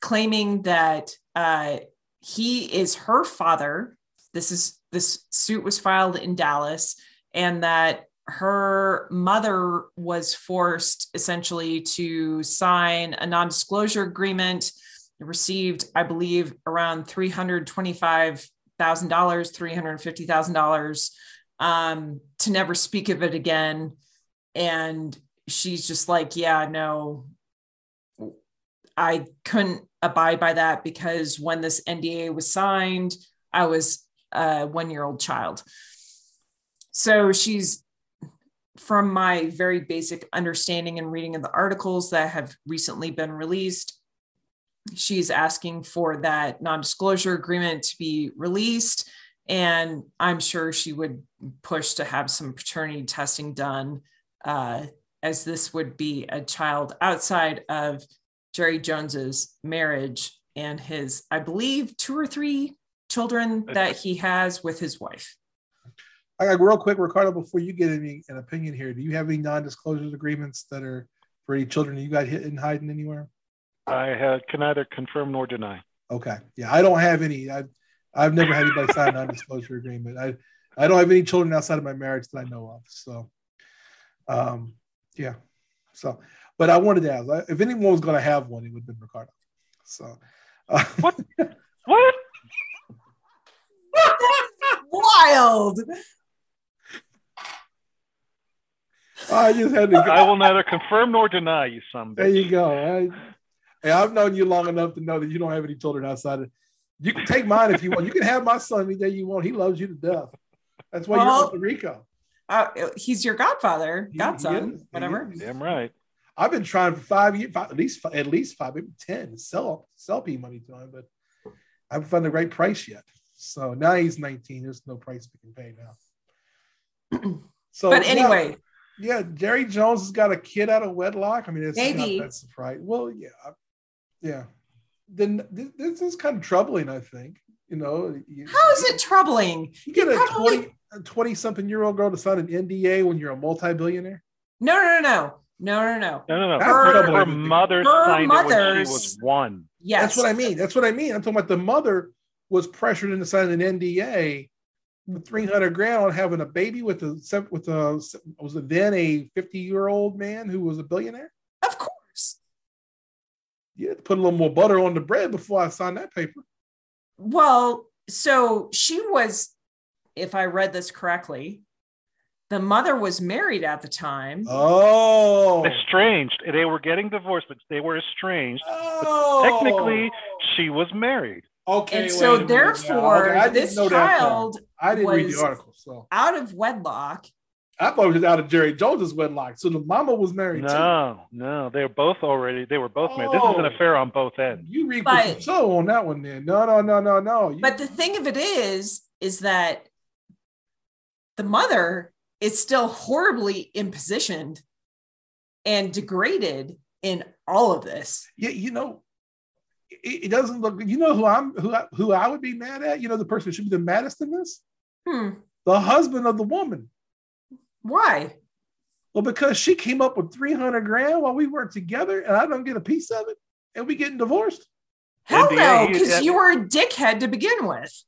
claiming that uh, he is her father. This is this suit was filed in Dallas, and that her mother was forced essentially to sign a non-disclosure agreement. Received, I believe, around three hundred twenty-five thousand dollars, three hundred fifty thousand um, dollars, to never speak of it again. And she's just like, yeah, no, I couldn't abide by that because when this NDA was signed, I was a one year old child. So she's, from my very basic understanding and reading of the articles that have recently been released, she's asking for that non disclosure agreement to be released. And I'm sure she would push to have some paternity testing done, uh, as this would be a child outside of Jerry Jones's marriage and his, I believe, two or three children that he has with his wife. I got real quick, Ricardo, before you get any an opinion here, do you have any non-disclosure agreements that are for any children you got hidden hiding anywhere? I have, can neither confirm nor deny. Okay. Yeah, I don't have any. I've I've never had anybody sign a non-disclosure agreement. I I don't have any children outside of my marriage that I know of. So um yeah. So but I wanted to ask if anyone was going to have one, it would have been Ricardo. So, uh, what? what? wild. I just had to. Go. I will neither confirm nor deny you, some. There you go. I, hey, I've known you long enough to know that you don't have any children outside of. You can take mine if you want. You can have my son any day you want. He loves you to death. That's why well, you're in Rico. Uh, he's your godfather, godson, whatever. Damn right. I've been trying for five years, five, at least at least five, maybe ten, sell sell P money to him, but I haven't found the right price yet. So now he's 19. There's no price we can pay now. so, but anyway, yeah, yeah, Jerry Jones has got a kid out of wedlock. I mean, it's maybe not that surprising. Well, yeah, yeah. Then this is kind of troubling. I think You know, how is it troubling? You get a probably... 20, a 20 something year old girl to sign an NDA when you're a multi billionaire? No, no, no, no. No, no, no. No, no, no. Her, her mother her signed mother's, it when she was one. Yes. That's what I mean. That's what I mean. I'm talking about the mother was pressured into signing an NDA with 300 grand on having a baby with a with a was it then a 50 year old man who was a billionaire? Of course. You had to put a little more butter on the bread before I signed that paper. Well, so she was, if I read this correctly, the mother was married at the time. Oh, estranged. They were getting divorced, but they were estranged. Oh. technically, she was married. Okay. And so therefore, okay, this child I didn't read the article. So out of wedlock. I thought it was out of Jerry Jones's wedlock. So the mama was married. No, too. no, they were both already. They were both oh, married. This is an oh. affair on both ends. You read but, so on that one, then. No, no, no, no, no. You, but the thing of it is, is that the mother is still horribly impositioned and degraded in all of this. Yeah, you know, it, it, doesn't look. You know who I'm who I, who I would be mad at. You know the person who should be the maddest in this. Hmm. The husband of the woman. Why? Well, because she came up with three hundred grand while we worked together, and I don't get a piece of it, and we getting divorced. Hell no, because you were a dickhead to begin with.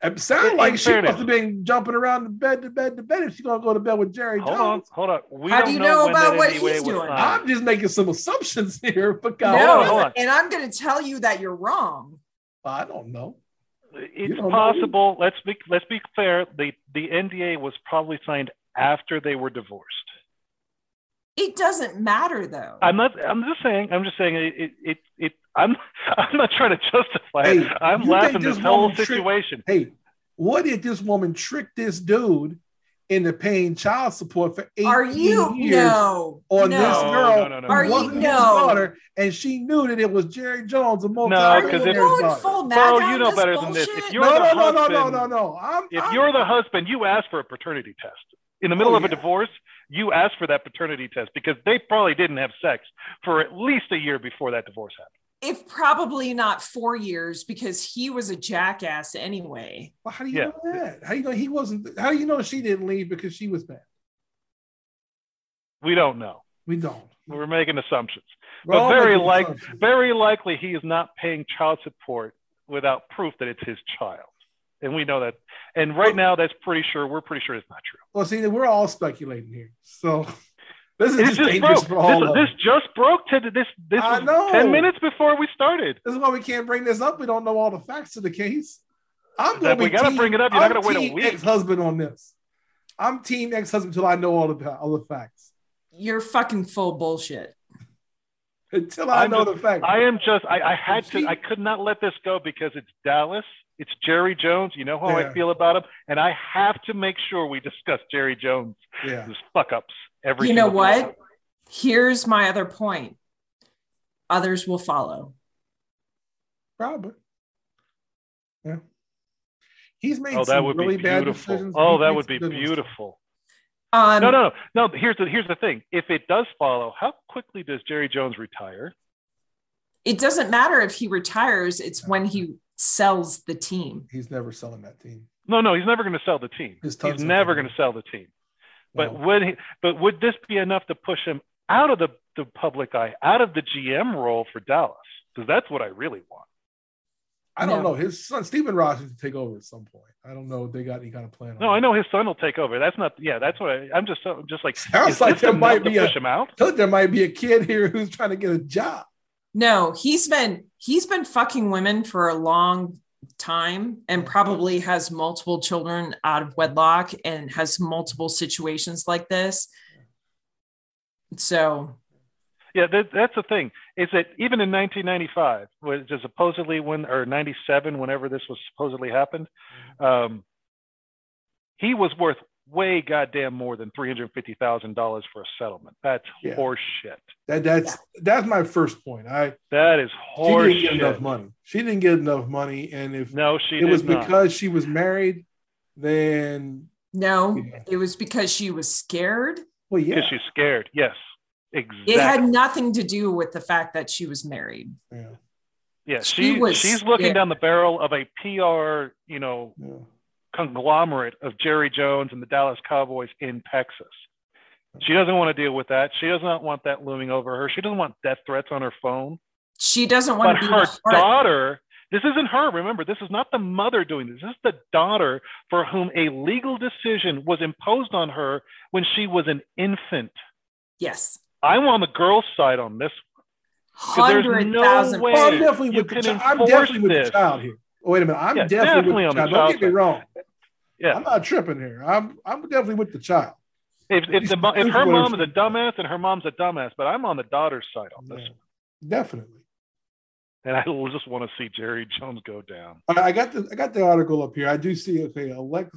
It sounds like she must have been jumping around the bed to bed to bed if she's gonna go to bed with Jerry hold Jones. On, hold on, we How do you know, know about what he's doing? I'm just making some assumptions here. But God, no, hold on. and I'm going to tell you that you're wrong. I don't know. It's possible. Know. Let's be let's be fair. The the NDA was probably signed after they were divorced. It doesn't matter though. I'm not. I'm just saying. I'm just saying. It. It. It. it I'm. I'm not trying to justify hey, it. I'm laughing this, this whole situation. hey, what if this woman tricked this dude into paying child support for eight Are you years no, on no, this girl? No, no, no, Are you no? Daughter, and she knew that it was Jerry Jones, a multi no, because if full so you know better bullshit? than this. If you're no, the no, husband, no, no, no, no, no. I'm, if I'm, you're the husband, you ask for a paternity test in the middle oh, of a oh, yeah. divorce, you ask for that paternity test because they probably didn't have sex for at least a year before that divorce happened. If probably not four years, because he was a jackass anyway. Well, how do you yeah. know that? How do you know he wasn't? How do you know she didn't leave because she was bad? We don't know. We don't. We're making assumptions, We're but very like very likely he is not paying child support without proof that it's his child and we know that. And right now, that's pretty sure we're pretty sure it's not true. Well, see, we're all speculating here, so this is just, just dangerous broke. for all. This, this just broke to this. This I know. ten minutes before we started. This is why we can't bring this up. We don't know all the facts of the case. I'm going to we got to bring it up. You're I'm not going to wait a week. Ex-husband on this. I'm team ex-husband until I know all the all the facts. You're fucking full bullshit. Until I I'm know just, the facts. I am just. I, I had to. I could not let this go because it's Dallas it's Jerry Jones. You know how yeah. I feel about him, and I have to make sure we discuss Jerry Jones, yeah. his fuck ups every. You know what? Time. Here's my other point. Others will follow. Probably. Yeah. He's made oh, that would really be bad beautiful. decisions. Oh, that would be beautiful. Um, no, no, no, no. Here's the here's the thing. If it does follow, how quickly does Jerry Jones retire? It doesn't matter if he retires. It's when he sells the team. He's never selling that team. No, no, he's never going to sell the team. He's never going to sell the team. But wow. would he, but would this be enough to push him out of the, the public eye, out of the GM role for Dallas? Because that's what I really want. I don't know. His son Stephen Ross to take over at some point. I don't know if they got any kind of plan. no, I know his son will take over. That's not. Yeah, that's what I, am just. I'm just like. Sounds like there might be a. Push Him out? There might be a kid here who's trying to get a job. No, he's been he's been fucking women for a long time and probably has multiple children out of wedlock and has multiple situations like this. So yeah, that, that's the thing. Is that even in 1995, which is supposedly when or 97, whenever this was supposedly happened, um, he was worth way goddamn more than three hundred fifty thousand dollars for a settlement. That's yeah. horse shit. That that's yeah. that's my first point. I that is horse. She didn't get enough money. She didn't get enough money, and if no, she it was not. because she was married, then no, yeah. it was because she was scared. Well, yeah, because she's scared. Yes, exactly. It had nothing to do with the fact that she was married. Yeah. Yeah, she, she was, she's looking yeah. down the barrel of a PR, you know, yeah. Conglomerate of Jerry Jones and the Dallas Cowboys in Texas. She doesn't want to deal with that. She does not want that looming over her. She doesn't want death threats on her phone. She doesn't want but to be her daughter. This isn't her. Remember, this is not the mother doing this. This is the daughter for whom a legal decision was imposed on her when she was an infant. Yes. I'm on the girl's side on this Hundred thousand. No I'm definitely with the child. I'm definitely with the child here. Wait a minute. I'm yeah, definitely, definitely, with the child. Don't get me wrong. Yeah. I'm not tripping here. I'm I'm definitely with the child. If if, the, if her mom is a dumbass and her mom's a dumbass, but I'm on the daughter's side on this. Yeah, definitely. And I just want to see Jerry Jones go down. I got the I got the article up here. I do see. Okay, Alex,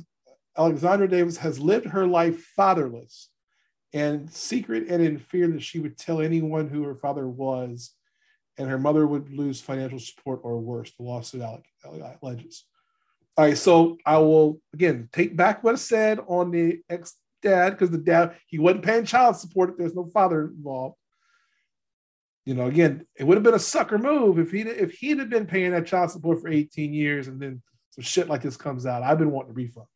Alexandra Davis has lived her life fatherless and secret and in fear that she would tell anyone who her father was, and her mother would lose financial support or worse, the lawsuit alleges. All right, so I will again take back what I said on the ex dad because the dad he wasn't paying child support. if There's no father involved. You know, again, it would have been a sucker move if he if he'd have been paying that child support for 18 years and then some shit like this comes out. I've been wanting a refund.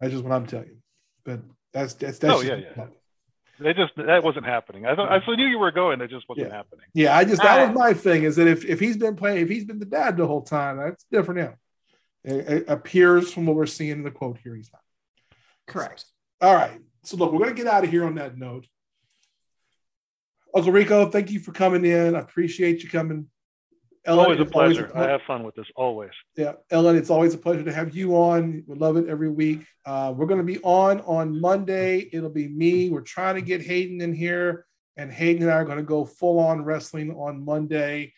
That's just what I'm telling you. But that's that's that's. Oh yeah, yeah. They just that wasn't happening. I thought I knew you were going. It just wasn't yeah. happening. Yeah, I just that was my thing. Is that if if he's been playing, if he's been the dad the whole time, that's different now. It, it appears from what we're seeing in the quote here, he's not. Correct. All right. So look, we're gonna get out of here on that note. Uncle Rico, thank you for coming in. I appreciate you coming. Ellen, always a pleasure. Always a I have fun with this always. Yeah, Ellen, it's always a pleasure to have you on. We love it every week. Uh, we're going to be on on Monday. It'll be me. We're trying to get Hayden in here, and Hayden and I are going to go full on wrestling on Monday.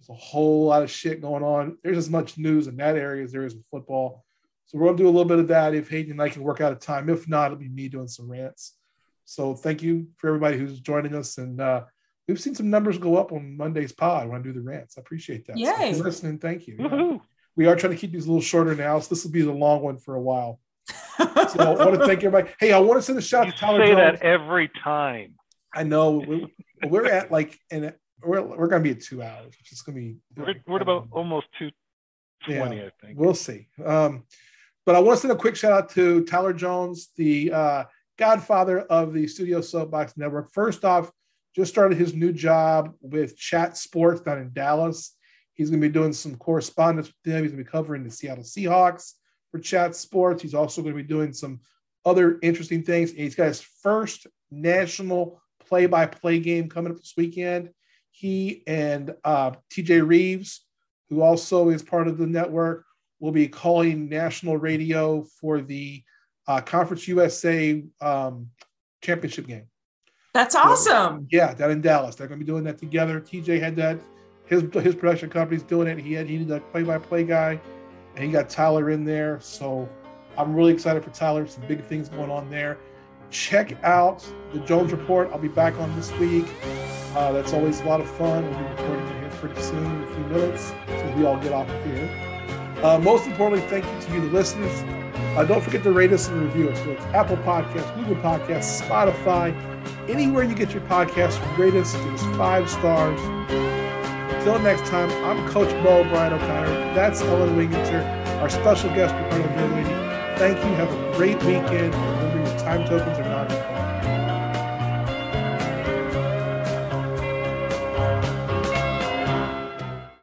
There's a whole lot of shit going on. There's as much news in that area as there is in football. So we're going to do a little bit of that if Hayden and I can work out a time. If not, it'll be me doing some rants. So thank you for everybody who's joining us and. Uh, we've seen some numbers go up on Monday's pod when I do the rants. I appreciate that. Yay. So listening. Thank you. Yeah. We are trying to keep these a little shorter now, so this will be the long one for a while. so I want to thank everybody. Hey, I want to send a shout you to Tyler say Jones. that every time. I know. We're, we're at like, and we're, we're going to be at two hours, which is going to be. We're, we're about almost two twenty, yeah, I think. We'll see. Um, but I want to send a quick shout out to Tyler Jones, the uh, godfather of the Studio Soapbox Network. First off, just started his new job with Chat Sports down in Dallas. He's going to be doing some correspondence with them. He's going to be covering the Seattle Seahawks for Chat Sports. He's also going to be doing some other interesting things. He's got his first national play by play game coming up this weekend. He and uh, TJ Reeves, who also is part of the network, will be calling national radio for the uh, Conference USA um, championship game. That's awesome. So, yeah, down in Dallas. They're going to be doing that together. TJ had that. His his production company's doing it. He had he needed a play by play guy, and he got Tyler in there. So I'm really excited for Tyler. Some big things going on there. Check out the Jones Report. I'll be back on this week. Uh, that's always a lot of fun. We'll be recording here pretty soon in a few minutes as we all get off of here. Uh, most importantly, thank you to you, the listeners. Uh, don't forget to rate us and review us. So it's Apple Podcasts, Google Podcasts, Spotify, anywhere you get your podcast, rate us. Give us five stars. Until next time, I'm Coach Bo Brian O'Connor. That's Ellen Wingenter, our special guest, Ricardo Lady. Thank you. Have a great weekend. Remember, your time tokens are